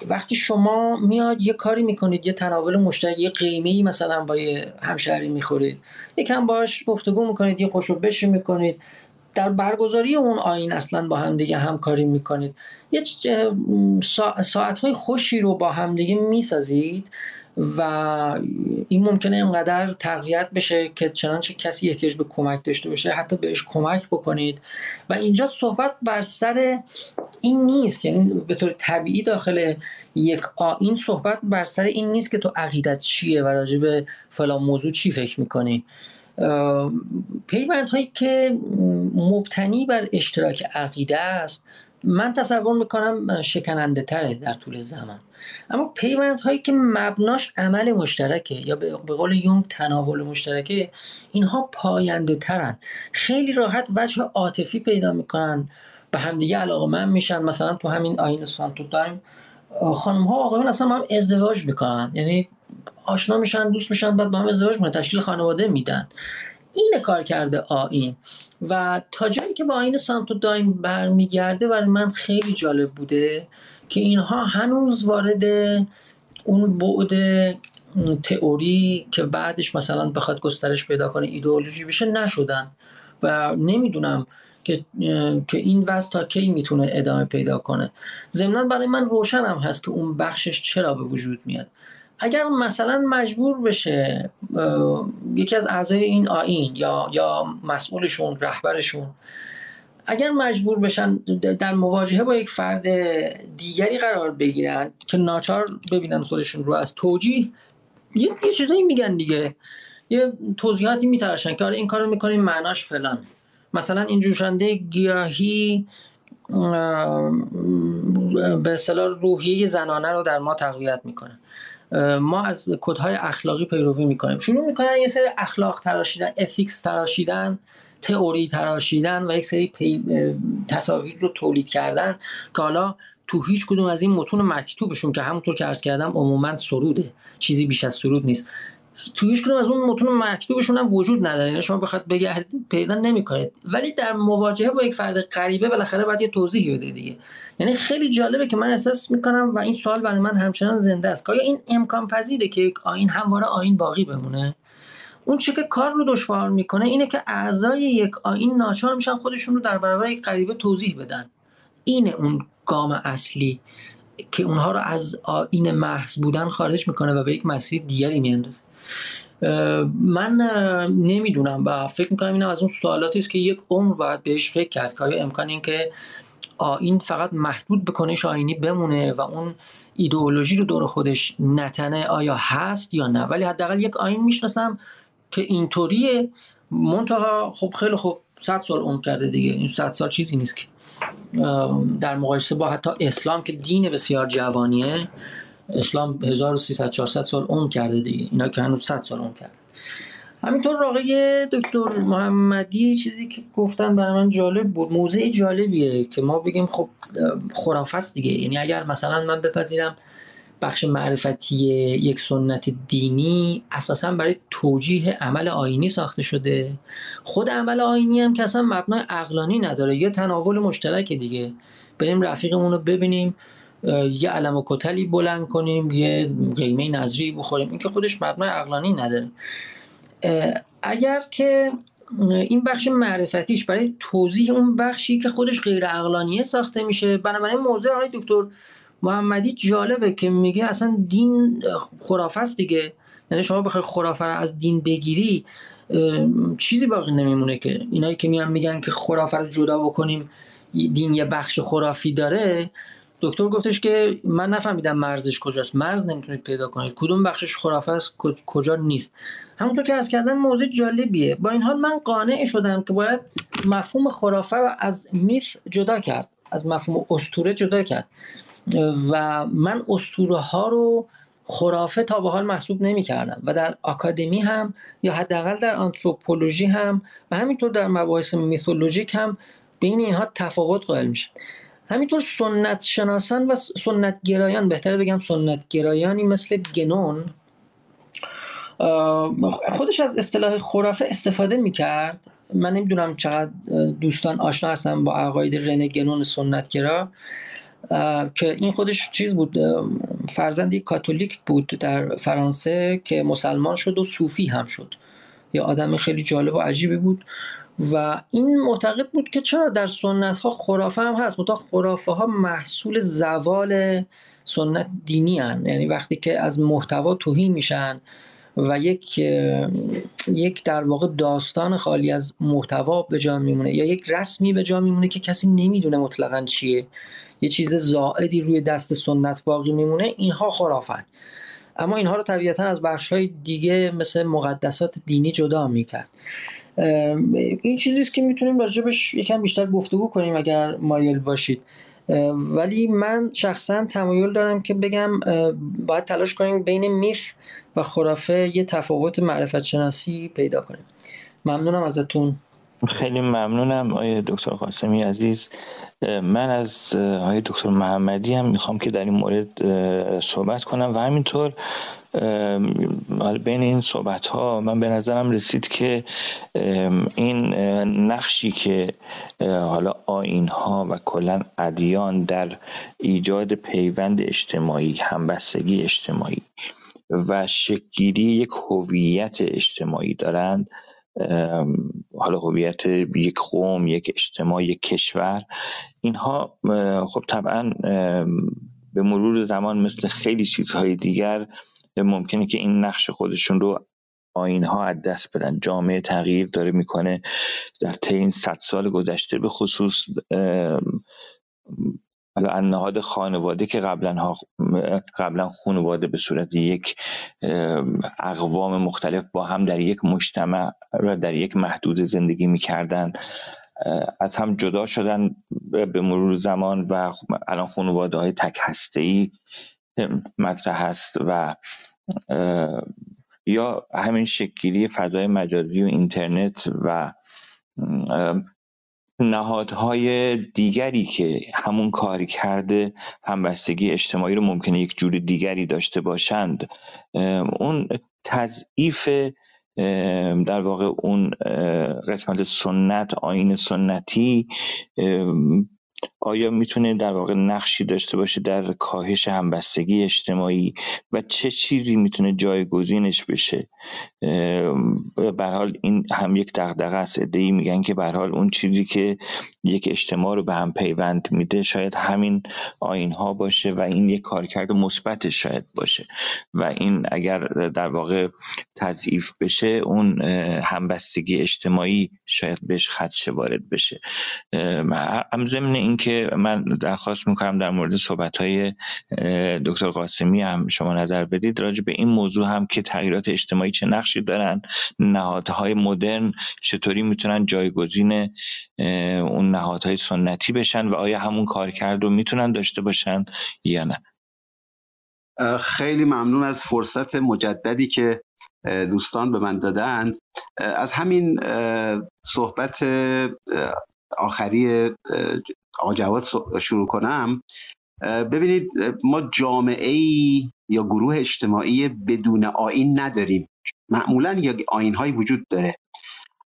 وقتی شما میاد یه کاری می‌کنید یه تناول مشترک یه قیمه ای مثلا با یه همشهری می‌خورید. یکم باش گفتگو می‌کنید یه خوشو بشی می‌کنید. در برگزاری اون آین اصلا با هم دیگه همکاری می‌کنید. یه ساعت های خوشی رو با هم دیگه می‌سازید. و این ممکنه اینقدر تقویت بشه که چنانچه کسی احتیاج به کمک داشته باشه حتی بهش کمک بکنید. و اینجا صحبت بر سر این نیست یعنی به طور طبیعی داخل یک این صحبت بر سر این نیست که تو عقیدت چیه و راجع به فلان موضوع چی فکر می‌کنی. پیوند هایی که مبتنی بر اشتراک عقیده است من تصور می‌کنم شکننده تره در طول زمان. اما پیوند هایی که مبناش عمل مشترکه یا به قول یونگ تناول مشترکه اینها پاینده ترن. خیلی راحت وجه عاطفی پیدا می‌کنن به همدیگه علاقه من میشن. مثلا تو همین آین سانتو تایم خانم ها آقایون اصلا هم ازدواج می‌کنن. یعنی آشنا میشن دوست میشن بعد با هم ازدواج می‌کنن تشکیل خانواده میدن. این کار کرده آین. و تا جایی که با آین سانتو دایم برمیگرده برای من خیلی جالب بوده. که اینها هنوز وارد اون بعد تئوری که بعدش مثلا بخواد گسترش پیدا کنه ایدئولوژی بشه نشدن. و نمی‌دونم که که این وضع تا کی می‌تونه ادامه پیدا کنه. ضمنا برای من روشنم هست که اون بخشش چرا به وجود میاد. اگر مثلا مجبور بشه یکی از اعضای این آین یا یا مسئولشون رهبرشون اگر مجبور بشن در مواجهه با یک فرد دیگری قرار بگیرن که ناچار ببینن خودشون رو از توجیه یه, چیزایی میگن دیگه. یه توضیحاتی میترشن که آره این کارو می‌کنیم معناش فلان. مثلا این جوشنده گیاهی به اصطلاح روحیه زنانه رو در ما تقویت می‌کنه. ما از کدهای اخلاقی پیروی می‌کنیم. شروع می‌کنن یه سری اخلاق تراشیدن افیکس تراشیدن. تئوری تراشیدن و یک سری تصاویر رو تولید کردن که حالا تو هیچ کدوم از این متون مکتوبشون که همونطور که عرض کردم عموما سروده. چیزی بیش از سرود نیست. تو هیچ کدوم از اون متون مکتوبشون هم وجود نداره. یعنی شما بخواد بگردید پیدا نمی‌کنید. ولی در مواجهه با یک فرد غریبه بالاخره باید یه توضیحی بده دیگه. یعنی خیلی جالبه که من احساس می‌کنم و این سوال برای من همچنان زنده است. آیا این امکان پذیره که یک آین همواره آین باقی بمونه؟ اون چی که کار رو دشوار می‌کنه اینه که اعضای یک آین ناچار میشن خودشون رو در برابر یک غریبه توضیح بدن. اینه اون گام اصلی که اونها رو از آین محض بودن خارج می‌کنه و به یک مسیر دیگری میاندازه. من نمی‌دونم و فکر می‌کنم این از اون سوالاتی است که یک عمر باید بهش فکر کرد که آیا امکان این که این فقط محدود به کنش آینی بمونه و اون ایدئولوژی رو دور خودش نتنه آیا هست یا نه. ولی حداقل یک آین می‌شناسم که اینطوریه. منتها خب خیلی خوب صد سال عمر کرده دیگه. این صد سال چیزی نیست که. در مقایسه با حتی اسلام که دین بسیار جوانیه اسلام 1300 400 سال عمر کرده دیگه. اینا که هنوز 100 سال عمر کرده. همینطور آقای دکتر محمدی چیزی که گفتن برای من جالب بود. موضع جالبیه که ما بگیم خب خرافت دیگه. یعنی اگر مثلا من بپذیرم بخش معرفتی یک سنت دینی اساسا برای توجیه عمل آینی ساخته شده. خود عمل آینی هم که اصلا مبنای اقلانی نداره یه تناول مشترک دیگه. بریم رفیقمون رو ببینیم یه علم و کتلی بلند کنیم یه قیمه نظری بخوریم. این که خودش مبنای اقلانی نداره. اگر که این بخش معرفتیش برای توضیح اون بخشی که خودش غیر اقلانیه ساخته میشه بنابراین موضوع آقای دکتر محمدی جالبه که میگه اصلا دین خرافه است دیگه. یعنی شما بخوای خرافه رو از دین بگیری چیزی باقی نمیمونه که. اینایی که میان میگن که خرافه رو جدا بکنیم دین یه بخش خرافی داره. دکتر گفتش که من نفهمیدم مرزش کجاست. مرز نمی‌تونید پیدا کنید. کدوم بخشش خرافه است کجا نیست. همونطور که از کردن موضوع جالبیه. با این حال من قانع شدم که باید مفهوم خرافه رو از میث جدا کرد. از مفهوم استوره جدا کرد. و من استوره ها رو خرافه تا به حال محسوب نمی کردم. و در آکادمی هم یا حداقل در آنتروپولوژی هم و همینطور در مباحث میثولوژیک هم بین اینها تفاوت قائل میشه. همینطور سنت شناسان و سنت گرایان بهتره بگم سنت گرایانی مثل گنون خودش از اصطلاح خرافه استفاده می‌کرد. من نمی‌دونم چقدر دوستان آشنا هستن با عقاید رنه گنون سنتگرا. که این خودش چیز بود فرزند یک کاتولیک بود در فرانسه که مسلمان شد و صوفی هم شد. یه آدم خیلی جالب و عجیبی بود و این معتقد بود که چرا در سنت ها خرافه هم هست. متا خرافه ها محصول زوال سنت دینی هن. یعنی وقتی که از محتوا توهین میشن و یک یک در واقع داستان خالی از محتوا به جا میمونه یا یک رسمی به جا میمونه که کسی نمی‌دونه مطلقا چیه. یه چیز زائدی روی دست سنت باقی میمونه اینها خرافن. اما اینها رو طبیعتا از بخش های دیگه مثل مقدسات دینی جدا می‌کرد. این چیزی است که می‌تونیم راجبش یکم بیشتر گفتگو کنیم اگر مایل باشید. ولی من شخصا تمایل دارم که بگم باید تلاش کنیم بین میث و خرافه یه تفاوت معرفت شناسی پیدا کنیم. ممنونم ازتون. خیلی ممنونم آقای دکتر قاسمی عزیز. من از آقای دکتر محمدی هم می‌خوام که در این مورد صحبت کنم و همینطور بین این صحبت ها من به نظرم رسید که این نقشی که حالا آین ها و کلا ادیان در ایجاد پیوند اجتماعی همبستگی اجتماعی و شکگیری یک هویت اجتماعی دارند حالا هویت یک قوم یک اجتماع یک کشور. اینها خب طبعا به مرور زمان مثل خیلی چیزهای دیگر ممکنه که این نقش خودشون رو آینها از دست بدن. جامعه تغییر داره می‌کنه. در طی این صد سال گذشته به خصوص حالا نهاد خانواده که قبلا قبلا خانواده به صورت یک اقوام مختلف با هم در یک مجتمع و در یک محدود زندگی می‌کردن از هم جدا شدن به مرور زمان و الان خانواده های تک هسته ای مطرح هست و یا همین شکلی فضای مجازی و اینترنت و نهادهای دیگری که همون کاری کرده همبستگی اجتماعی رو ممکنه یک جور دیگری داشته باشند. اون تضعیف در واقع اون قسمت سنت آین سنتی آیا می‌تونه در واقع نقشی داشته باشه در کاهش همبستگی اجتماعی و چه چیزی می‌تونه جایگزینش بشه؟ به حال این هم یک دغدغه است. ای میگن که به حال اون چیزی که یک اجتماع رو به هم پیوند میده شاید همین آین ها باشه و این یک کارکرد مثبت شاید باشه. و این اگر در واقع تضعیف بشه اون همبستگی اجتماعی شاید بهش خدشه وارد بشه. هم اینکه من درخواست می‌کنم در مورد صحبت های دکتر قاسمی هم شما نظر بدید. راجع به این موضوع هم که تغییرات اجتماعی چه نقشی دارن نهادهای مدرن چطوری می‌تونن جایگزین اون نهادهای سنتی بشن و آیا همون کارکرد رو می‌تونن داشته باشن یا نه؟ خیلی ممنون از فرصت مجددی که دوستان به من دادند. از همین صحبت آخری آقا جواد شروع کنم. ببینید ما جامعه ای یا گروه اجتماعی بدون آین نداریم. معمولا یا آین هایی وجود داره.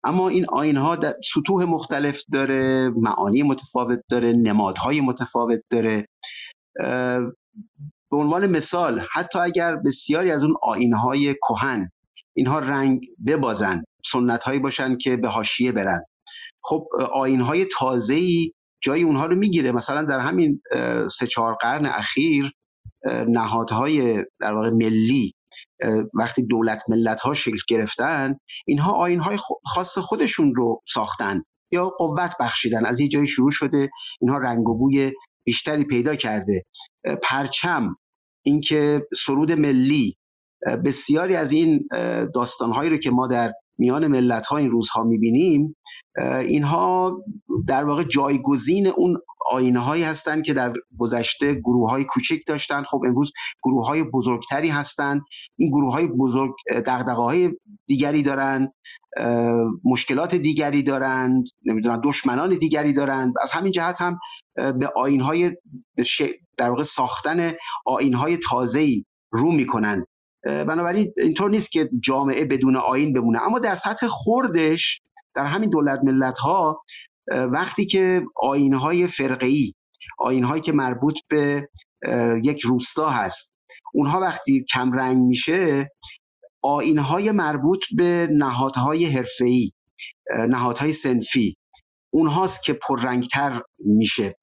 اما این آین ها در سطوح مختلف داره معانی متفاوت داره نمادهای متفاوت داره. به عنوان مثال حتی اگر بسیاری از اون آین های کهن اینها رنگ ببازن سنت هایی باشن که به حاشیه برن. خب آین های تازه ای جای اونها رو می‌گیره. مثلا در همین سه چهار قرن اخیر نهادهای در واقع ملی وقتی دولت ملت ها شکل گرفتن اینها آین های خاص خودشون رو ساختن یا قوت بخشیدن. از یه جایی شروع شده اینها رنگ و بوی بیشتری پیدا کرده. پرچم اینکه سرود ملی بسیاری از این داستانهایی رو که ما در میان ملت ها این روزها می‌بینیم اینها در واقع جایگزین اون آینه هایی هستند که در گذشته گروه های کوچک داشتن. خب امروز گروه های بزرگتری هستند این گروه های بزرگ دقدقه های دیگری دارند مشکلات دیگری دارند نمی‌دونم دشمنان دیگری دارند از همین جهت هم به آین های در واقع ساختن آین های تازه‌ای رو می‌کنن. بنابراین اینطور نیست که جامعه بدون آین بمونه. اما در سطح خوردش در همین دولت ملت ها وقتی که آین های فرقی آین هایی که مربوط به یک روستا هست اونها وقتی کمرنگ میشه آین های مربوط به نهادهای حرفه‌ای نهادهای سنفی اونهاست که پررنگتر میشه.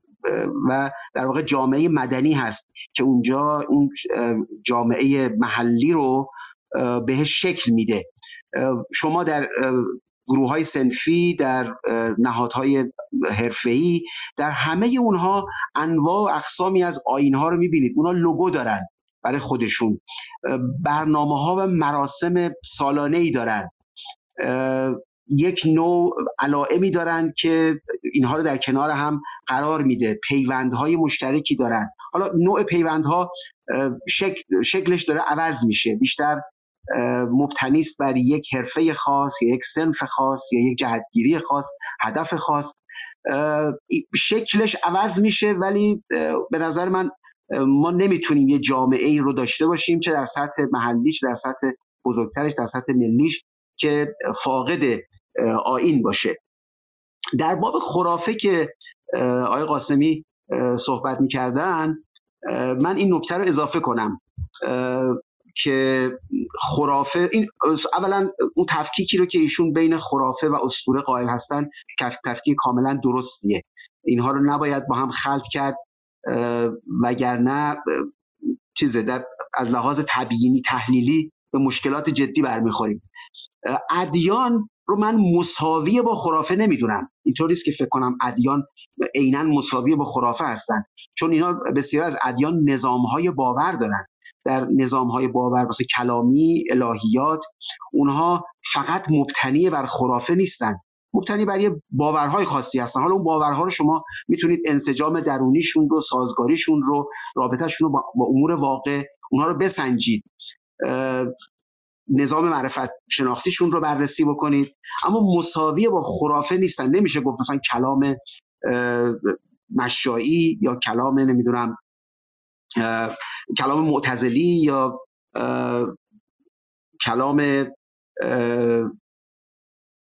و در واقع جامعه مدنی هست که اونجا اون جامعه محلی رو بهش شکل میده. شما در گروه های سنفی در نهادهای حرفه‌ای در همه اونها انواع و اقسامی از آین ها رو می‌بینید. اونها لوگو دارن برای خودشون. برنامه ها و مراسم سالانه ای دارن یک نوع علائمی دارن که اینها رو در کنار هم قرار میده. پیوندهای مشترکی دارن. حالا نوع پیوندها شکل، شکلش داره عوض میشه. بیشتر مبتنی است بر یک حرفه خاص یا یک سنف خاص یا یک جهتگیری خاص هدف خاص. شکلش عوض میشه ولی به نظر من ما نمی‌تونیم یه جامعه ای رو داشته باشیم چه در سطح محلیش در سطح بزرگترش در سطح ملیش که فاقد آین باشه. در باب خرافه که آقای قاسمی صحبت می‌کردن من این نکته رو اضافه کنم. که خرافه این اولا اون تفکیکی رو که ایشون بین خرافه و اسطوره قائل هستن تفکیک کاملا درستیه. اینها رو نباید با هم خلط کرد وگرنه چیزه در از لحاظ تبیینی تحلیلی به مشکلات جدی برمیخوریم. ادیان رو من مساوی با خرافه نمی‌دونم. اینطوری است که فکر کنم ادیان عینا مساوی با خرافه هستن. چون اینا بسیار از ادیان نظامهای باور دارن. در نظامهای باور واسه کلامی الهیات اونها فقط مبتنی بر خرافه نیستن. مبتنی بر یه باورهای خاصی هستن. حالا اون باورها رو شما می‌تونید انسجام درونیشون رو سازگاریشون رو رابطهشون رو با امور واقع اونها رو بسنجید. نظام معرفت شناختیشون رو بررسی بکنید. اما مساوی با خرافه نیستن. نمیشه گفت مثلا کلام مشایی یا کلام نمی‌دونم کلام معتزلی یا کلام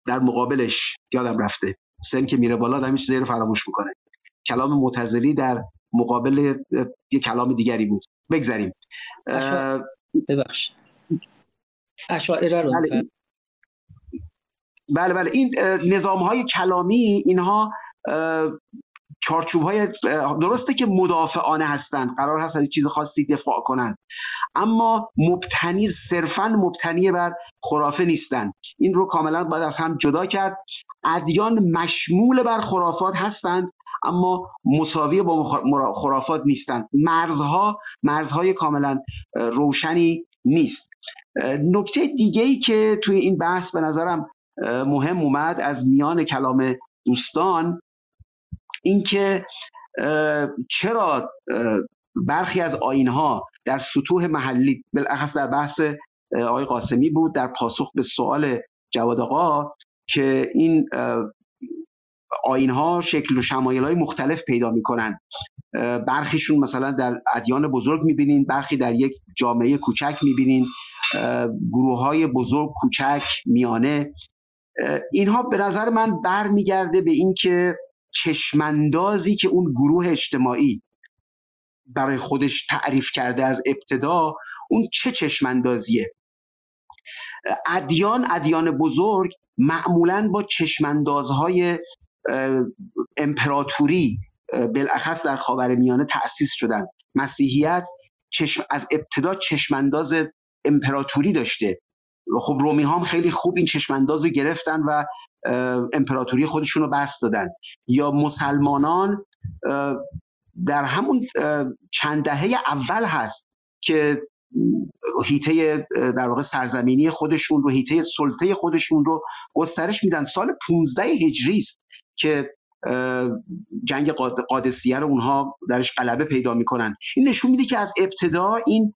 در مقابلش یادم رفته. سن که میره بالا همین چیزایی رو فراموش می‌کنه. کلام معتزلی در مقابل یه کلام دیگری بود. بگذاریم ببخش اشاعره رو بله بله, بله. این نظام های کلامی اینها چارچوب های درسته که مدافعانه هستند قرار هست از چیز خاصی دفاع کنند اما مبتنی صرفا مبتنی بر خرافه نیستند. این رو کاملا باید از هم جدا کرد. ادیان مشمول بر خرافات هستند اما مساوی با خرافات نیستند. مرزها مرزهای کاملا روشنی نیست. نکته دیگه که توی این بحث به نظرم مهم اومد از میان کلام دوستان اینکه چرا برخی از آینها در سطوح محلی بالاخص در بحث آقای قاسمی بود در پاسخ به سوال جواد آقا که این آینها شکل و شمایل های مختلف پیدا می‌کنن. برخیشون مثلا در ادیان بزرگ می‌بینین برخی در یک جامعه کوچک می‌بینین. گروه های بزرگ کوچک میانه. اینها به نظر من برمیگرده به اینکه چشمندازی که اون گروه اجتماعی برای خودش تعریف کرده از ابتدا اون چه چشمندازیه ادیان ادیان بزرگ معمولا با چشمندازهای امپراتوری بالاخص در خاور میانه تأسیس شدن. مسیحیت از ابتدا چشمانداز امپراتوری داشته. خب رومی هم خیلی خوب این چشمانداز رو گرفتن و امپراتوری خودشون رو بست دادن. یا مسلمانان در همون چند دهه اول هست که هیته در واقع سرزمینی خودشون رو هیته سلطه خودشون رو گسترش میدن. سال 15 هجری است. که جنگ قادسیه رو اونها درش غلبه پیدا می‌کنن. این نشون میده که از ابتدا این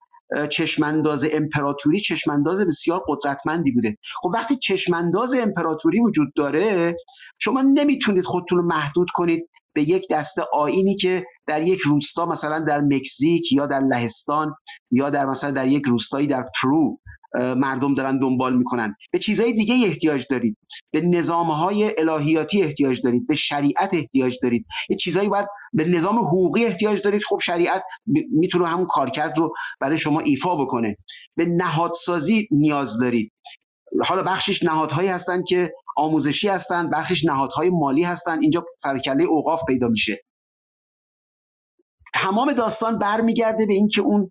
چشمانداز امپراتوری چشمانداز بسیار قدرتمندی بوده. خب وقتی چشمانداز امپراتوری وجود داره شما نمی‌تونید خودتون رو محدود کنید به یک دسته آینی که در یک روستا مثلا در مکزیک یا در لهستان یا در مثلا در یک روستایی در پرو. مردم دارن دنبال می‌کنن. به چیزهای دیگه احتیاج دارید. به نظامهای الهیاتی احتیاج دارید. به شریعت احتیاج دارید. یه چیزایی باید به نظام حقوقی احتیاج دارید. خب شریعت می‌تونه همون کارکرد رو برای شما ایفا بکنه. به نهادسازی نیاز دارید. حالا بخشش نهادهایی هستن که آموزشی هستن بخشش نهادهای مالی هستن. اینجا سرکله اوقاف پیدا میشه. تمام داستان برمیگرده به اینکه اون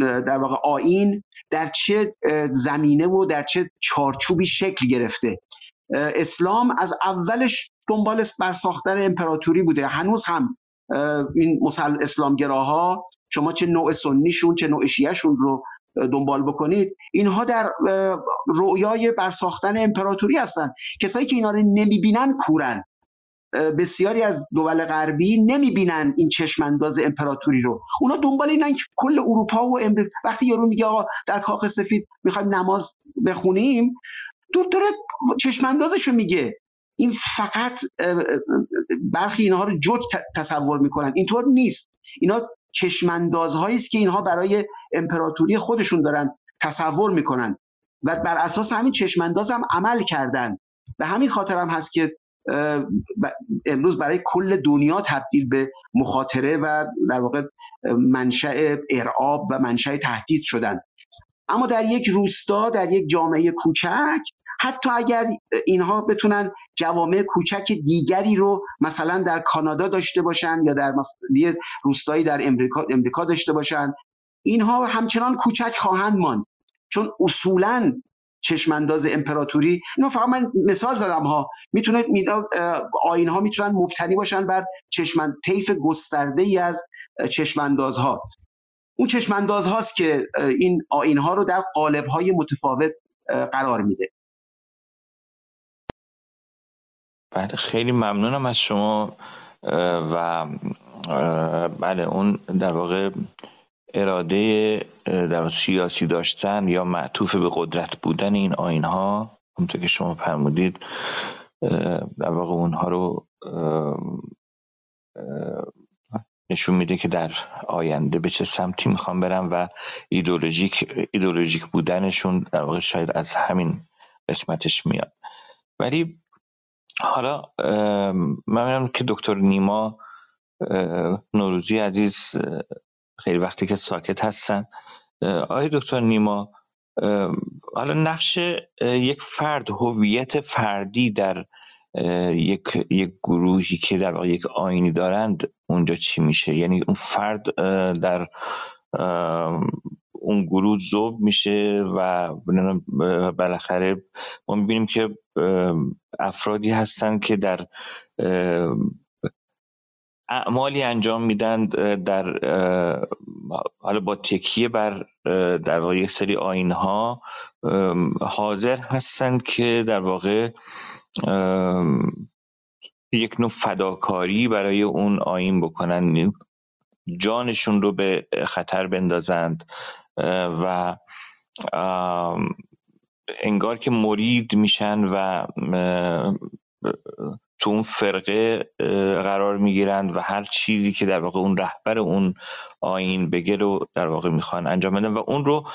در واقع آین در چه زمینه و در چه چارچوبی شکل گرفته. اسلام از اولش دنبال برساختن امپراتوری بوده. هنوز هم این مسل اسلامگراها شما چه نوع سنیشون چه نوع شیعشون رو دنبال بکنید اینها در رویای برساختن امپراتوری هستن. کسایی که اینا رو نمی‌بینن کورن. بسیاری از دول غربی نمی‌بینن این چشمانداز امپراتوری رو. اونا دنبال اینن که کل اروپا و امریکا وقتی یارو میگه آقا در کاخ سفید می‌خوایم نماز بخونیم دور داره چشماندازش رو میگه. این فقط برخی اینها رو جوک تصور می‌کنن. اینطور نیست. اینا چشماندازهایی است که اینها برای امپراتوری خودشون دارن تصور می‌کنن و بر اساس همین چشمانداز هم عمل کردن. به همین خاطر هم هست که امروز برای کل دنیا تبدیل به مخاطره و در واقع منشأ ارعاب و منشأ تهدید شدن. اما در یک روستا در یک جامعه کوچک حتی اگر اینها بتونن جوامع کوچک دیگری رو مثلا در کانادا داشته باشن یا در روستایی در امریکا, امریکا داشته باشن اینها همچنان کوچک خواهند ماند. چون اصولا چشمانداز امپراتوری. اینو فقط من مثال زدم ها. می‌تونه آین ها می‌تونن مبتنی باشن بر چشمند طیف گسترده ای از چشمانداز ها اون چشمانداز هاست که این آین ها رو در قالب های متفاوت قرار میده. بله خیلی ممنونم از شما. و بله اون در واقع اراده در سیاسی داشتن یا معطوف به قدرت بودن این آین ها همونطور که شما فرمودید در واقع اونها رو نشون میده که در آینده به چه سمتی می‌خوام برم و ایدولوژیک ایدولوژیک بودنشون در واقع شاید از همین قسمتش میاد. ولی حالا من که دکتر نیما نوروزی عزیز خیلی وقتی که ساکت هستن. آقای دکتر نیما حالا نقش یک فرد هویت فردی در یک یک گروهی که در یک آینی دارند اونجا چی میشه؟ یعنی اون فرد در اون گروه زوب میشه و بالاخره ما می‌بینیم که افرادی هستن که در اعمالی انجام میدن در حالا با تکیه بر در واقع یک سری آین ها حاضر هستند که در واقع یک نوع فداکاری برای اون آین بکنن جانشون رو به خطر بندازند و انگار که مرید میشن و تو اون فرقه قرار می‌گیرند و هر چیزی که در واقع اون رهبر اون آین بگه رو در واقع می‌خوان انجام بدن و اون رو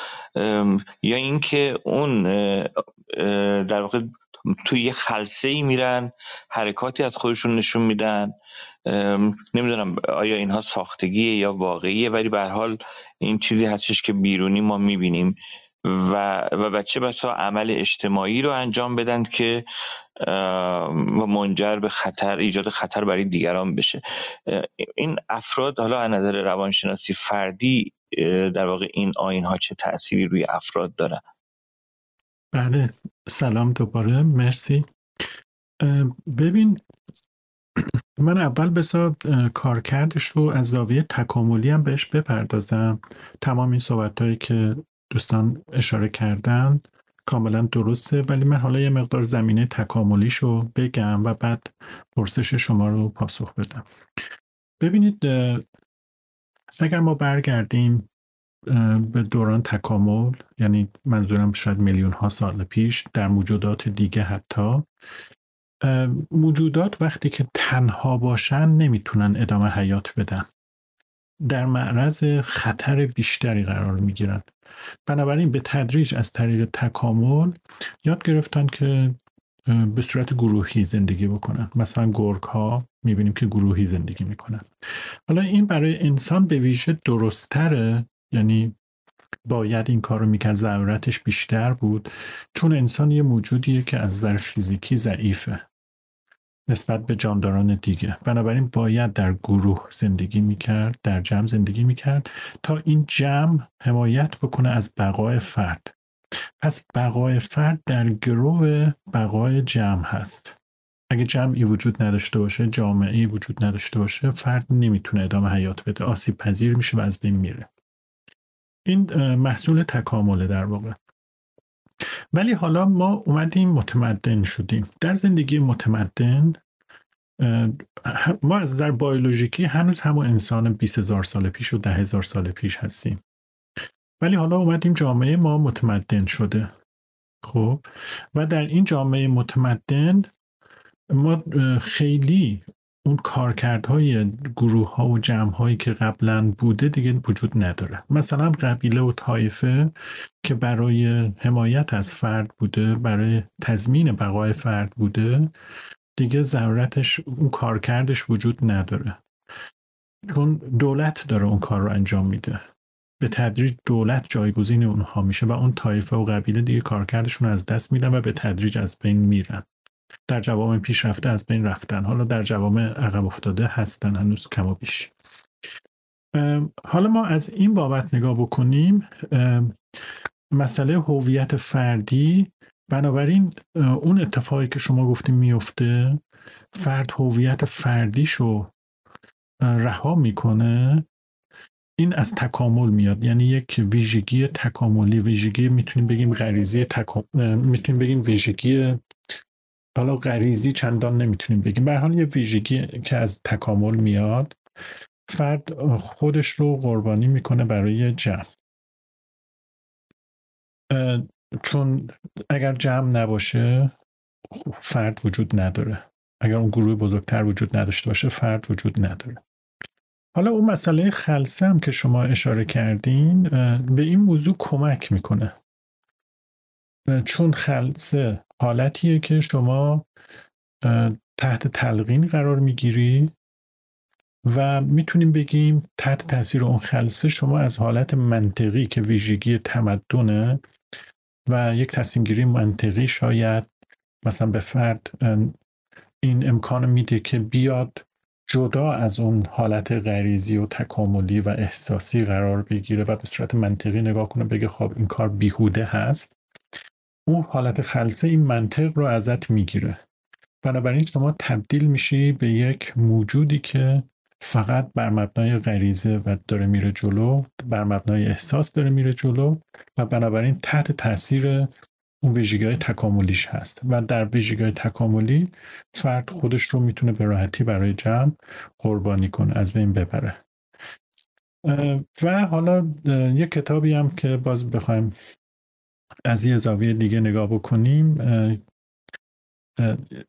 یا اینکه اون در واقع توی یه خلصه ای میرن حرکاتی از خودشون نشون میدن نمی‌دونم آیا اینها ساختگیه یا واقعیه ولی به حال این چیزی هستش که بیرونی ما می‌بینیم. و و بچه بسا عمل اجتماعی رو انجام بدن که و منجر به خطر ایجاد خطر برای دیگران بشه. این افراد حالا از نظر روانشناسی فردی در واقع این آین ها چه تأثیری روی افراد دارن؟ بله سلام دوباره مرسی. ببین من اول بسا کارکردش رو از زاویه تکاملی هم بهش بپردازم. تمام این صحبت که دوستان اشاره کردن کاملا درسته. ولی من حالا یه مقدار زمینه تکاملیش رو بگم و بعد پرسش شما رو پاسخ بدم. ببینید اگر ما برگردیم به دوران تکامل یعنی منظورم شاید میلیون ها سال پیش در موجودات دیگه حتی موجودات وقتی که تنها باشن نمی‌تونن ادامه حیات بدن. در معرض خطر بیشتری قرار می‌گیرن بنابراین به تدریج از طریق تکامل یاد گرفتن که به صورت گروهی زندگی بکنن مثلا گرگ ها می‌بینیم که گروهی زندگی می‌کنن حالا این برای انسان به ویژه درستره یعنی باید این کار رو می‌کرد ضرورتش بیشتر بود؟ چون انسان یه موجودیه که از نظر فیزیکی ضعیفه. نسبت به جانداران دیگه. بنابراین باید در گروه زندگی می‌کرد در جمع زندگی می‌کرد تا این جمع حمایت بکنه از بقای فرد. پس بقای فرد در گروه بقای جمع هست. اگه جمعی وجود نداشته باشه جامعه وجود نداشته باشه فرد نمی‌تونه ادامه حیات بده. آسیب پذیر میشه و از بین میره. این محصول تکامله در واقع. ولی حالا ما اومدیم متمدن شدیم. در زندگی متمدن ما از در بیولوژیکی هنوز همون انسان 20 هزار سال پیش و ده هزار سال پیش هستیم. ولی حالا اومدیم جامعه ما متمدن شده. خب؟ و در این جامعه متمدن ما خیلی اون کارکردهای گروه ها و جمع هایی که قبلا بوده دیگه وجود نداره. مثلا قبیله و طایفه که برای حمایت از فرد بوده برای تضمین بقای فرد بوده دیگه ضرورتش اون کارکردش وجود نداره. چون دولت داره اون کار رو انجام میده. به تدریج دولت جایگزین اونها میشه و اون طایفه و قبیله دیگه کارکردشون از دست میدن و به تدریج از بین میرن. در جوامع پیشرفته از بین رفتن. حالا در جوامع عقب افتاده هستن هنوز کم و بیش. حالا ما از این بابت نگاه بکنیم. مسئله هویت فردی. بنابراین اون اتفاقی که شما گفتیم میفته فرد هویت فردیشو رها می‌کنه این از تکامل میاد. یعنی یک ویژگی تکاملی ویژگی می‌تونیم بگیم غریزی تکامل می‌تونیم بگیم ویژگی حالا غریزی چندان نمی‌تونیم بگیم. به حال یه ویژگی که از تکامل میاد فرد خودش رو قربانی می‌کنه برای جمع. چون اگر جمع نباشه فرد وجود نداره. اگر اون گروه بزرگتر وجود نداشته باشه فرد وجود نداره. حالا اون مسئله خلصه هم که شما اشاره کردین به این موضوع کمک می‌کنه. چون خلصه حالتیه که شما تحت تلقین قرار می‌گیری و می‌تونیم بگیم تحت تاثیر اون خلصه شما از حالت منطقی که ویژگی تمدنه و یک تصمیم گیری منطقی شاید مثلا به فرد این امکان میده که بیاد جدا از اون حالت غریزی و تکاملی و احساسی قرار بگیره و به صورت منطقی نگاه کنه بگه خب این کار بیهوده هست. اون حالت خلصه این منطق رو ازت می‌گیره. بنابراین شما تبدیل میشی به یک موجودی که فقط بر مبنای غریزه و داره میره جلو بر مبنای احساس داره میره جلو و بنابراین تحت تاثیر اون ویژگی تکاملیش هست. و در ویژگی تکاملی فرد خودش رو می‌تونه به راحتی برای جمع قربانی کنه از بین ببره. و حالا یک کتابی هم که باز بخوایم از یه زاویه دیگه نگاه بکنیم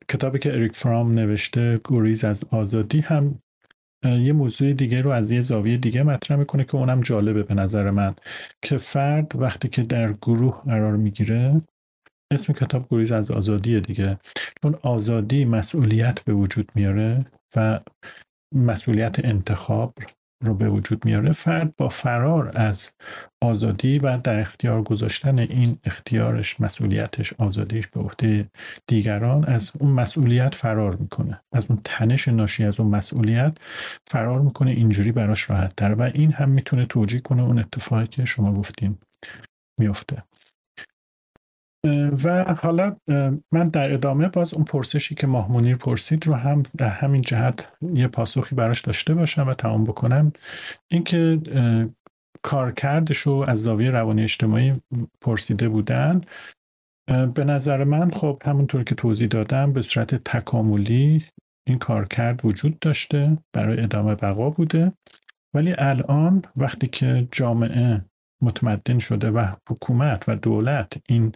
کتابی که اریک فرام نوشته گریز از آزادی هم یه موضوع دیگه رو از یه زاویه دیگه مطرح می‌کنه که اونم جالبه به نظر من که فرد وقتی که در گروه قرار می‌گیره اسم کتاب گریز از آزادیه دیگه. چون آزادی مسئولیت به وجود میاره و مسئولیت انتخاب رو به وجود میاره فرد با فرار از آزادی و در اختیار گذاشتن این اختیارش مسئولیتش آزادیش به عهده دیگران از اون مسئولیت فرار می‌کنه. از اون تنش ناشی از اون مسئولیت فرار می‌کنه اینجوری براش راحت تر. و این هم می‌تونه توجیه کنه اون اتفاقی که شما گفتیم میفته و حالا من در ادامه باز اون پرسشی که ماه پرسید رو هم در همین جهت یه پاسخی براش داشته باشم و تمام بکنم. اینکه کارکردش رو از زاویه روانی اجتماعی پرسیده بودن به نظر من خب همونطور که توضیح دادم به صورت تکاملی این کارکرد وجود داشته برای ادامه بقا بوده. ولی الان وقتی که جامعه متمدن شده و حکومت و دولت این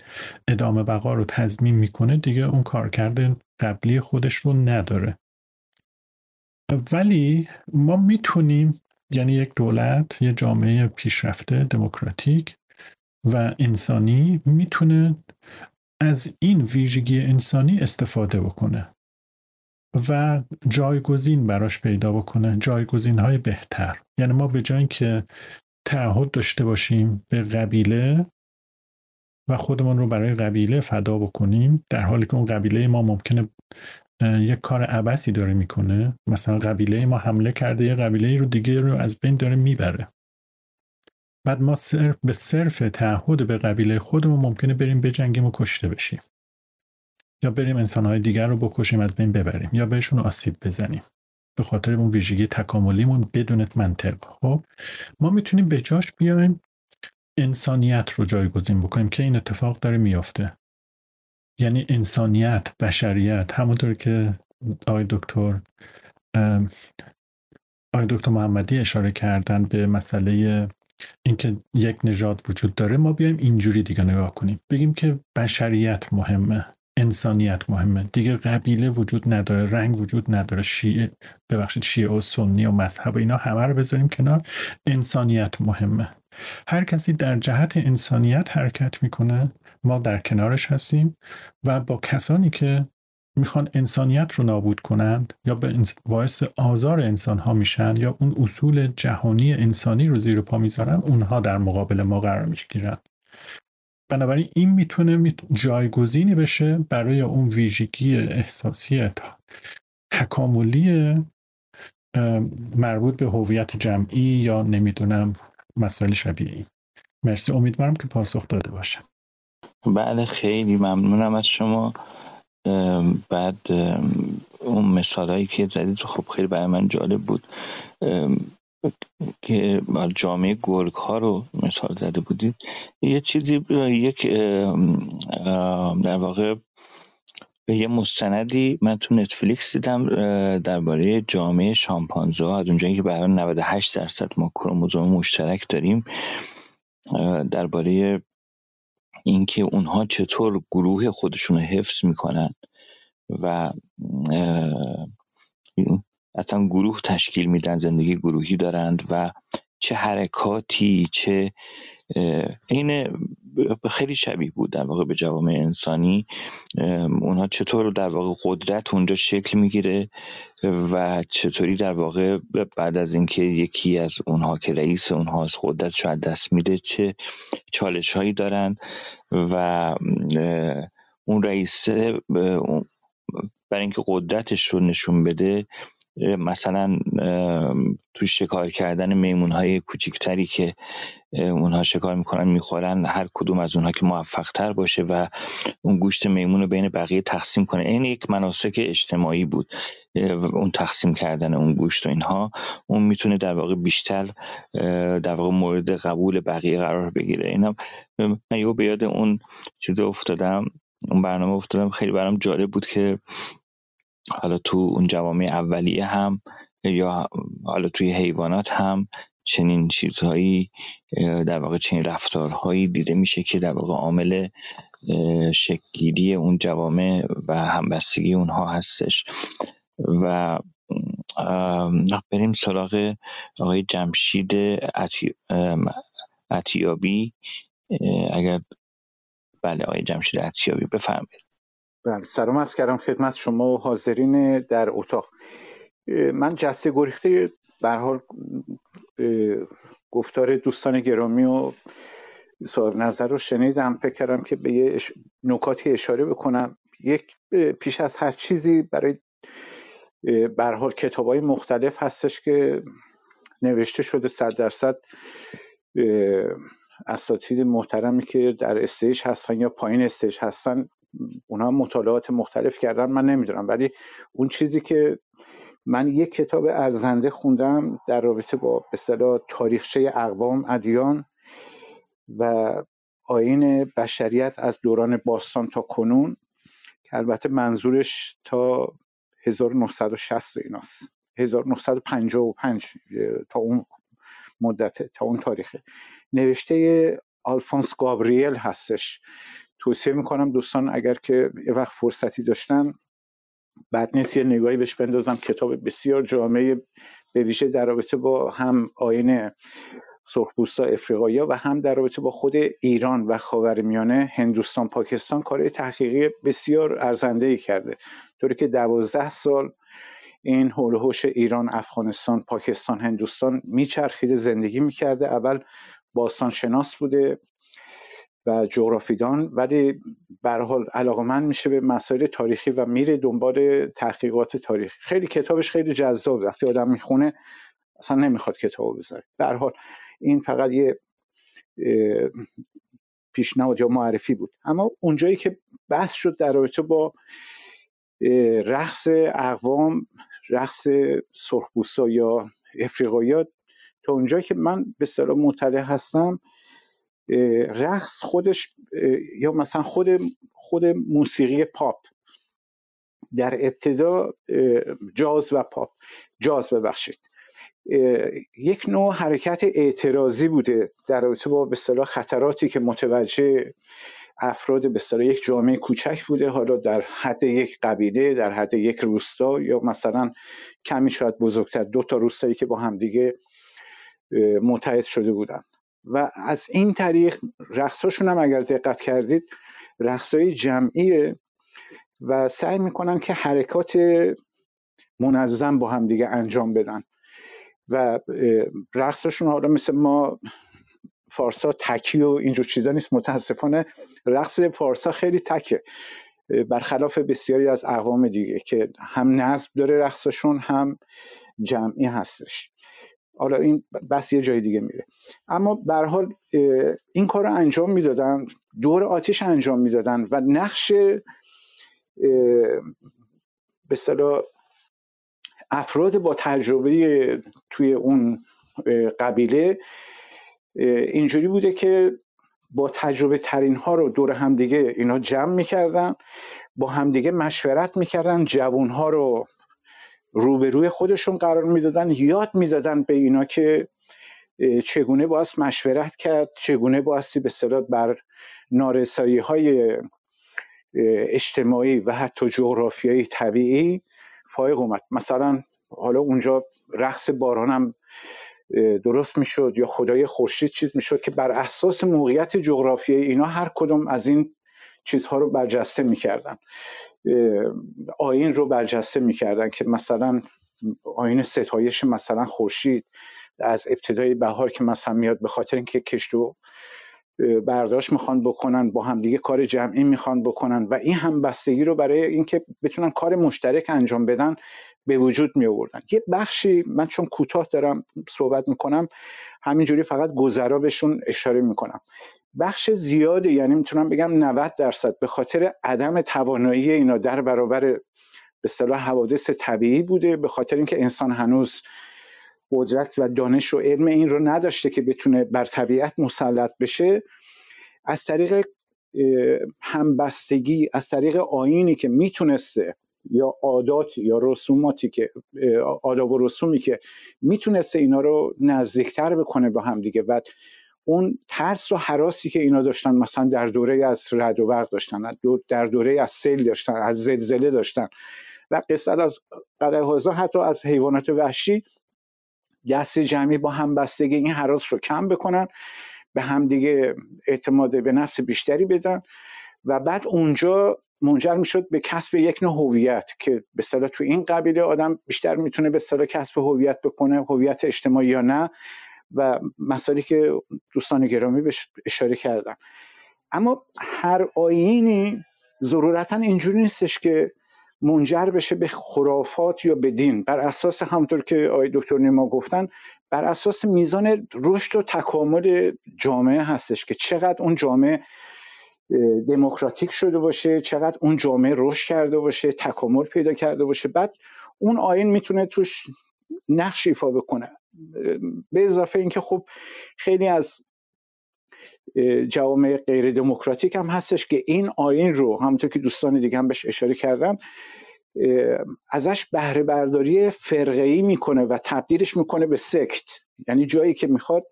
ادامه بقا رو تضمین می‌کنه دیگه اون کارکرد قبلی خودش رو نداره. ولی ما می‌تونیم یعنی یک دولت یه جامعه پیشرفته دموکراتیک و انسانی می‌تونه از این ویژگی انسانی استفاده بکنه و جایگزین براش پیدا بکنه جایگزین های بهتر. یعنی ما به جای که تعهد داشته باشیم به قبیله و خودمون رو برای قبیله فدا بکنیم در حالی که اون قبیله ما ممکنه یک کار عبسی داره می‌کنه. مثلا قبیله ما حمله کرده یه قبیله رو دیگه رو از بین داره می‌بره. بعد ما صرف به صرف تعهد به قبیله خودمون ممکنه بریم بجنگیم و کشته بشیم. یا بریم انسانهای دیگر رو بکشیم از بین ببریم یا بهشون آسیب بزنیم. به خاطر اون ویژگی تکاملیمون بدون منطق. خب ما می‌تونیم به جاش بیایم انسانیت رو جایگزین بکنیم که این اتفاق داره میافته. یعنی انسانیت بشریت همونطور که آقای دکتر آقای دکتر محمدی اشاره کردن به مسئله اینکه یک نژاد وجود داره ما بیایم اینجوری دیگه نگاه کنیم. بگیم که بشریت مهمه. انسانیت مهمه. دیگه قبیله وجود نداره رنگ وجود نداره شیعه ببخشید شیعه و سنی و مذهب اینا همه رو بذاریم کنار. انسانیت مهمه. هر کسی در جهت انسانیت حرکت می‌کنه ما در کنارش هستیم و با کسانی که می‌خوان انسانیت رو نابود کنند یا به باعث آزار انسان ها میشن یا اون اصول جهانی انسانی رو زیر پا می‌ذارن اونها در مقابل ما قرار می‌گیرن. بنابراین این می‌تونه جایگزینی بشه برای اون ویژگی احساسی تکاملی مربوط به هویت جمعی یا نمی‌دونم مسائل شبیه این مرسی. امیدوارم که پاسخ داده باشم بله خیلی ممنونم از شما. بعد اون مثال هایی که زدید خب خیلی برای من جالب بود. که جامعه گرگ ها رو مثال زده بودید یه چیزی یک در واقع یه مستندی من تو نتفلیکس دیدم درباره جامعه شامپانزه ها از اونجایی که برای 98 درصد ما کروموزوم مشترک داریم درباره اینکه اونها چطور گروه خودشون رو حفظ می‌کنن و اصلا گروه تشکیل میدن زندگی گروهی دارند و چه حرکاتی چه عین خیلی شبیه بود در واقع به جوامع انسانی. اونها چطور در واقع قدرت اونجا شکل می‌گیره و چطوری در واقع بعد از اینکه یکی از اونها که رئیس اونها از قدرت شاید دست میده چه چالش هایی دارن و اون رئیس برای اینکه قدرتش رو نشون بده مثلا تو شکار کردن میمون های کوچیکتری که اونها شکار می‌کنن می‌خورن هر کدوم از اونها که موفق تر باشه و اون گوشت میمون رو بین بقیه تقسیم کنه. این یک مناسک اجتماعی بود اون تقسیم کردن اون گوشت و اینها. اون می‌تونه در واقع بیشتر در واقع مورد قبول بقیه قرار بگیره. اینا من یه به یاد اون چیز افتادم اون برنامه افتادم خیلی برام جالب بود که حالا تو اون جوامع اولیه هم یا حالا توی حیوانات هم چنین چیزهایی در واقع چنین رفتارهایی دیده میشه که در واقع عامل شکلگیری اون جوامع و همبستگی اونها هستش. و بریم سراغ آقای جمشید عطیابی اگر بله آقای جمشید عطیابی بفرمایید. بله سلام از کردم خدمت شما و حاضرین در اتاق. من جسته گریخته به حال گفتار دوستان گرامی و صاحب نظر رو شنیدم. فکر کردم که به یه نکاتی اشاره بکنم. یک پیش از هر چیزی برای به هر حال کتاب های مختلف هستش که نوشته شده صد درصد اساتید محترمی که در stage هستن یا پایین stage هستن. اونا مطالعات مختلف کردن من نمی‌دونم. ولی اون چیزی که من یک کتاب ارزنده خوندم در رابطه با اصطلاح تاریخچه اقوام ادیان و آین بشریت از دوران باستان تا کنون که البته منظورش تا 1960 ایناست. 1955 تا اون مدته تا اون تاریخه. نوشته آلفونس گابریل هستش. توصیه می‌کنم دوستان اگر که یه وقت فرصتی داشتن بعد نیست یه نگاهی بهش بندازم. کتاب بسیار جامعه به ویژه در رابطه با هم آین سرخپوستا افریقایی و هم در رابطه با خود ایران و خاورمیانه هندوستان پاکستان کار تحقیقی بسیار ارزنده ای کرده. طوری که دوازده سال این حول ایران افغانستان پاکستان هندوستان میچرخیده زندگی می‌کرده. اول باستان شناس بوده و جغرافیدان ولی به حال علاقمند میشه به مسائل تاریخی و میره دنبال تحقیقات تاریخی. خیلی کتابش خیلی جذاب. وقتی آدم می‌خونه اصلا نمی‌خواد کتابو بذاره. به حال این فقط یه پیشنهاد یا معرفی بود. اما اونجایی که بحث شد در رابطه با رقص اقوام رقص سرخپوستا یا افریقاییات تا اونجایی که من به صلاح مطلع هستم رقص خودش یا مثلا خود خود موسیقی پاپ. در ابتدا جاز و پاپ. جاز ببخشید. یک نوع حرکت اعتراضی بوده در رابطه با به خطراتی که متوجه افراد به یک جامعه کوچک بوده. حالا در حد یک قبیله در حد یک روستا یا مثلا کمی شاید بزرگتر دو تا روستایی که با همدیگه متحد شده بودن. و از این طریق رقصاشون هم اگر دقت کردید رقصای جمعیه و سعی می‌کنن که حرکات منظم با هم دیگه انجام بدن. و رقصشون حالا مثل ما فارسا تکی و اینجور چیزا نیست. متاسفانه رقص فارسا خیلی تکه. برخلاف بسیاری از اقوام دیگه که هم نصب داره رقصشون هم جمعی هستش. حالا این بس یه جای دیگه میره. اما به حال این کار رو انجام می‌دادن دور آتیش انجام می‌دادن و نقش به صلاح افراد با تجربه توی اون قبیله اینجوری بوده که با تجربه ترین ها رو دور همدیگه اینا جمع می‌کردن با همدیگه مشورت می‌کردن جوون ها رو روبروی خودشون قرار می‌دادن یاد می‌دادن به اینا که چگونه باید مشورت کرد چگونه بایستی به صلاح بر نارسایی های اجتماعی و حتی جغرافیایی طبیعی فایق اومد. مثلا حالا اونجا رقص بارانم درست می‌شد یا خدای خورشید چیز می‌شد که بر اساس موقعیت جغرافیایی اینا هر کدوم از این چیزها رو برجسته می‌کردن. آین رو برجسته می‌کردن که مثلا آین ستایش مثلا خورشید از ابتدای بهار که مثلا میاد به خاطر اینکه کشت و برداشت می‌خوان بکنن با هم دیگه کار جمعی می‌خوان بکنن و این هم بستگی رو برای اینکه بتونن کار مشترک انجام بدن به وجود می آوردن یه بخشی من چون کوتاه دارم صحبت می‌کنم همینجوری فقط گذرا بهشون اشاره می‌کنم. بخش زیادی یعنی می‌تونم بگم 90 درصد به خاطر عدم توانایی اینا در برابر به صلاح حوادث طبیعی بوده به خاطر اینکه انسان هنوز قدرت و دانش و علم این رو نداشته که بتونه بر طبیعت مسلط بشه. از طریق همبستگی از طریق آینی که می‌تونسته یا عاداتی یا رسوماتی که آداب و رسومی که می‌تونسته اینا رو نزدیکتر بکنه با هم دیگه. و اون ترس و حراسی که اینا داشتن مثلا در دوره از رد و برق داشتن در دوره از سیل داشتن از زلزله داشتن. و قصد از قره حتی از حیوانات وحشی دست جمعی با همبستگی این حراس رو کم بکنن به همدیگه اعتماد به نفس بیشتری بدن. و بعد اونجا منجر می‌شد به کسب یک نوع هویت که به صلاح تو این قبیله آدم بیشتر می‌تونه به صلاح کسب هویت بکنه هویت اجتماعی یا نه. و مسائلی که دوستان گرامی بهش اشاره کردن. اما هر آینی ضرورتا اینجوری نیستش که منجر بشه به خرافات یا به دین. بر اساس همطور که آقای دکتر نیما گفتن بر اساس میزان رشد و تکامل جامعه هستش که چقدر اون جامعه دموکراتیک شده باشه چقدر اون جامعه رشد کرده باشه تکامل پیدا کرده باشه. بعد اون آین می‌تونه توش نقش ایفا بکنه. به اضافه اینکه خب خیلی از جوامع غیر دموکراتیک هم هستش که این آین رو همونطور که دوستان دیگه هم بهش اشاره کردن ازش بهره برداری فرقه‌ای می‌کنه و تبدیلش می‌کنه به سکت. یعنی جایی که می‌خواد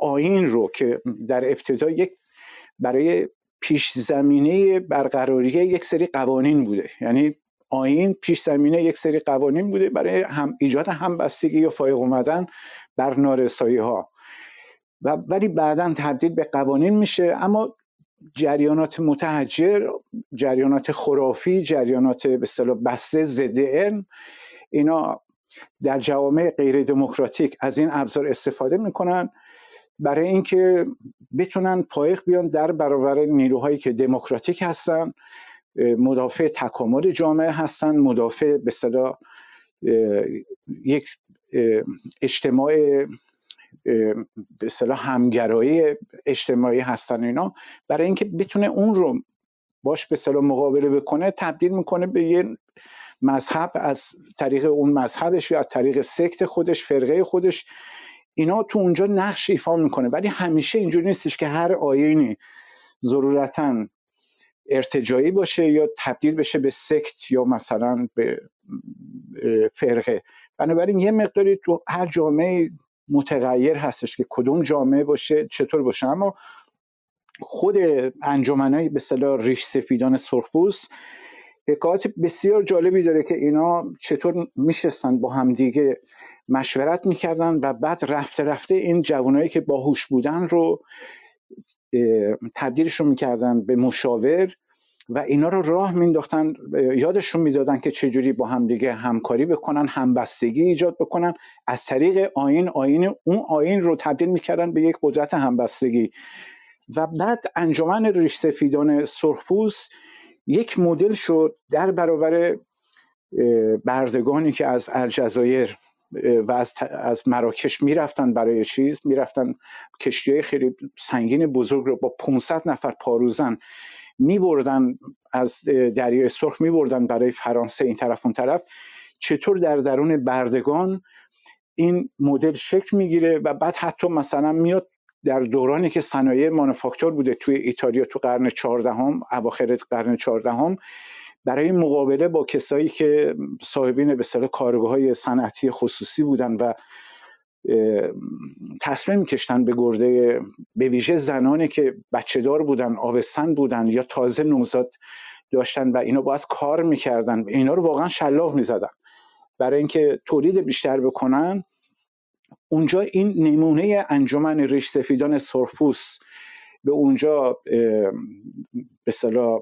آین رو که در ابتدا یک برای پیش زمینه برقراری یک سری قوانین بوده. یعنی آین پیش زمینه یک سری قوانین بوده برای هم ایجاد همبستگی یا فایق اومدن بر نارسایی ها و ولی بعدا تبدیل به قوانین میشه. اما جریانات متحجر جریانات خرافی جریانات به اصطلاح بسته ضد علم اینا در جوامع غیر دموکراتیک از این ابزار استفاده می‌کنن برای اینکه بتونن پایخ بیان در برابر نیروهایی که دموکراتیک هستن. مدافع تکامل جامعه هستن. مدافع به صدا یک اجتماع به اصطلاح همگرایی اجتماعی هستن اینا. برای اینکه بتونه اون رو باش به اصطلاح مقابله بکنه تبدیل می‌کنه به یه مذهب. از طریق اون مذهبش یا از طریق سکت خودش فرقه خودش. اینا تو اونجا نقش ایفا می‌کنه. ولی همیشه اینجوری نیستش که هر آینی ضرورتا ارتجایی باشه یا تبدیل بشه به سکت یا مثلا به فرقه. بنابراین یه مقداری تو هر جامعه متغیر هستش که کدوم جامعه باشه چطور باشه. اما خود انجمنهای به صلاح ریش سفیدان سرخپوست حکایت بسیار جالبی داره که اینا چطور میشستن با همدیگه مشورت می‌کردن و بعد رفته رفته این جوانایی که باهوش بودن رو تبدیلشون می‌کردن به مشاور و اینا رو راه مینداختن یادشون می‌دادن که چجوری با همدیگه همکاری بکنن همبستگی ایجاد بکنن. از طریق آین آین اون آین رو تبدیل می‌کردن به یک قدرت همبستگی. و بعد انجمن ریش سفیدان سرخپوست یک مدل شد در برابر بردگانی که از الجزایر و از, از مراکش می‌رفتن برای چیز می‌رفتن کشتی های خیلی سنگین بزرگ رو با 500 نفر پاروزن میبردن از دریای سرخ میبردن برای فرانسه این طرف اون طرف. چطور در درون بردگان این مدل شکل می‌گیره و بعد حتی مثلا میاد در دورانی که صنایع مانوفاکتور بوده توی ایتالیا تو قرن چهاردهم اواخر قرن چهاردهم برای مقابله با کسایی که صاحبین به اصطلاح کارگاه های صنعتی خصوصی بودن و تصمیم کشتن به گرده به ویژه زنانی که بچه دار بودن آبستن بودن یا تازه نوزاد داشتن و اینا باز کار می‌کردن اینا رو واقعا شلاق می‌زدن. برای اینکه تولید بیشتر بکنن اونجا این نمونه انجمن ریش سفیدان سرفوس به اونجا به صلاح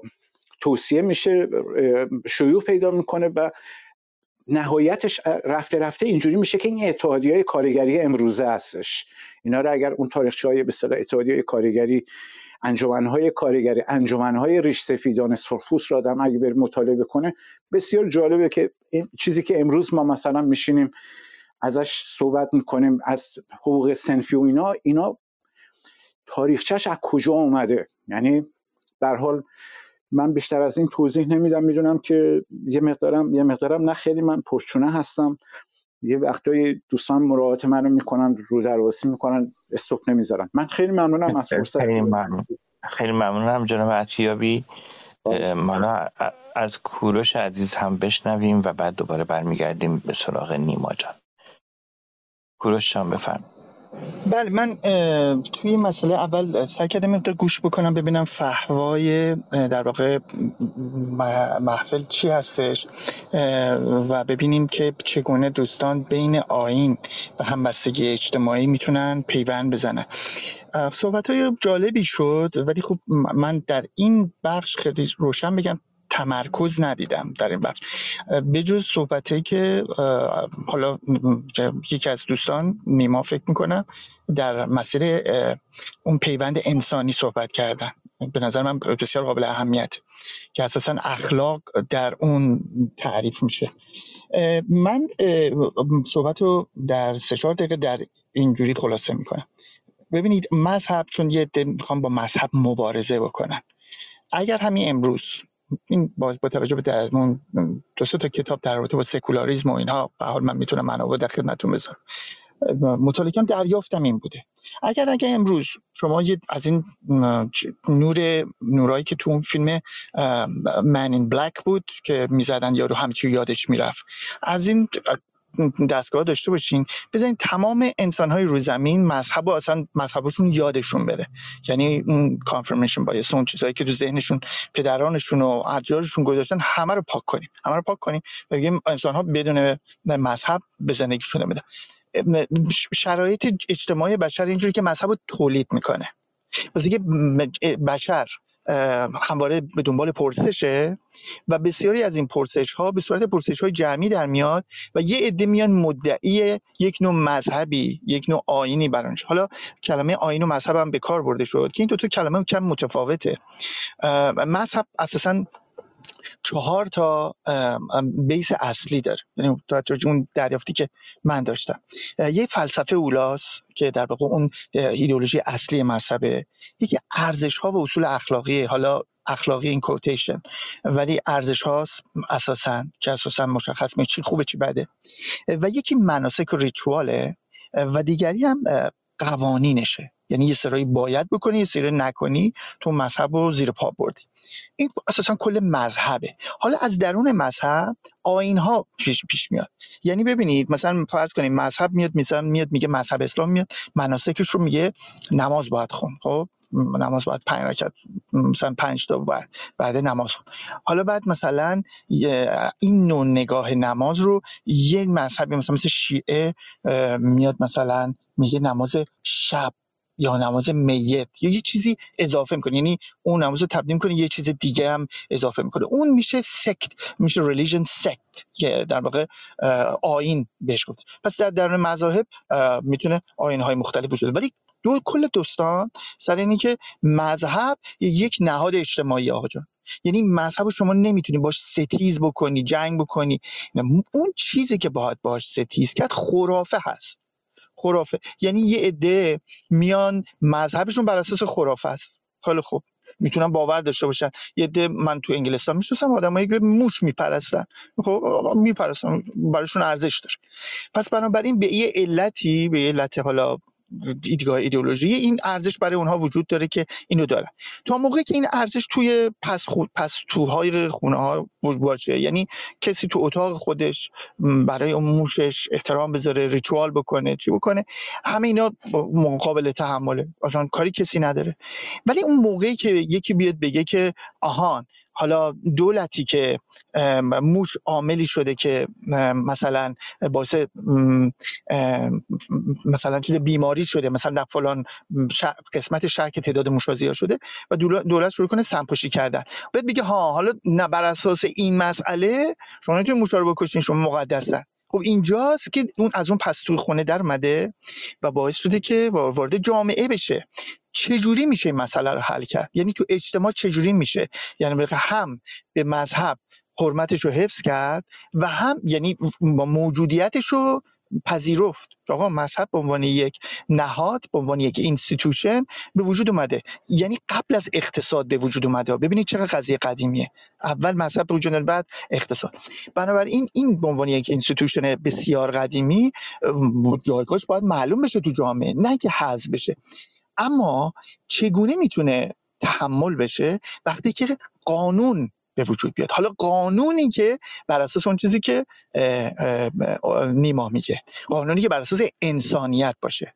توصیه میشه شیوع پیدا می‌کنه و نهایتش رفته رفته اینجوری میشه که این اتحادی های کارگری امروزه هستش. اینا رو اگر اون تاریخچه های به اتحادی های کارگری های کارگری های ریش سفیدان سرخپوست را آدم اگه بر مطالعه کنه بسیار جالبه که این چیزی که امروز ما مثلا میشینیم ازش صحبت می‌کنیم از حقوق سنفی و اینا اینا تاریخچش از کجا اومده؟ یعنی در حال من بیشتر از این توضیح نمیدم. می‌دونم که یه مقدارم یه مقدارم نه خیلی من پرچونه هستم. یه وقتای دوستان مراعات منو می‌کنن رو درواسی می‌کنن استوب نمی‌ذارن. من خیلی ممنونم از فرصت خیلی ممنون. خیلی ممنونم جناب عطیابی. ما از کوروش عزیز هم بشنویم و بعد دوباره برمیگردیم به سراغ نیما جان. کوروش جان بفرمایید. بله من توی مسئله اول سعی کردم مقدار گوش بکنم ببینم فهوای در واقع محفل چی هستش و ببینیم که چگونه دوستان بین آین و همبستگی اجتماعی می‌تونن پیوند بزنن. صحبت های جالبی شد ولی خب من در این بخش خیلی روشن بگم. تمرکز ندیدم در این بخش. به جز صحبت که حالا یکی از دوستان نیما فکر می‌کنم در مسیر اون پیوند انسانی صحبت کردن. به نظر من بسیار قابل اهمیت که اساسا اخلاق در اون تعریف میشه. من صحبت رو در سه چهار دقیقه در اینجوری خلاصه می‌کنم. ببینید مذهب چون یه می‌خوام با مذهب مبارزه بکنن. اگر همین امروز این باز با توجه به در دو تا کتاب در رابطه با سکولاریسم و اینها به حال من می‌تونم منابع در خدمتتون بذارم. مطالعه دریافتم این بوده. اگر اگر امروز شما از این نور نورایی که تو اون فیلم من این بلک بود که می‌زدن یارو همچی یادش می‌رفت. از این دستگاه داشته باشین بزنین تمام انسان های روی زمین مذهب و اصلا مذهبشون یادشون بره. یعنی اون کانفرمیشن بایس اون چیزهایی که تو ذهنشون پدرانشون و اجدادشون گذاشتن همه رو پاک کنیم. همه رو پاک کنیم و بگیم انسان ها بدون مذهب به زندگیشون بده شرایط اجتماعی بشر اینجوری که مذهب رو تولید می‌کنه. واسه که بشر همواره به دنبال پرسشه و بسیاری از این پرسش ها به صورت پرسش های جمعی در میاد و یه عده میان مدعی یک نوع مذهبی یک نوع آینی برانش حالا کلمه آین و مذهب هم به کار برده شد که این دو تا کلمه کم متفاوته. مذهب اساسا چهار تا بیس اصلی داره. یعنی اون دریافتی که من داشتم. یه فلسفه اولاس که در واقع اون ایدئولوژی اصلی مذهبه یکی ارزش ها و اصول اخلاقی حالا اخلاقی این کوتیشن ولی ارزش هاست اساسا که اساسا مشخص می چی خوبه چی بده. و یکی مناسک و ریچواله و دیگری هم قوانینشه. یعنی یه سرایی باید بکنی یه سری نکنی تو مذهب رو زیر پا بردی. این اساسا کل مذهبه. حالا از درون مذهب آین ها پیش, پیش میاد. یعنی ببینید مثلا فرض کنیم مذهب میاد مثلا میاد میگه مذهب اسلام میاد مناسکش رو میگه نماز باید خون. خب؟ نماز باید پنج رکعت مثلا پنج تا بعد بعد نماز خون. حالا بعد مثلا این نوع نگاه نماز رو یه مذهبی مثلا مثل شیعه میاد مثلا میگه نماز شب. یا نماز میت یا یه چیزی اضافه می‌کنه یعنی اون نماز رو تبدیل کنه یه چیز دیگه هم اضافه می‌کنه اون میشه سکت میشه ریلیژن سکت که در واقع آین بهش گفت. پس در درون مذاهب می‌تونه آین های مختلف وجود ولی دو کل دوستان سر اینی که مذهب یک نهاد اجتماعی آقا جان. یعنی مذهب شما نمی‌تونی باش ستیز بکنی جنگ بکنی. اون چیزی که باید باش ستیز کرد خرافه هست. خرافه. یعنی یه عده میان مذهبشون بر اساس خرافه است. خیلی خوب. می‌تونن باور داشته باشن. یه عده من تو انگلستان می‌شناسم آدمایی که موش میپرستن. خب میپرستن. براشون ارزش داره. پس بنابراین به یه علتی به یه علت حالا دیدگاه ایدئولوژی این ارزش برای اونها وجود داره که اینو دارن. تا موقعی که این ارزش توی پس خود پس توهای خونه ها باشه یعنی کسی تو اتاق خودش برای اون موشش احترام بذاره ریچوال بکنه چی بکنه همه اینا مقابل تحمله. اصلا کاری کسی نداره. ولی اون موقعی که یکی بیاد بگه که آهان حالا دولتی که موش عاملی شده که مثلا باعث مثلا چیز بیماری شده مثلا در فلان قسمت شهر که تعداد موشازی ها شده و دولت شروع کنه سمپاشی کردن. بعد بگه ها حالا نه بر اساس این مسئله شما نمی‌تونید موشا رو بکشین شما مقدسن خب اینجاست که اون از اون پس توی خونه در مده و باعث شده که وارد جامعه بشه. چجوری میشه این مسئله رو حل کرد؟ یعنی تو اجتماع چجوری میشه؟ یعنی هم به مذهب حرمتش رو حفظ کرد و هم یعنی موجودیتش رو پذیرفت. آقا مذهب به عنوان یک نهاد به عنوان یک institution به وجود اومده. یعنی قبل از اقتصاد به وجود اومده. ببینید چقدر قضیه قدیمیه. اول مذهب به وجود بعد اقتصاد. بنابراین این به عنوان یک institution بسیار قدیمی جایگاهش باید معلوم بشه تو جامعه. نه که حذف بشه. اما چگونه می‌تونه تحمل بشه؟ وقتی که قانون به وجود بیاد. حالا قانونی که بر اساس اون چیزی که نیما میگه. قانونی که بر اساس انسانیت باشه.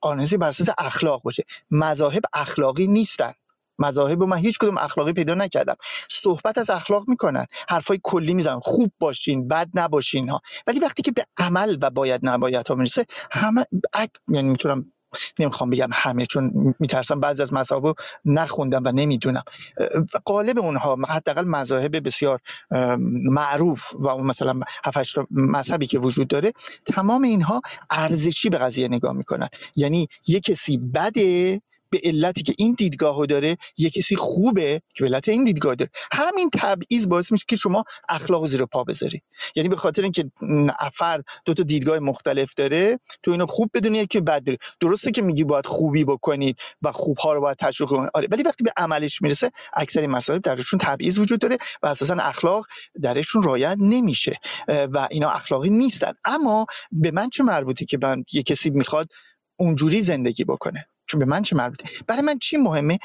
قانونی بر اساس اخلاق باشه. مذاهب اخلاقی نیستن. مذاهب من هیچ کدوم اخلاقی پیدا نکردم. صحبت از اخلاق می‌کنن. حرفای کلی می‌زنن. خوب باشین بد نباشین ها. ولی وقتی که به عمل و باید نباید ها می‌رسه همه یعنی می‌تونم نمی‌خوام بگم همه چون میترسم بعضی از مذاهب نخوندم و نمی‌دونم. قالب اونها حداقل مذاهب بسیار معروف و مثلا هفت مذهبی که وجود داره تمام اینها ارزشی به قضیه نگاه می‌کنن. یعنی یه کسی بده به علتی که این دیدگاهو داره یه کسی خوبه که به علت این دیدگاه داره. همین تبعیض باعث میشه که شما اخلاق زیر پا بذاری. یعنی به خاطر اینکه فرد دو تا دیدگاه مختلف داره تو اینو خوب بدونی که بد داره درسته که میگی باید خوبی بکنید و خوبها رو باید تشویق کنید. آره ولی وقتی به عملش می‌رسه اکثر مسائل درشون تبعیض وجود داره و اساسا اخلاق درشون رعایت نمیشه. و اینا اخلاقی نیستن. اما به من چه مربوطه که من یه کسی می‌خواد اونجوری زندگی بکنه؟ چون به من چه مربوطه؟ برای من چی مهمه؟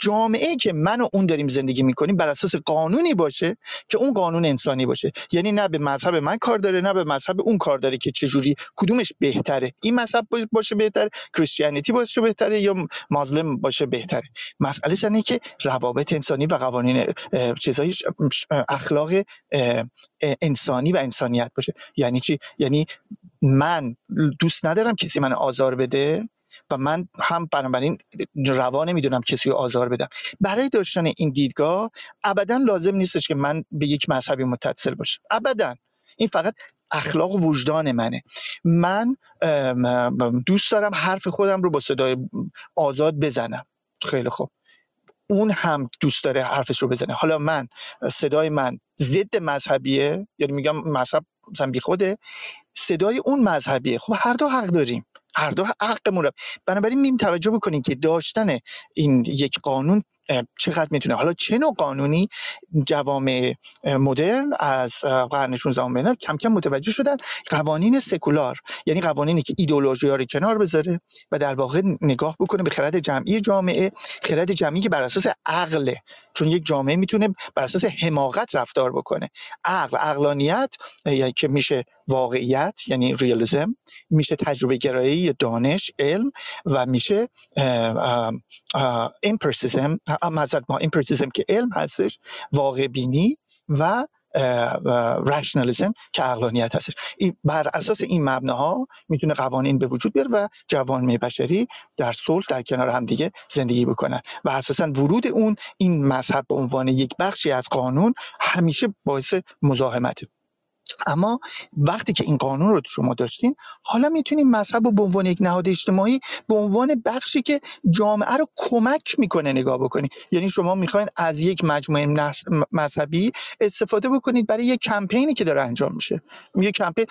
جامعه که من و اون داریم زندگی می‌کنیم بر اساس قانونی باشه که اون قانون انسانی باشه. یعنی نه به مذهب من کار داره نه به مذهب اون کار داره که چجوری کدومش بهتره. این مذهب باشه بهتر کریستیانیتی باشه بهتره یا مازلم باشه بهتره. مسئله اینه که روابط انسانی و قوانین چیزای اخلاق انسانی و انسانیت باشه. یعنی چی؟ یعنی من دوست ندارم کسی من آزار بده. و من هم بنابراین روا نمی‌دونم کسی رو آزار بدم. برای داشتن این دیدگاه ابدا لازم نیستش که من به یک مذهبی متصل باشم. ابدا. این فقط اخلاق و وجدان منه. من دوست دارم حرف خودم رو با صدای آزاد بزنم. خیلی خوب. اون هم دوست داره حرفش رو بزنه. حالا من صدای من ضد مذهبیه یعنی میگم مذهب مثلا بی خوده صدای اون مذهبیه. خب هر دو حق داریم. هر دو حقمون بنابراین میم توجه بکنیم که داشتن این یک قانون چقدر می‌تونه حالا چه نوع قانونی جوامع مدرن از قرن 16 کم کم متوجه شدن قوانین سکولار یعنی قوانینی که ایدئولوژی رو کنار بذاره و در واقع نگاه بکنه به خرد جمعی جامعه خرد جمعی که بر اساس عقله چون یک جامعه می‌تونه بر اساس حماقت رفتار بکنه. عقل عقلانیت یعنی که میشه واقعیت یعنی ریالیزم میشه تجربه گرایی دانش علم و میشه امپرسیزم ما امپرسیزم که علم هستش واقع بینی و رشنالیزم که عقلانیت هستش. بر اساس این مبناها می‌تونه قوانین به وجود بیاره و جوانمه بشری در صلح در کنار هم دیگه زندگی بکنن. و اساسا ورود اون این مذهب به عنوان یک بخشی از قانون همیشه باعث مزاحمته. اما وقتی که این قانون رو شما داشتین حالا می‌تونیم مذهب رو به عنوان یک نهاد اجتماعی به عنوان بخشی که جامعه رو کمک می‌کنه نگاه بکنید یعنی شما می‌خواین از یک مجموعه مذهبی استفاده بکنید برای یک کمپینی که داره انجام میشه. یک کمپین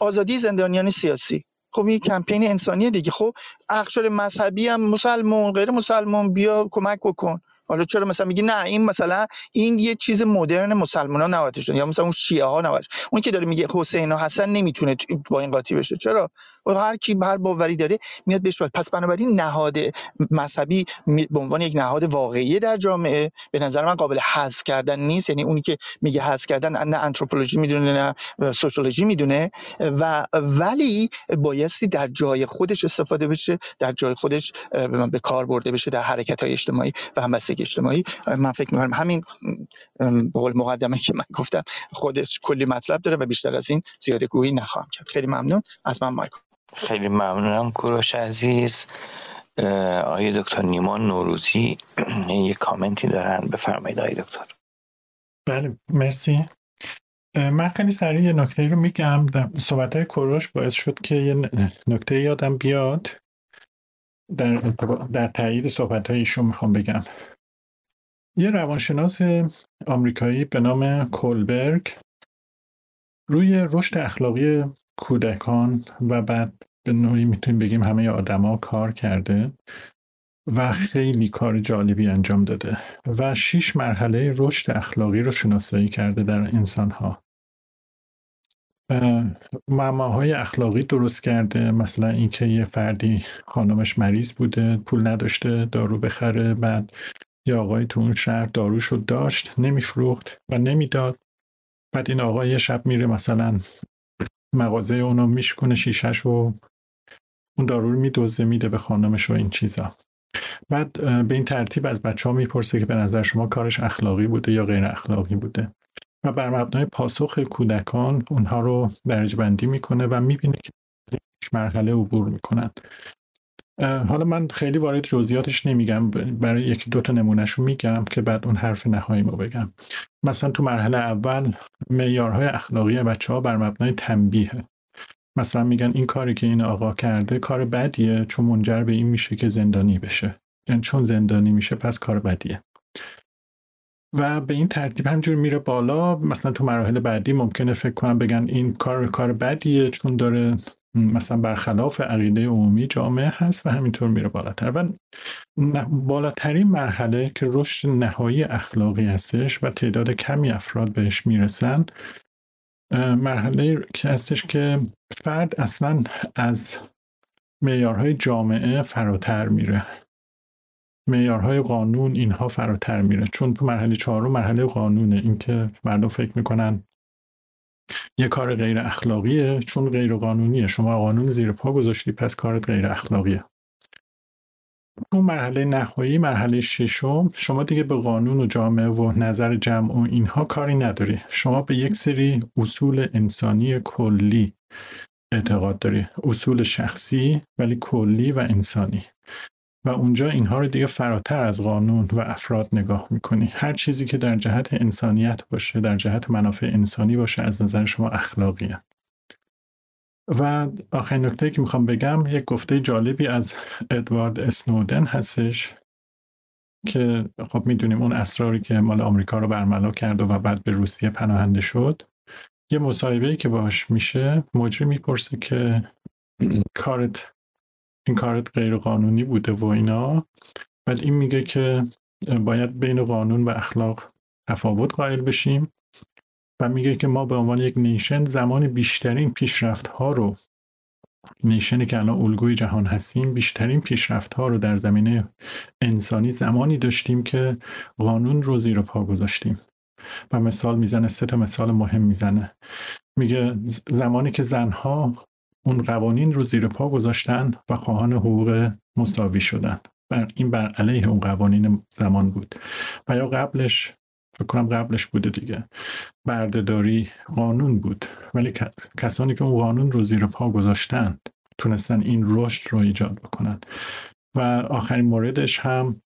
آزادی زندانیان سیاسی. خب این کمپین انسانی دیگه. خب اخشار مذهبی هم مسلمون غیر مسلمون بیا کمک بکن. حالا چرا مثلا میگی نه این مثلا این یه چیز مدرن مسلمان ها شد یا مثلا اون شیعه ها نباید اون که داره میگه حسین و حسن نمی‌تونه با این قاطی بشه. چرا؟ هر کی هر باوری داره میاد بهش پس بنابراین نهاد مذهبی به عنوان یک نهاد واقعی در جامعه به نظر من قابل حذف کردن نیست. یعنی اونی که میگه حذف کردن نه انتروپولوژی می‌دونه نه سوشولوژی می‌دونه. و ولی بایستی در جای خودش استفاده بشه در جای خودش به کار برده بشه در حرکت های اجتماعی و همبستگی اجتماعی. من فکر می‌کنم همین قول مقدمه که من گفتم خودش کلی مطلب داره و بیشتر از این زیاده گویی نخواهم کرد. خیلی ممنون. از من مایکل. خیلی ممنونم. کوروش عزیز آقای دکتر نیمان نوروزی یه کامنتی دارن. بفرمایید آقای دکتر. بله مرسی. من خیلی سریع یه نکته رو میگم. صحبت های کوروش باعث شد که یه نکته یادم بیاد. در, در تایید صحبت های ایشون می‌خوام بگم. یه روانشناس آمریکایی به نام کولبرگ روی رشد اخلاقی کودکان و بعد به نوعی می‌تونیم بگیم همه آدما کار کرده و خیلی کار جالبی انجام داده و شیش مرحله رشد اخلاقی رو شناسایی کرده در انسان ها معماهای اخلاقی درست کرده مثلا اینکه یه فردی خانمش مریض بوده پول نداشته دارو بخره بعد یه آقای تو اون شهر داروشو داشت نمیفروخت و نمی‌داد. بعد این آقای شب میره مثلا مغازه اونو میشکنه شیشش و اون دارو رو میدوزه میده به خانمش و این چیزا. بعد به این ترتیب از بچه ها می‌پرسه که به نظر شما کارش اخلاقی بوده یا غیر اخلاقی بوده؟ و بر مبنای پاسخ کودکان اونها رو درجه بندی می‌کنه و می‌بینه که مرحله عبور می‌کنن حالا من خیلی وارد جزئیاتش نمیگم برای یکی دو تا نمونهشو میگم که بعد اون حرف نهایی رو بگم. مثلا تو مرحله اول معیارهای اخلاقی بچه ها بر مبنای تنبیه مثلا میگن این کاری که این آقا کرده کار بدیه چون منجر به این میشه که زندانی بشه. یعنی چون زندانی میشه پس کار بدیه. و به این ترتیب همجور میره بالا. مثلا تو مراحل بعدی ممکنه فکر کنم بگن این کار کار بدیه چون داره مثلا برخلاف عقیده عمومی جامعه هست و همینطور میره بالاتر. و بالاترین مرحله که رشد نهایی اخلاقی هستش و تعداد کمی افراد بهش می‌رسن مرحله که هستش که فرد اصلا از معیارهای جامعه فراتر میره. معیارهای قانون اینها فراتر میره. چون تو مرحله چهارم مرحله قانونه. اینکه مردم فکر می‌کنن یه کار غیر اخلاقیه چون غیر قانونیه. شما قانون زیر پا گذاشتی پس کارت غیر اخلاقیه. اون مرحله نهایی مرحله ششم شما دیگه به قانون و جامعه و نظر جمع و اینها کاری نداری. شما به یک سری اصول انسانی کلی اعتقاد داری. اصول شخصی ولی کلی و انسانی. و اونجا اینها رو دیگه فراتر از قانون و افراد نگاه می‌کنی. هر چیزی که در جهت انسانیت باشه در جهت منافع انسانی باشه از نظر شما اخلاقیه. و آخرین نکته که می‌خوام بگم یک گفته جالبی از ادوارد اسنودن هستش که خب می‌دونیم اون اسراری که مال آمریکا رو برملا کرد و بعد به روسیه پناهنده شد. یه مصاحبه که باش میشه مجری می‌پرسه که کارت این کارت غیر قانونی بوده و اینا. ولی این میگه که باید بین قانون و اخلاق تفاوت قائل بشیم و میگه که ما به عنوان یک نیشن زمان بیشترین پیشرفت ها رو نیشنی که الان الگوی جهان هستیم بیشترین پیشرفت ها رو در زمینه انسانی زمانی داشتیم که قانون رو زیر پا گذاشتیم. و مثال می‌زنه سه تا مثال مهم می‌زنه. میگه زمانی که زنها اون قوانین رو زیر پا گذاشتن و خواهان حقوق مساوی شدن. بر این بر علیه اون قوانین زمان بود. و یا قبلش فکر کنم قبلش بوده دیگه. بردهداری قانون بود. ولی کسانی که اون قانون رو زیر پا گذاشتند تونستن این رشد رو ایجاد بکنن. و آخرین موردش هم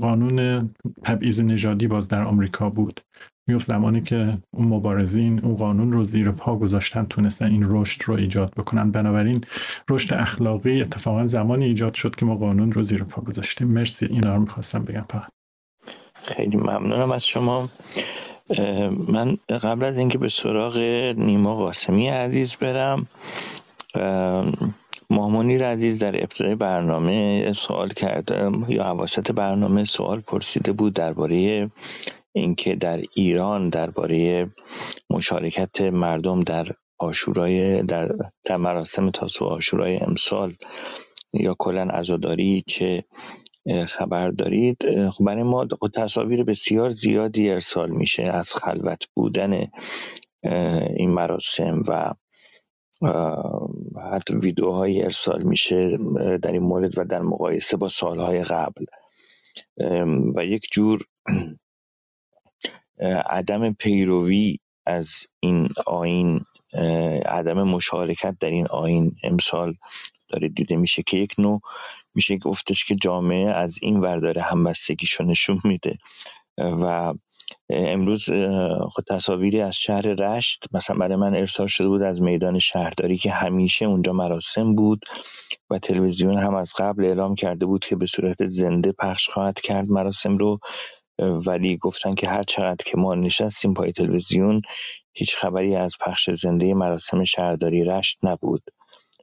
قانون تبعیض نژادی باز در آمریکا بود. میفت زمانی که اون مبارزین اون قانون رو زیر پا گذاشتن تونستن این رشد رو ایجاد بکنن. بنابراین رشد اخلاقی اتفاقا زمانی ایجاد شد که ما قانون رو زیر پا گذاشتیم. مرسی. اینا رو می‌خواستم بگم فقط. خیلی ممنونم از شما. من قبل از اینکه به سراغ نیما قاسمی عزیز برم مامونیر عزیز در ابتدای برنامه سوال کرده یا حواست برنامه سوال پرسیده بود درباره اینکه در ایران درباره مشارکت مردم در آشورای در, در مراسم تاسو آشورای امسال یا کلا عزاداری چه خبر دارید؟ خب برای ما تصاویر بسیار زیادی ارسال میشه از خلوت بودن این مراسم و حتی ویدیوهایی ارسال میشه در این مورد و در مقایسه با سالهای قبل. و یک جور عدم پیروی از این آین عدم مشارکت در این آین امسال داره دیده میشه که یک نوع میشه گفتش که جامعه از این ور داره همبستگیشو نشون میده. و امروز خود تصاویری از شهر رشت مثلا برای من ارسال شده بود از میدان شهرداری که همیشه اونجا مراسم بود و تلویزیون هم از قبل اعلام کرده بود که به صورت زنده پخش خواهد کرد مراسم رو. ولی گفتن که هر چقدر که ما نشستیم پای تلویزیون هیچ خبری از پخش زنده مراسم شهرداری رشت نبود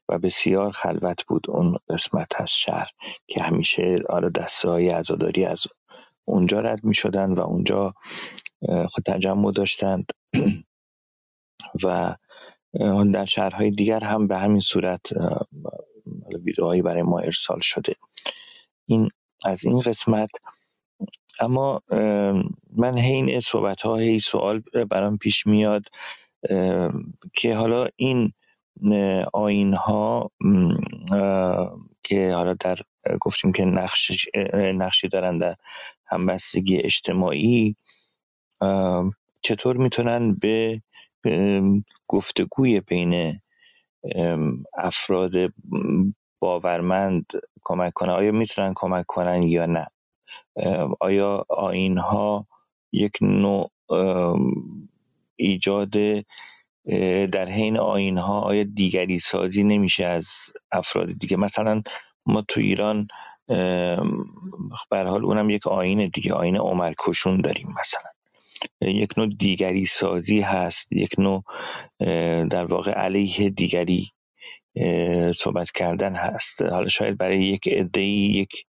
و بسیار خلوت بود اون قسمت از شهر که همیشه آره دسته های عزاداری از اونجا رد می شدن و اونجا خود تجمع داشتند. و در شهرهای دیگر هم به همین صورت ویدئوهایی برای ما ارسال شده. این از این قسمت اما من حین صحبت ها هی سوال برام پیش میاد که حالا این آین ها که حالا در گفتیم که نقش نقشی دارن در همبستگی اجتماعی چطور می‌تونن به گفتگوی بین افراد باورمند کمک کنن؟ آیا می‌تونن کمک کنن یا نه؟ آیا آین ها یک نوع ایجاد در حین آین ها آیا دیگری سازی نمیشه از افراد دیگه؟ مثلا ما تو ایران به حال اونم یک آین دیگه آین عمر کشون داریم مثلا. یک نوع دیگری سازی هست یک نوع در واقع علیه دیگری صحبت کردن هست. حالا شاید برای یک عده یک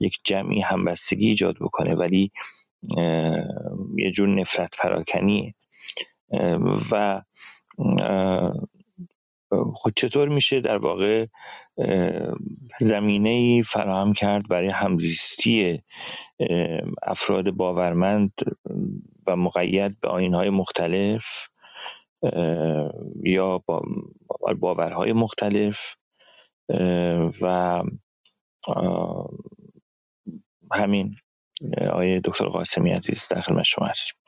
یک جمعی همبستگی ایجاد بکنه ولی یه جور نفرت پراکنیه. و خود چطور میشه در واقع زمینه فراهم کرد برای همزیستی افراد باورمند و مقید به آینهای مختلف؟ یا با باورهای مختلف و همین آیه دکتر قاسمی عزیز در خدمت شما هستیم.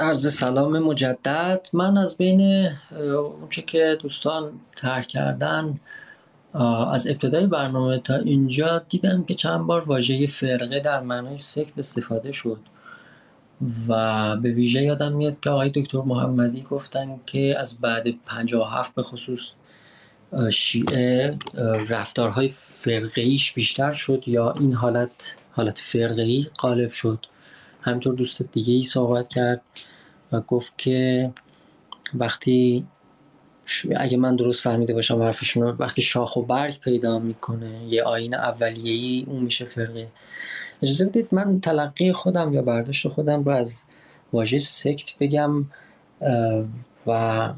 عرض سلام مجدد. من از بین اونچه که دوستان ترک کردن از ابتدای برنامه تا اینجا دیدم که چند بار واژه فرقه در معنای سکت استفاده شد و به ویژه یادم میاد که آقای دکتر محمدی گفتن که از بعد 57 به خصوص شیعه رفتارهای فرقهیش بیشتر شد یا این حالت حالت فرقهی غالب شد. همینطور دوست دیگه ای صحبت کرد و گفت که وقتی اگه من درست فهمیده باشم حرفشون وقتی شاخ و برگ پیدا می‌کنه یه آین اولیه‌ای اون میشه فرقه. اجازه بدید من تلقی خودم یا برداشت خودم رو از واژه سکت بگم و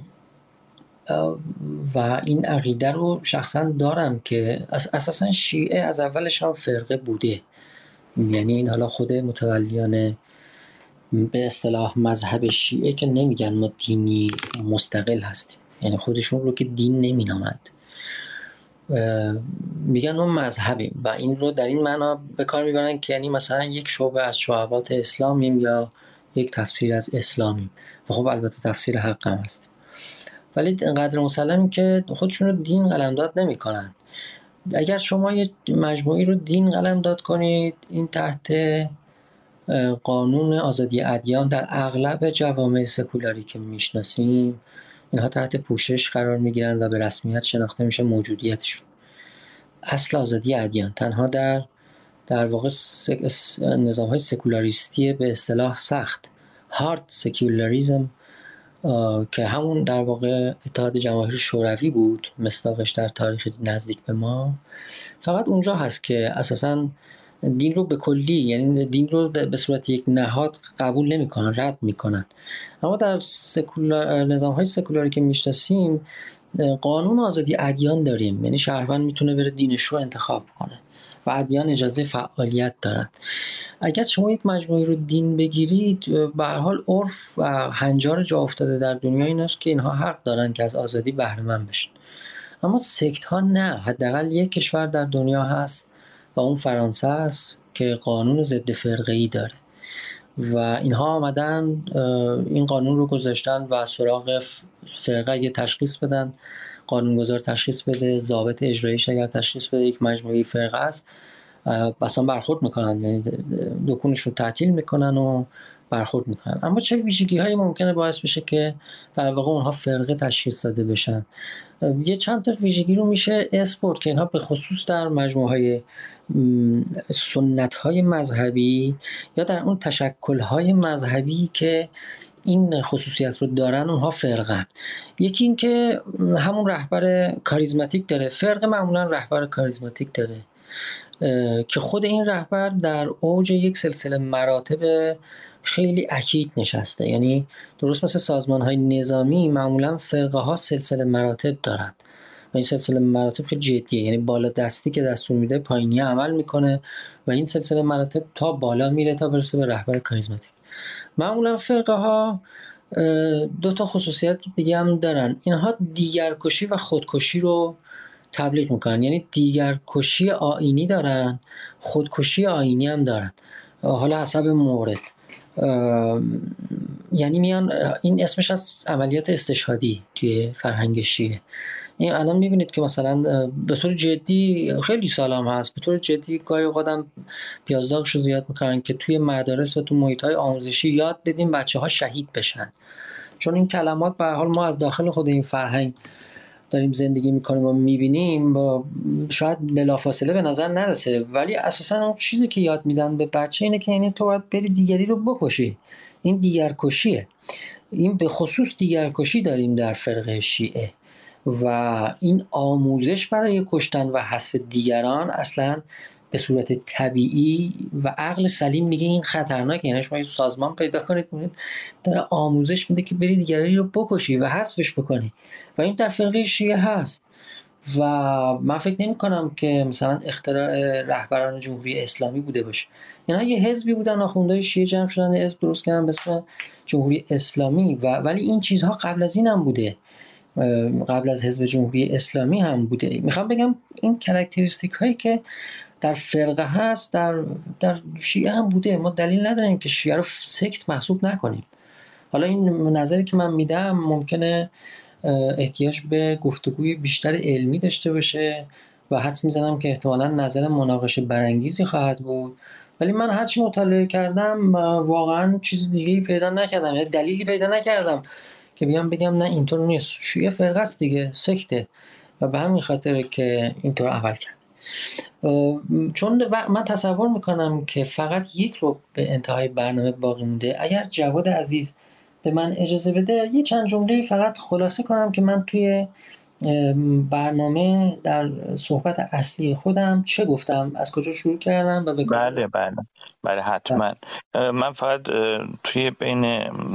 و این عقیده رو شخصا دارم که اساسا شیعه از اولش هم فرقه بوده. یعنی این حالا خود متولیان به اصطلاح مذهب شیعه که نمیگن ما دینی مستقل هستیم. یعنی خودشون رو که دین نمینامند. میگن ما مذهبیم و این رو در این معنا به کار می‌برن که یعنی مثلا یک شعبه از شعبات اسلامیم یا یک تفسیر از اسلامیم. و خب البته تفسیر حق هم هست. ولی قدر مسلمی که خودشون رو دین قلمداد نمی‌کنن. اگر شما یه مجموعی رو دین قلمداد کنید این تحت قانون آزادی ادیان در اغلب جوامع سکولاری که می‌شناسیم اینها تحت پوشش قرار می‌گیرند و به رسمیت شناخته میشه موجودیتشون. اصل آزادی ادیان. تنها در در واقع نظام های سکولاریستی به اصطلاح سخت. هارد سکولاریزم که همون در واقع اتحاد جماهیر شوروی بود مصداقش در تاریخ نزدیک به ما. فقط اونجا هست که اساسا دین رو به کلی یعنی دین رو به صورت یک نهاد قبول نمی‌کنن رد می‌کنن. اما در سکولار نظام های سکولاری که می‌شناسیم قانون آزادی ادیان داریم. یعنی شهروند می‌تونه بره دینش رو انتخاب کنه و ادیان اجازه فعالیت دارن. اگر شما یک مجموعی رو دین بگیرید به حال عرف و هنجار جا افتاده در دنیا این است که اینها حق دارن که از آزادی بهره مند بشن. اما سکت ها نه. حداقل یک کشور در دنیا هست و اون فرانسه است که قانون ضد فرقه ای داره. و اینها آمدن این قانون رو گذاشتن و سراغ فرقه اگه تشخیص بدن قانونگذار تشخیص بده ضابط اجراییش اگر تشخیص بده یک مجموعی فرقه است اصلا برخورد می‌کنن. یعنی دکونش رو تعطیل می‌کنن و برخورد می‌کنن. اما چه ویژگی هایی ممکنه باعث بشه که در واقع اونها فرقه تشخیص داده بشن؟ یه چند تا ویژگی رو میشه اسپورت که اینها به خصوص در مجموعه های سنت های مذهبی یا در اون تشکل های مذهبی که این خصوصیت رو دارن اونها فرقن. یکی اینکه همون رهبر کاریزماتیک داره. فرق معمولا رهبر کاریزماتیک داره که خود این رهبر در اوج یک سلسله مراتب خیلی اکید نشسته. یعنی درست مثل سازمان های نظامی معمولا فرقه ها سلسله مراتب دارند و این سلسله مراتب خیلی جدیه. یعنی بالا دستی که دستور میده پایینی عمل می‌کنه و این سلسله مراتب تا بالا میره تا برسه به رهبر کاریزماتیک. معمولا فرقه ها دو تا خصوصیت دیگه هم دارن. اینها دیگرکشی و خودکشی رو تبلیغ می‌کنن. یعنی دیگرکشی آینی دارن خودکشی آینی هم دارن. حالا حسب مورد. یعنی میان این اسمش از عملیات استشهادی توی فرهنگ شیعه. این الان می‌بینید که مثلا به طور جدی خیلی سالم هست به طور جدی گاهی اوقاتم پیازداغش رو زیاد می‌کنن که توی مدارس و تو محیط های آموزشی یاد بدیم بچه ها شهید بشن. چون این کلمات به حال ما از داخل خود این فرهنگ داریم زندگی می‌کنیم و می‌بینیم با شاید بلافاصله به نظر نرسه. ولی اساسا اون چیزی که یاد میدن به بچه اینه که یعنی تو باید بری دیگری رو بکشی. این دیگر کشیه این به خصوص دیگر کشی داریم در فرقه شیعه. و این آموزش برای کشتن و حذف دیگران اصلا به صورت طبیعی و عقل سلیم میگه این خطرناکه. یعنی شما سازمان پیدا کنید داره آموزش میده که بری دیگری رو بکشی و حذفش بکنی. و این در شیعه هست. و من فکر نمی کنم که مثلا اختراع رهبران جمهوری اسلامی بوده باشه. اینا یه حزبی بودن آخوندهای شیعه جمع شدن حزب درست کردن به اسم جمهوری اسلامی. و ولی این چیزها قبل از این هم بوده. قبل از حزب جمهوری اسلامی هم بوده. می‌خوام بگم این کرکتریستیک هایی که در فرقه هست در, در شیعه هم بوده. ما دلیل نداریم که شیعه رو سکت محسوب نکنیم. حالا این نظری که من میدم ممکنه احتیاج به گفتگوی بیشتر علمی داشته باشه و حدس می‌زنم که احتمالا نظر مناقشه برانگیزی خواهد بود. ولی من هرچی مطالعه کردم واقعا چیز دیگه پیدا نکردم. یا دلیلی پیدا نکردم که بیام بگم نه اینطور نیست. شیعه فرقه است دیگه سکته. و به همین خاطر که اینطور عمل کرد. چون من تصور می‌کنم که فقط یک رو به انتهای برنامه باقی مونده. اگر جواد عزیز به من اجازه بده. یه چند جمله فقط خلاصه کنم که من توی برنامه در صحبت اصلی خودم چه گفتم از کجا شروع کردم و بله بله بله حتما. من فقط توی بین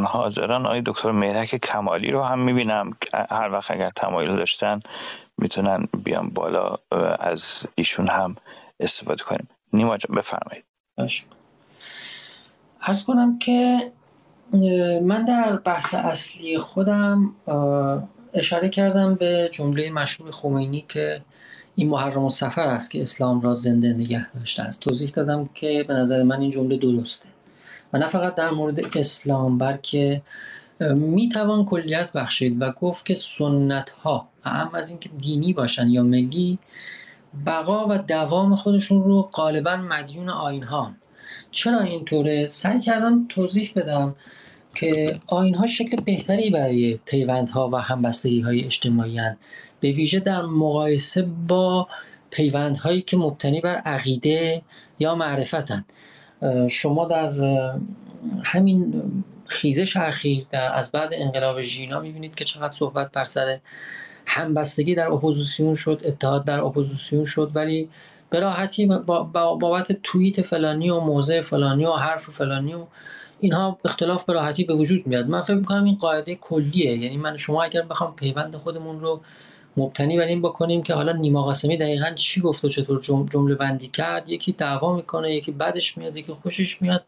حاضران آقای دکتر مهرک کمالی رو هم می‌بینم. هر وقت اگر تمایل داشتن می‌تونن بیان بالا از ایشون هم استفاده کنیم. نیما جان بفرمایید. ارز کنم که من در بحث اصلی خودم اشاره کردم به جمله مشهور خمینی که این محرم سفر است که اسلام را زنده نگه داشته است. توضیح دادم که به نظر من این جمله درسته و نه فقط در مورد اسلام بلکه می توان کلیت بخشید و گفت که سنت ها هم از اینکه دینی باشن یا ملی بقا و دوام خودشون رو غالبا مدیون آین ها چرا اینطوره سعی کردم توضیح بدم که آیین ها شکل بهتری برای پیوندها و همبستگی های اجتماعی ان. به ویژه در مقایسه با پیوندهایی که مبتنی بر عقیده یا معرفتن شما در همین خیزش اخیر در از بعد انقلاب ژینا می‌بینید که چقدر صحبت بر سر همبستگی در اپوزیسیون شد اتحاد در اپوزیسیون شد ولی به راحتی بابت توییت فلانی و موضع فلانی و حرف فلانی و اینها اختلاف به راحتی به وجود میاد. من فکر می‌کنم این قاعده کلیه. یعنی من شما اگر بخوام پیوند خودمون رو مبتنی بر این بکنیم که حالا نیما قاسمی دقیقا چی گفت و چطور جمله بندی کرد یکی دعوا می‌کنه یکی بدش میاد یکی خوشش میاد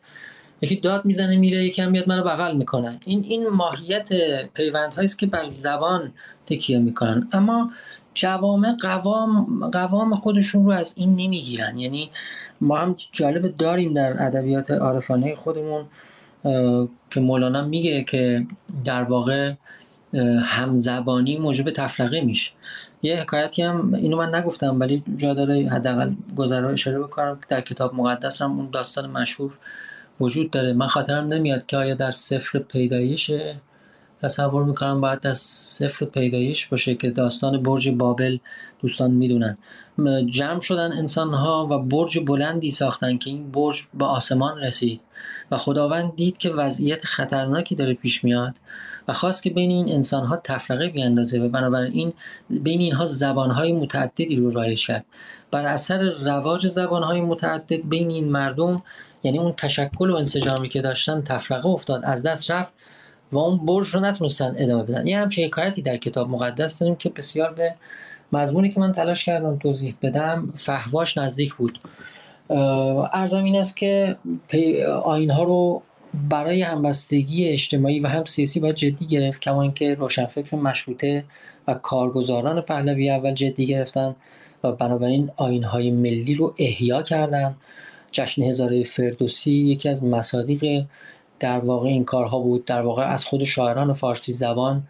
یکی داد می‌زنه میره یکی هم میاد منو بغل می‌کنه. این این ماهیت پیوند است که بر زبان تکیه می‌کنن. اما جوامع قوام قوام خودشون رو از این نمی‌گیرن. یعنی ما هم جالب داریم در ادبیات عارفانه خودمون که مولانا میگه که در واقع همزبانی موجب تفرقه میشه. یه حکایتی هم اینو من نگفتم ولی جا داره حداقل گذرا اشاره بکنم در کتاب مقدس هم اون داستان مشهور وجود داره. من خاطرم نمیاد که آیا در سفر پیدایش تصور می‌کنم باید در سفر پیدایش باشه که داستان برج بابل دوستان می‌دونن. جمع شدن انسان ها و برج بلندی ساختن که این برج به آسمان رسید. و خداوند دید که وضعیت خطرناکی داره پیش میاد و خواست که بین این انسان ها تفرقه بیاندازه و بنابراین بین اینها زبان های متعددی رو رایج کرد. بر اثر رواج زبان های متعدد بین این مردم یعنی اون تشکل و انسجامی که داشتن تفرقه افتاد. از دست رفت و اون برج رو نتونستن ادامه بدن. یه همچین حکایتی در کتاب مقدس داریم که بسیار به مضمونی که من تلاش کردم توضیح بدم فهواش نزدیک بود. ارزم این است که آین ها رو برای همبستگی اجتماعی و هم سیاسی باید جدی گرفت کما اینکه روشنفکر مشروطه و کارگزاران پهلوی اول جدی گرفتن و بنابراین آین های ملی رو احیا کردن. جشن هزاره فردوسی یکی از مصادیق در واقع این کارها بود. در واقع از خود شاعران فارسی زبان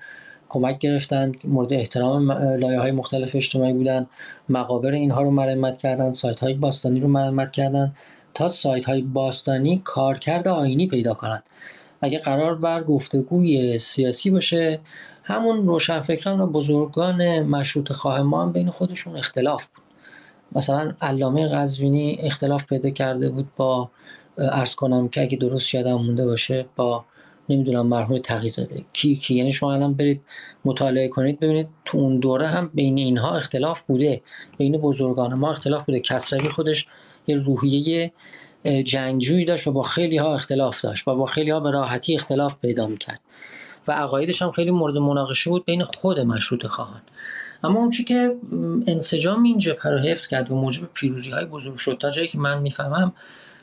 کمک گرفتن مورد احترام لایه های مختلف اجتماعی بودن مقابر اینها رو مرمت کردن سایت های باستانی رو مرمت کردن تا سایت های باستانی کارکرد آینی پیدا کنند. اگه قرار بر گفتگوی سیاسی باشه همون روشنفکران و بزرگان مشروط خواه ما هم بین خودشون اختلاف بود. مثلا علامه قزوینی اختلاف پیدا کرده بود با ارز کنم که اگه درست یادم مونده باشه با نمی‌دونم مرحوم تقیزاده. کی کی؟ یعنی شما الان برید مطالعه کنید ببینید تو اون دوره هم بین اینها اختلاف بوده. بین بزرگان ما اختلاف بوده. کسروی خودش یه روحیه جنگجویی داشت و با خیلی ها اختلاف داشت و با خیلی ها به راحتی اختلاف پیدا می‌کرد. و عقایدش هم خیلی مورد مناقشه بود بین خود مشروط خواهان. اما اون که انسجام این جبهه رو حفظ کرد و موجب پیروزی های بزرگ شد تا جایی که من می‌فهمم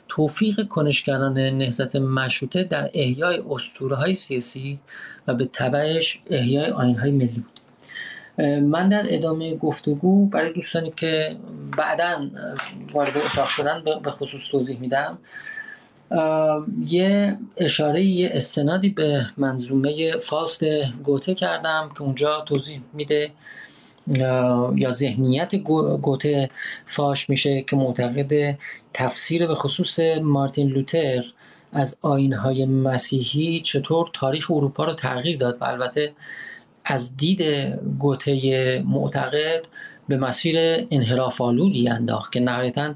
توفیق کنشگران نهضت مشروطه در احیای اسطوره های سیاسی و به تبعش احیای آین های ملی بود. من در ادامه گفتگو برای دوستانی که بعدا وارد اتاق شدن به خصوص توضیح میدم یه اشاره یه استنادی به منظومه فاست گوته کردم که اونجا توضیح میده. یا ذهنیت گوته فاش میشه که معتقد تفسیر به خصوص مارتین لوتر از آینهای مسیحی چطور تاریخ اروپا رو تغییر داد و البته از دید گوته معتقد به مسیر انحراف آلودی انداخت که نهایتا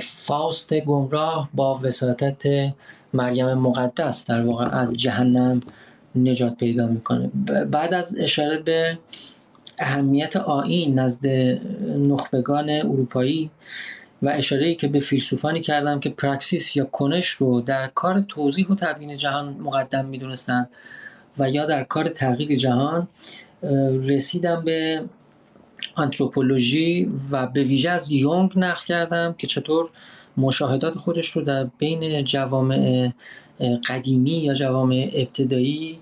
فاست گمراه با وساطت مریم مقدس در واقع از جهنم نجات پیدا می‌کنه. بعد از اشاره به اهمیت آین نزد نخبگان اروپایی و اشاره که به فیلسوفانی کردم که پراکسیس یا کنش رو در کار توضیح و تبیین جهان مقدم می‌دونستند و یا در کار تغییر جهان رسیدم به آنتروپولوژی و به ویژه از یونگ نقل کردم که چطور مشاهدات خودش رو در بین جوامع قدیمی یا جوامع ابتدایی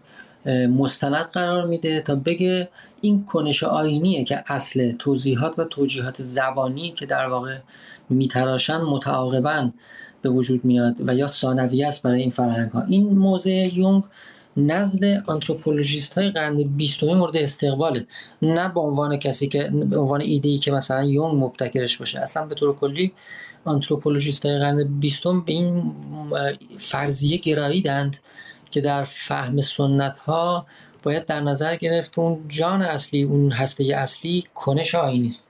مستند قرار میده تا بگه این کنش آینیه که اصل توضیحات و توجیهات زبانی که در واقع میتراشن متعاقبا به وجود میاد و یا ثانویه است برای این فرهنگ ها این موضع یونگ نزد آنتروپولوژیست های قرن بیستمی مورد استقباله نه به عنوان کسی که به عنوان ایده ای که مثلا یونگ مبتکرش باشه. اصلا به طور کلی anthropologist های قرن بیستم به این فرضیه گراییدند که در فهم سنت ها باید در نظر گرفت اون جان اصلی اون هسته اصلی کنش آیینی است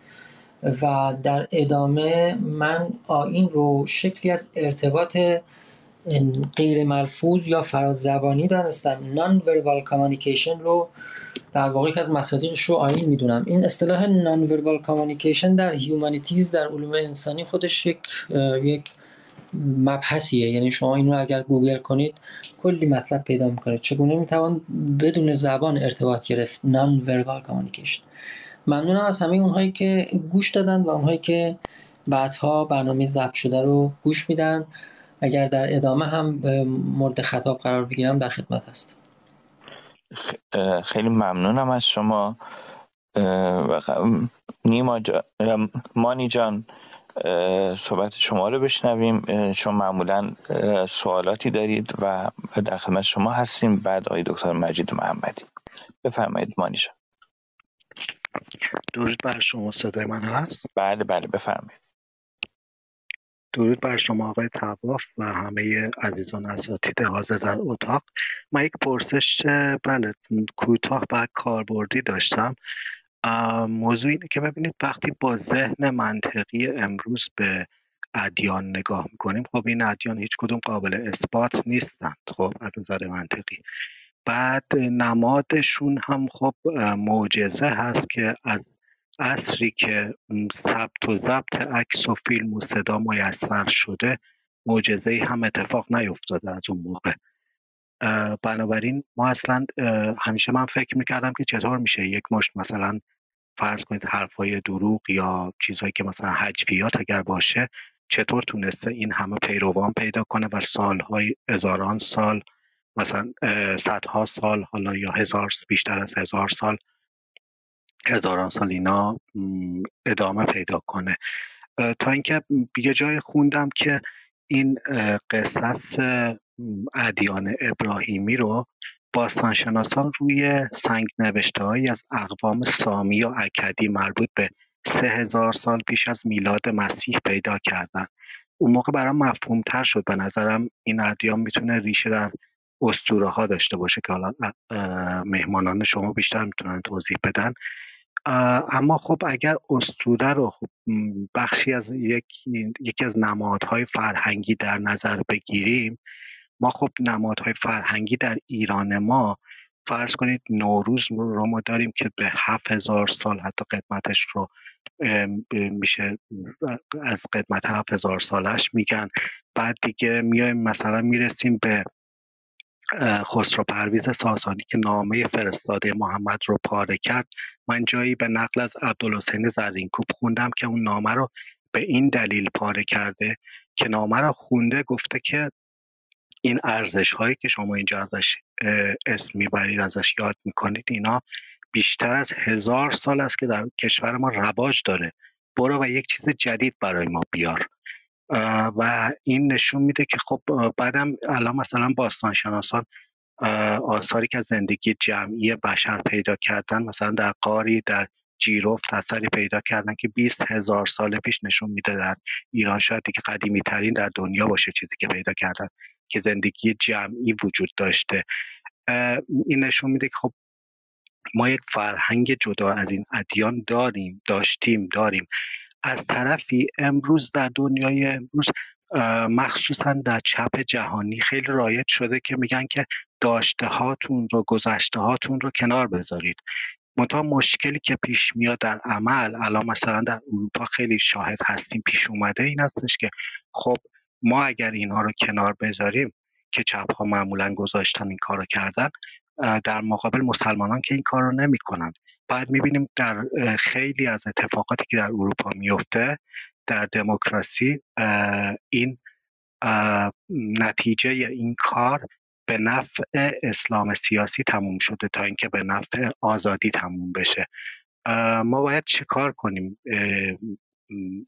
و در ادامه من آیین رو شکلی از ارتباط غیر ملفوظ یا فرا زبانی دانستم. nonverbal communication رو در واقع از مصادیقش رو آیین می‌دونم. این اصطلاح nonverbal communication در humanities در علوم انسانی خودش یک یک مبحثیه. یعنی شما این اگر گوگل کنید کلی مطلب پیدا می‌کنه. چگونه می‌توان بدون زبان ارتباط گرفت؟ nonverbal communication ممنونم از همه اونهایی که گوش دادن و اونهایی که بعدها برنامه ضبط شده رو گوش میدن. اگر در ادامه هم مورد خطاب قرار بگیرم در خدمت هستم. خیلی ممنونم از شما. نیما جان مانی جان صحبت شما رو بشنویم. شما معمولا سوالاتی دارید و در خدمت شما هستیم. بعد آقای دکتر مجید محمدی. بفرمایید مانی جان. درود بر شما صدای من هست؟ بله بله بفرمایید. درود بر شما آقای تواف و همه عزیزان اساتید حاضر در اتاق. من یک پرسش بله کوتاه و کاربردی داشتم. موضوع اینه که ببینید وقتی با ذهن منطقی امروز به ادیان نگاه می‌کنیم خب این ادیان هیچ کدوم قابل اثبات نیستند خب از نظر منطقی. بعد نمادشون هم خب معجزه هست که از عصری که ثبت و ضبط عکس و فیلم و صدا میسر شده معجزه هم اتفاق نیفتاده از اون موقع. بنابراین ما اصلا همیشه من فکر می‌کردم که چطور میشه یک مشت مثلا فرض کنید حرفای دروغ یا چیزهایی که مثلا حجویات اگر باشه چطور تونسته این همه پیروان پیدا کنه و سالهای هزاران سال مثلا صدها سال حالا یا هزار بیشتر از هزار سال هزاران سال اینا ادامه پیدا کنه. تا اینکه یه جای خوندم که این قصص ادیان ابراهیمی رو باستانشناسان روی سنگ نوشته از اقوام سامی و اکدی مربوط به سه هزار سال پیش از میلاد مسیح پیدا کردن. اون موقع برام مفهوم تر شد. به نظرم این ادیان می‌تونه ریشه در اسطوره ها داشته باشه که حالا مهمانان شما بیشتر می‌تونن توضیح بدن. اما خب اگر اسطوره رو خب بخشی از یکی, یکی از نمادهای فرهنگی در نظر بگیریم ما خب نمادهای فرهنگی در ایران ما فرض کنید نوروز رو ما داریم که به هفت هزار سال حتی قدمتش رو میشه از قدمت هفت هزار سالش میگن. بعد دیگه میایم مثلا می‌رسیم به خسرو پرویز ساسانی که نامه فرستاده محمد رو پاره کرد من جایی به نقل از عبدالحسین زرینکوب خوندم که اون نامه رو به این دلیل پاره کرده که نامه رو خونده گفته که این ارزش هایی که شما اینجا ازش اسم می‌برید ازش یاد می‌کنید اینا بیشتر از هزار سال است که در کشور ما رواج داره. برو و یک چیز جدید برای ما بیار. و این نشون میده که خب بعدم الان مثلا باستانشناسان آثاری که از زندگی جمعی بشر پیدا کردن مثلا در قاری در جیروفت اثری پیدا کردن که 20 هزار سال پیش نشون میده در ایران شاید دیگه قدیمی ترین در دنیا باشه چیزی که پیدا کردن که زندگی جمعی وجود داشته. این نشون میده که خب ما یک فرهنگ جدا از این ادیان داریم داشتیم داریم. از طرفی امروز در دنیای امروز مخصوصا در چپ جهانی خیلی رایج شده که میگن که داشته هاتون رو گذشته هاتون رو کنار بذارید. منتها مشکلی که پیش میاد در عمل الان مثلا در اروپا خیلی شاهد هستیم پیش اومده این هستش که خب ما اگر اینها رو کنار بذاریم که چپ ها معمولا گذاشتن این کار رو کردن در مقابل مسلمانان که این کار رو نمی‌کنن. بعد می‌بینیم در خیلی از اتفاقاتی که در اروپا میفته در دموکراسی این نتیجه این کار به نفع اسلام سیاسی تموم شده تا اینکه به نفع آزادی تموم بشه. ما باید چه کار کنیم؟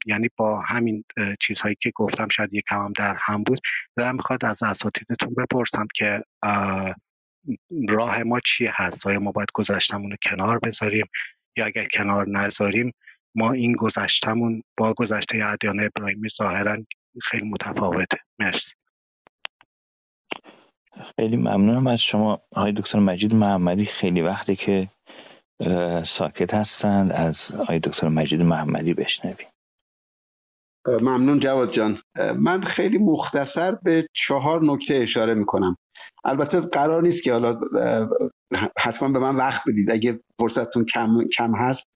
یعنی با همین چیزهایی که گفتم شاید یک هم در هم بود. دارم می‌خواد از اساتیدتون بپرسم که راه ما چی هست آیا ما باید گذشتمون رو کنار بذاریم یا اگر کنار نذاریم ما این گذشتمون با گذشته ادیان ابراهیمی ظاهرا خیلی متفاوته. مرسی. خیلی ممنونم از شما آقای دکتر مجید محمدی. خیلی وقتی که ساکت هستند. از آقای دکتر مجید محمدی بشنویم. ممنون جواد جان. من خیلی مختصر به چهار نکته اشاره می‌کنم. البته قرار نیست که حالا حتما به من وقت بدید. اگه فرصتتون کم, کم هست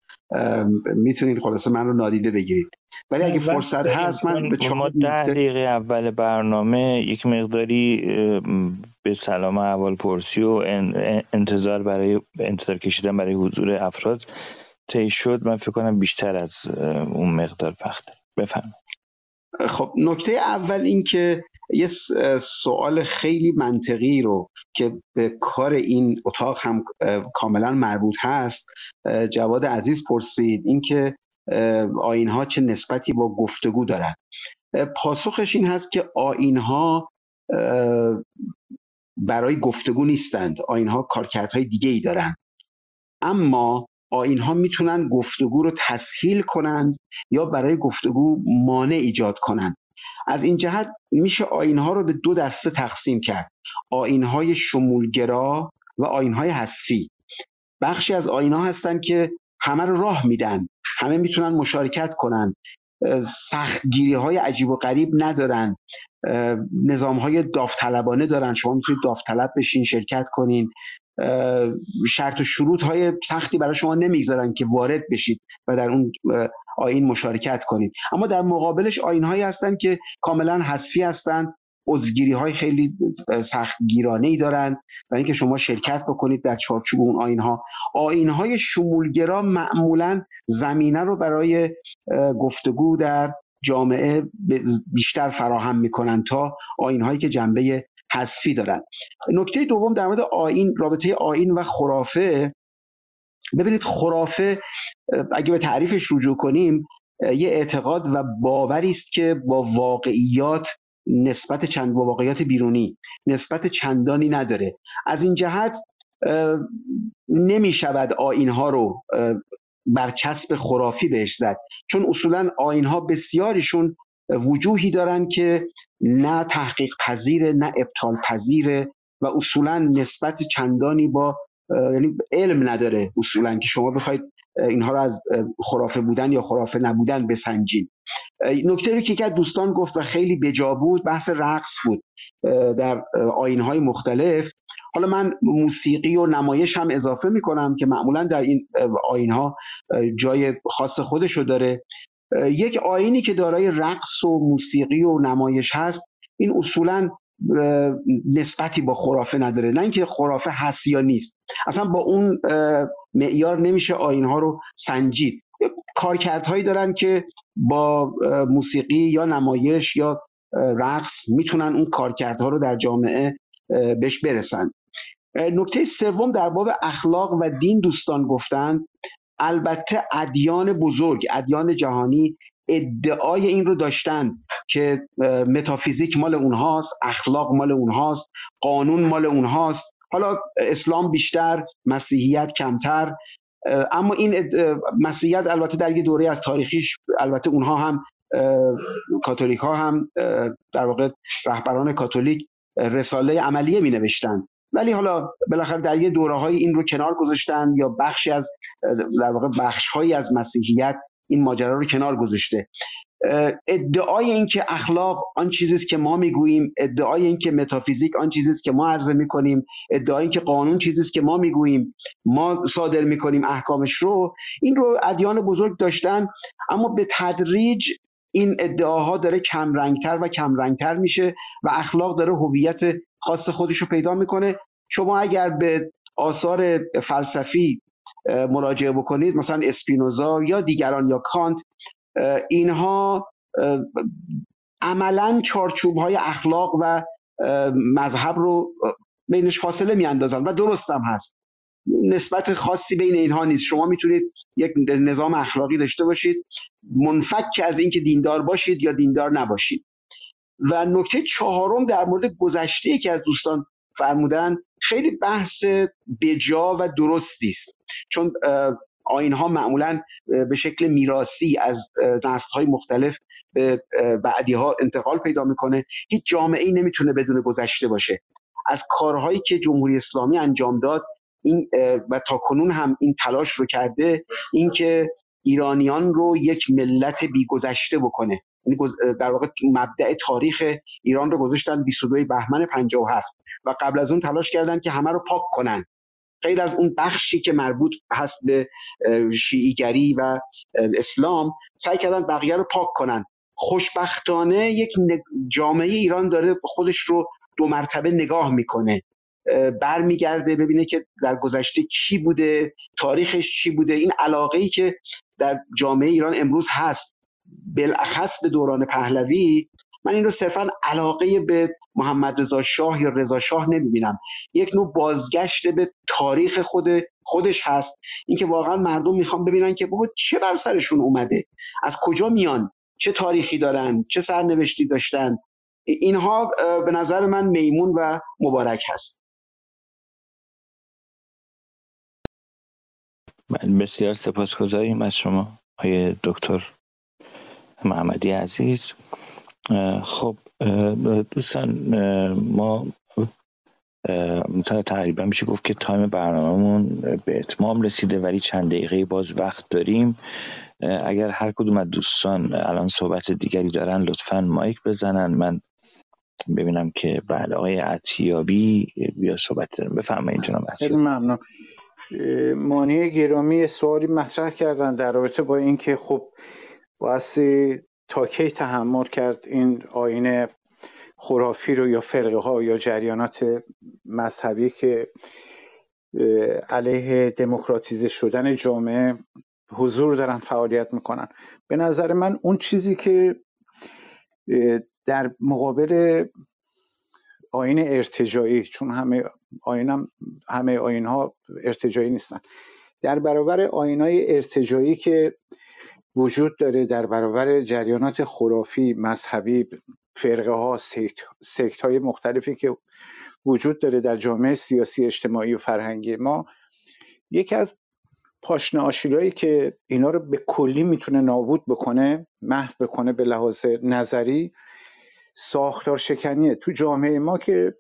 می‌تونید خلاصه من رو نادیده بگیرید. ولی اگه فرصت هست من به شما ده دقیقه اول برنامه یک مقداری به سلام اول پرسی و انتظار برای انتظار کشیدن برای حضور افراد طی شد. من فکر کنم بیشتر از اون مقدار وقت بفرمایید. خب نکته اول این که یه سوال خیلی منطقی رو که به کار این اتاق هم کاملا مربوط هست جواد عزیز پرسید اینکه ها چه نسبتی با گفتگو دارن. پاسخش این هست که آین ها برای گفتگو نیستند. آین ها کارکردهای دیگه ای دارن. اما آین ها می‌تونن گفتگو رو تسهیل کنند یا برای گفتگو مانع ایجاد کنند. از این جهت میشه آینها رو به دو دسته تقسیم کرد. آینهای شمولگرا و آینهای حذفی. بخشی از آینها هستند که همه رو راه میدن. همه می‌تونن مشارکت کنن. سختگیری های عجیب و غریب ندارن. نظام های داوطلبانه دارن. شما می‌تونید داوطلب بشین شرکت کنین. شرط و شروط های سختی برای شما نمی‌گذارن که وارد بشید و در اون آین مشارکت کنید. اما در مقابلش آین هایی هستند که کاملا حذفی هستند عضوگیری های خیلی سخت گیرانه ای دارند و اینکه شما شرکت بکنید در چارچوب اون آین ها آین های شمولگرا معمولا زمینه رو برای گفتگو در جامعه بیشتر فراهم می‌کنن تا آین هایی که جنبه حذفی دارن. نکته دوم در مورد آین رابطه آین و خرافه. ببینید خرافه اگه به تعریفش رجوع کنیم یه اعتقاد و باوری است که با واقعیات نسبت چند با واقعیات بیرونی نسبت چندانی نداره. از این جهت نمی شود آین ها رو برچسب خرافی بهش زد. چون اصولا آین ها بسیاریشون وجوهی دارن که نه تحقیق پذیره نه ابطال پذیره و اصولا نسبت چندانی با یعنی علم نداره اصولا که شما بخواید اینها رو از خرافه بودن یا خرافه نبودن بسنجین. نکته رو که یک دوستان گفت و خیلی بجا بود بحث رقص بود در آینهای مختلف. حالا من موسیقی و نمایش هم اضافه می‌کنم که معمولا در این آینها جای خاص خودشو داره. یک آینی که دارای رقص و موسیقی و نمایش هست این اصولا نسبتی با خرافه نداره. نه اینکه خرافه هست یا نیست. اصلا با اون معیار نمیشه آینها رو سنجید. کارکردهایی دارن که با موسیقی یا نمایش یا رقص می‌تونن اون کارکردها رو در جامعه بهش برسن. نکته سوم در باب اخلاق و دین دوستان گفتند. البته ادیان بزرگ ادیان جهانی ادعای این رو داشتند که متافیزیک مال اونهاست اخلاق مال اونهاست قانون مال اونهاست. حالا اسلام بیشتر مسیحیت کمتر. اما این مسیحیت البته در یه دوره از تاریخیش البته اونها هم کاتولیک ها هم در واقع رهبران کاتولیک رساله عملیه می نوشتن ولی حالا بالاخره در یه دوره های این رو کنار گذاشتن یا بخشی از در واقع بخش هایی از مسیحیت این ماجرا رو کنار گذاشته. ادعای اینکه اخلاق آن چیزی است که ما می‌گوییم ادعای اینکه متافیزیک آن چیزی است که ما عرضه می‌کنیم ادعای اینکه قانون چیزی است که ما می‌گوییم ما صادر می‌کنیم احکامش رو این رو ادیان بزرگ داشتن. اما به تدریج این ادعاها داره کمرنگتر و کمرنگتر میشه و اخلاق داره هویت خاص خودش رو پیدا می‌کنه. شما اگر به آثار فلسفی مراجعه بکنید مثلا اسپینوزا یا دیگران یا کانت اینها عملا چارچوب های اخلاق و مذهب رو بینش فاصله میاندازن و درستم هست. نسبت خاصی بین اینها نیست. شما می‌تونید یک نظام اخلاقی داشته باشید منفک از اینکه دیندار باشید یا دیندار نباشید. و نکته چهارم در مورد گذشته که از دوستان فرمودن خیلی بحث بجا و درستی است. چون آین ها معمولا به شکل میراسی از نسل های مختلف به بعدی ها انتقال پیدا می‌کنه. هیچ جامعه ای نمی‌تونه بدون گذشته باشه. از کارهایی که جمهوری اسلامی انجام داد این و تا کنون هم این تلاش رو کرده اینکه ایرانیان رو یک ملت بیگذشته بکنه. در واقع مبدع تاریخ ایران رو گذاشتن 22 بهمن 57 و قبل از اون تلاش کردن که همه رو پاک کنن. غیر از اون بخشی که مربوط هست به شیعیگری و اسلام سعی کردن بقیه رو پاک کنن. خوشبختانه یک جامعه ایران داره خودش رو دو مرتبه نگاه می‌کنه. برمیگرده ببینه که در گذشته کی بوده تاریخش چی بوده. این علاقه ای که در جامعه ایران امروز هست. بالاخص به دوران پهلوی من این رو صرفا علاقه به محمد رضا شاه یا رضا شاه نمی‌بینم. یک نوع بازگشت به تاریخ خود خودش هست. اینکه واقعا مردم می‌خوان ببینن که بابا چه بر سرشون اومده؟ از کجا میان؟ چه تاریخی دارن؟ چه سرنوشتی داشتن؟ اینها به نظر من میمون و مبارک هست. من بسیار سپاسگزاریم از شما آقای دکتر. محمدی عزیز. خب دوستان ما تقریبا میشه گفت که تایم برنامهمون به اتمام رسیده ولی چند دقیقه باز وقت داریم. اگر هر کدوم از دوستان الان صحبت دیگری دارن لطفا مایک بزنن. من ببینم که بعد آقای عطیابی بیا صحبت دارم بفرمایید جناب خیلی ممنون. مانی گرامی سوالی مطرح کردن در رابطه با اینکه خب بایستی تا کی تحمل کرد این آین خرافی رو یا فرقه ها یا جریانات مذهبی که علیه دموکراتیزه شدن جامعه حضور دارن فعالیت می‌کنن. به نظر من اون چیزی که در مقابل آین ارتجایی چون همه آین همه آین ها ارتجایی نیستن. در برابر آین های ارتجایی که وجود داره در برابر جریانات خرافی مذهبی فرقه ها سکت, سکت های مختلفی که وجود داره در جامعه سیاسی اجتماعی و فرهنگی ما. یکی از پاشنه آشیلایی که اینا رو به کلی می‌تونه نابود بکنه محو بکنه به لحاظ نظری ساختار شکنیه. تو جامعه ما که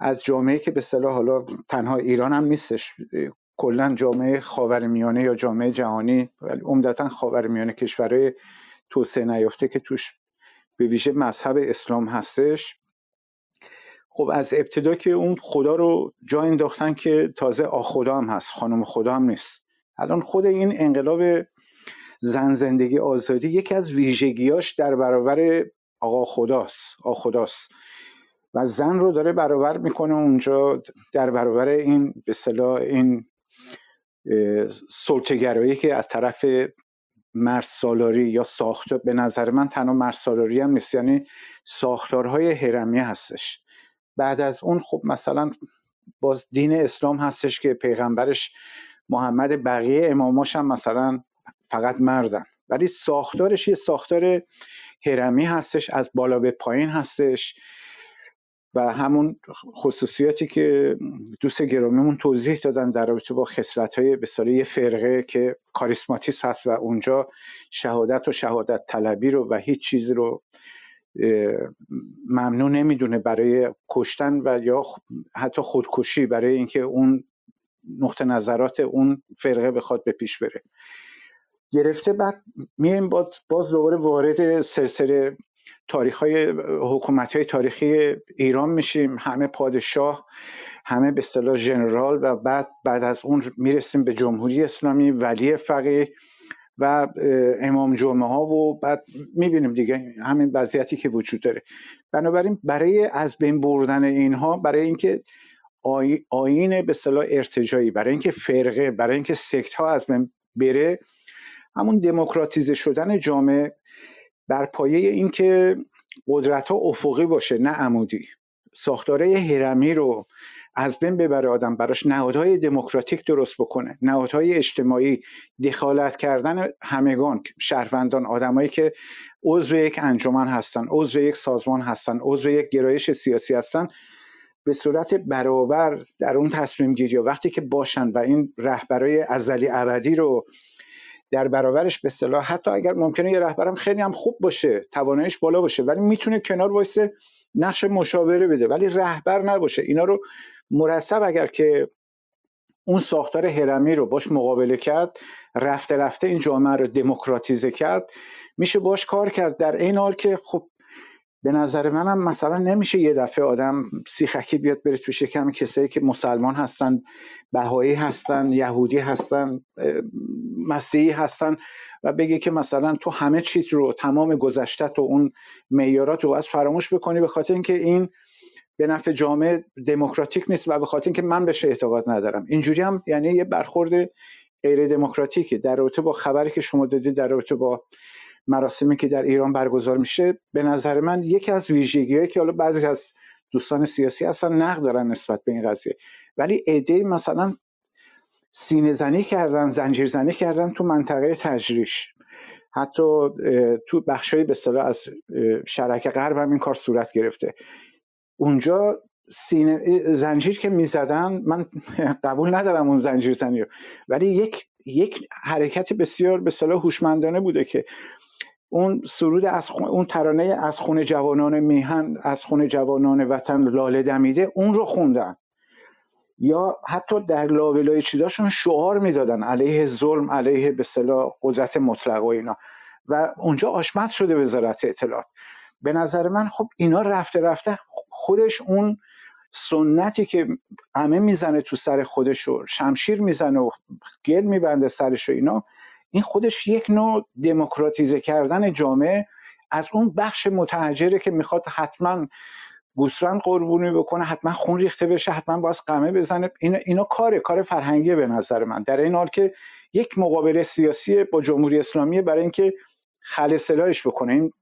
از جامعه که به صلاح حالا تنها ایران هم نیستش کلا جامعه خاورمیانه یا جامعه جهانی ولی عمدتا خاورمیانه کشورهای توسعه نیافته که توش به ویژه مذهب اسلام هستش. خب از ابتدا که اون خدا رو جا انداختن که تازه آخدا هم هست خانم خدا هم نیست. الان خود این انقلاب زن زندگی آزادی یکی از ویژگیاش در برابر آقا خداست آخداست و زن رو داره برابر می‌کنه اونجا در برابر این به این سلطگرایی که از طرف مرد سالاری یا ساختار به نظر من تنها مرد سالاری هم نیست یعنی ساختارهای هرمی هستش. بعد از اون خب مثلا باز دین اسلام هستش که پیغمبرش محمد بقیه اماماش هم مثلا فقط مردن. ولی ساختارش یه ساختار هرمی هستش از بالا به پایین هستش. و همون خصوصیاتی که دوست گرامیمون توضیح دادن در رابطه با خصلت های به یه فرقه که کاریسماتیس هست و اونجا شهادت و شهادت طلبی رو و هیچ چیزی رو ممنوع نمی‌دونه برای کشتن و یا حتی خودکشی برای اینکه اون نقطه نظرات اون فرقه بخواد به پیش بره. گرفته بعد میایم باز دوباره وارد سرسره تاریخ های حکومت های تاریخی ایران میشیم همه پادشاه همه به اصطلاح ژنرال و بعد بعد از اون می‌رسیم به جمهوری اسلامی ولی فقیه و امام جمعه ها و بعد می‌بینیم دیگه همین وضعیتی که وجود داره. بنابراین برای از بین بردن اینها برای اینکه آین به صلاح ارتجایی برای اینکه فرقه برای اینکه سکت ها از بین بره همون دموکراتیزه شدن جامعه بر پایه اینکه قدرت ها افقی باشه نه عمودی. ساختاره هرمی رو از بین ببره آدم براش نهادهای دموکراتیک درست بکنه. نهادهای اجتماعی دخالت کردن همگان شهروندان آدمایی که عضو یک انجمن هستن عضو یک سازمان هستن عضو یک گرایش سیاسی هستن به صورت برابر در اون تصمیم گیری وقتی که باشن و این رهبرای ازلی ابدی رو در برابرش به صلاح. حتی اگر ممکنه یه رهبرم خیلی هم خوب باشه تواناییش بالا باشه ولی می‌تونه کنار وایسه نقش مشاوره بده. ولی رهبر نباشه. اینا رو مرتب اگر که اون ساختار هرمی رو باش مقابله کرد رفته رفته این جامعه رو دموکراتیزه کرد میشه باش کار کرد. در این حال که خب به نظر منم مثلا نمیشه یه دفعه آدم سیخکی بیاد بره تو شکم کسایی که مسلمان هستن بهایی هستن یهودی هستن مسیحی هستن و بگه که مثلا تو همه چیز رو تمام گذشته و اون میارات رو از فراموش بکنی به خاطر اینکه این به نفع جامعه دموکراتیک نیست و به خاطر اینکه من بهش اعتقاد ندارم. اینجوری هم یعنی یه برخورد غیر دموکراتیکه. در رابطه با خبری که شما دادید در رابطه با مراسمی که در ایران برگزار میشه به نظر من یکی از ویژگیهایی که حالا بعضی از دوستان سیاسی اصلا نقد دارن نسبت به این قضیه. ولی ایده مثلا سینه زنی کردن زنجیر زنی کردن تو منطقه تجریش. حتی تو بخشای به از شرک غرب هم این کار صورت گرفته. اونجا سینه زنجیر که می‌زدن من قبول ندارم اون زنجیر زنی رو. ولی یک یک حرکت بسیار به صلاح هوشمندانه بوده که اون سرود از اون ترانه از خون جوانان میهن از خون جوانان وطن لاله دمیده اون رو خوندن. یا حتی در لابلای چیزاشون شعار می‌دادن علیه ظلم علیه به صلاح قدرت مطلق و اینا. و اونجا آشمز شده وزارت اطلاعات. به نظر من خب اینا رفته رفته خودش اون سنتی که همه می‌زنه تو سر خودش و شمشیر می‌زنه و گل میبنده سرش و اینا این خودش یک نوع دموکراتیزه کردن جامعه از اون بخش متحجره که می‌خواد حتما گوسفند قربونی بکنه حتما خون ریخته بشه حتما باز قمه بزنه. اینا, اینا کاره کار فرهنگی به نظر من. در این حال که یک مقابله سیاسی با جمهوری اسلامی برای اینکه خل سلاحش بکنه. این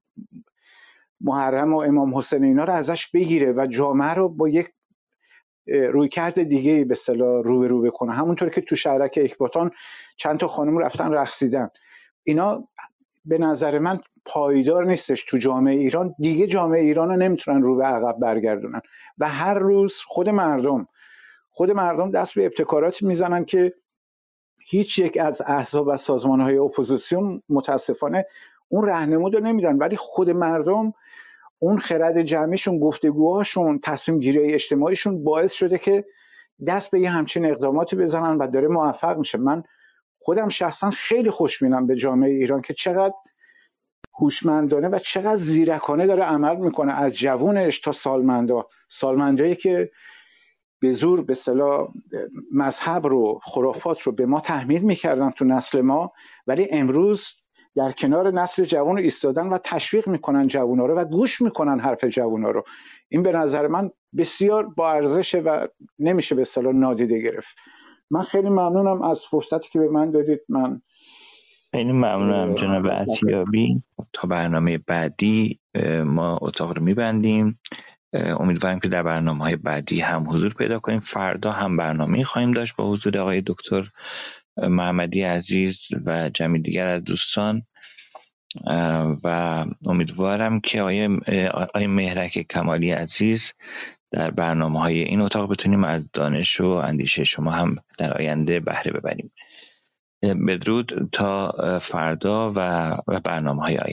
محرم و امام حسین اینا رو ازش بگیره و جامعه رو با یک روی کرد دیگه به صلاح رو به رو بکنه. همونطور که تو شهرک اکباتان چند تا خانم رفتن رقصیدن. اینا به نظر من پایدار نیستش تو جامعه ایران. دیگه جامعه ایران رو نمی‌تونن رو به عقب برگردونن. و هر روز خود مردم خود مردم دست به ابتکاراتی می‌زنن که هیچ یک از احزاب و سازمان های اپوزیسیون متاسفانه اون رهنمود رو نمیدن. ولی خود مردم اون خرد جمعیشون گفتگوهاشون تصمیم گیری اجتماعیشون باعث شده که دست به یه همچین اقداماتی بزنن و داره موفق میشه. من خودم شخصا خیلی خوشبینم به جامعه ایران که چقدر هوشمندانه و چقدر زیرکانه داره عمل می‌کنه از جوونش تا سالمندا. سالمندایی که به زور به صلاح مذهب رو خرافات رو به ما تحمیل می‌کردن تو نسل ما ولی امروز در کنار نسل جوان رو ایستادن و تشویق می‌کنن جوونا رو و گوش می‌کنن حرف جوونا رو. این به نظر من بسیار با ارزشه و نمیشه به صلاح نادیده گرفت. من خیلی ممنونم از فرصتی که به من دادید. من خیلی ممنونم جناب عطیابی تا برنامه بعدی ما اتاق رو میبندیم. امیدوارم که در برنامه های بعدی هم حضور پیدا کنیم. فردا هم برنامه خواهیم داشت با حضور آقای دکتر محمدی عزیز و جمعی دیگر از دوستان و امیدوارم که آقای, آقای مهرک کمالی عزیز در برنامه های این اتاق بتونیم از دانش و اندیشه شما هم در آینده بهره ببریم. بدرود تا فردا و برنامه های آینده.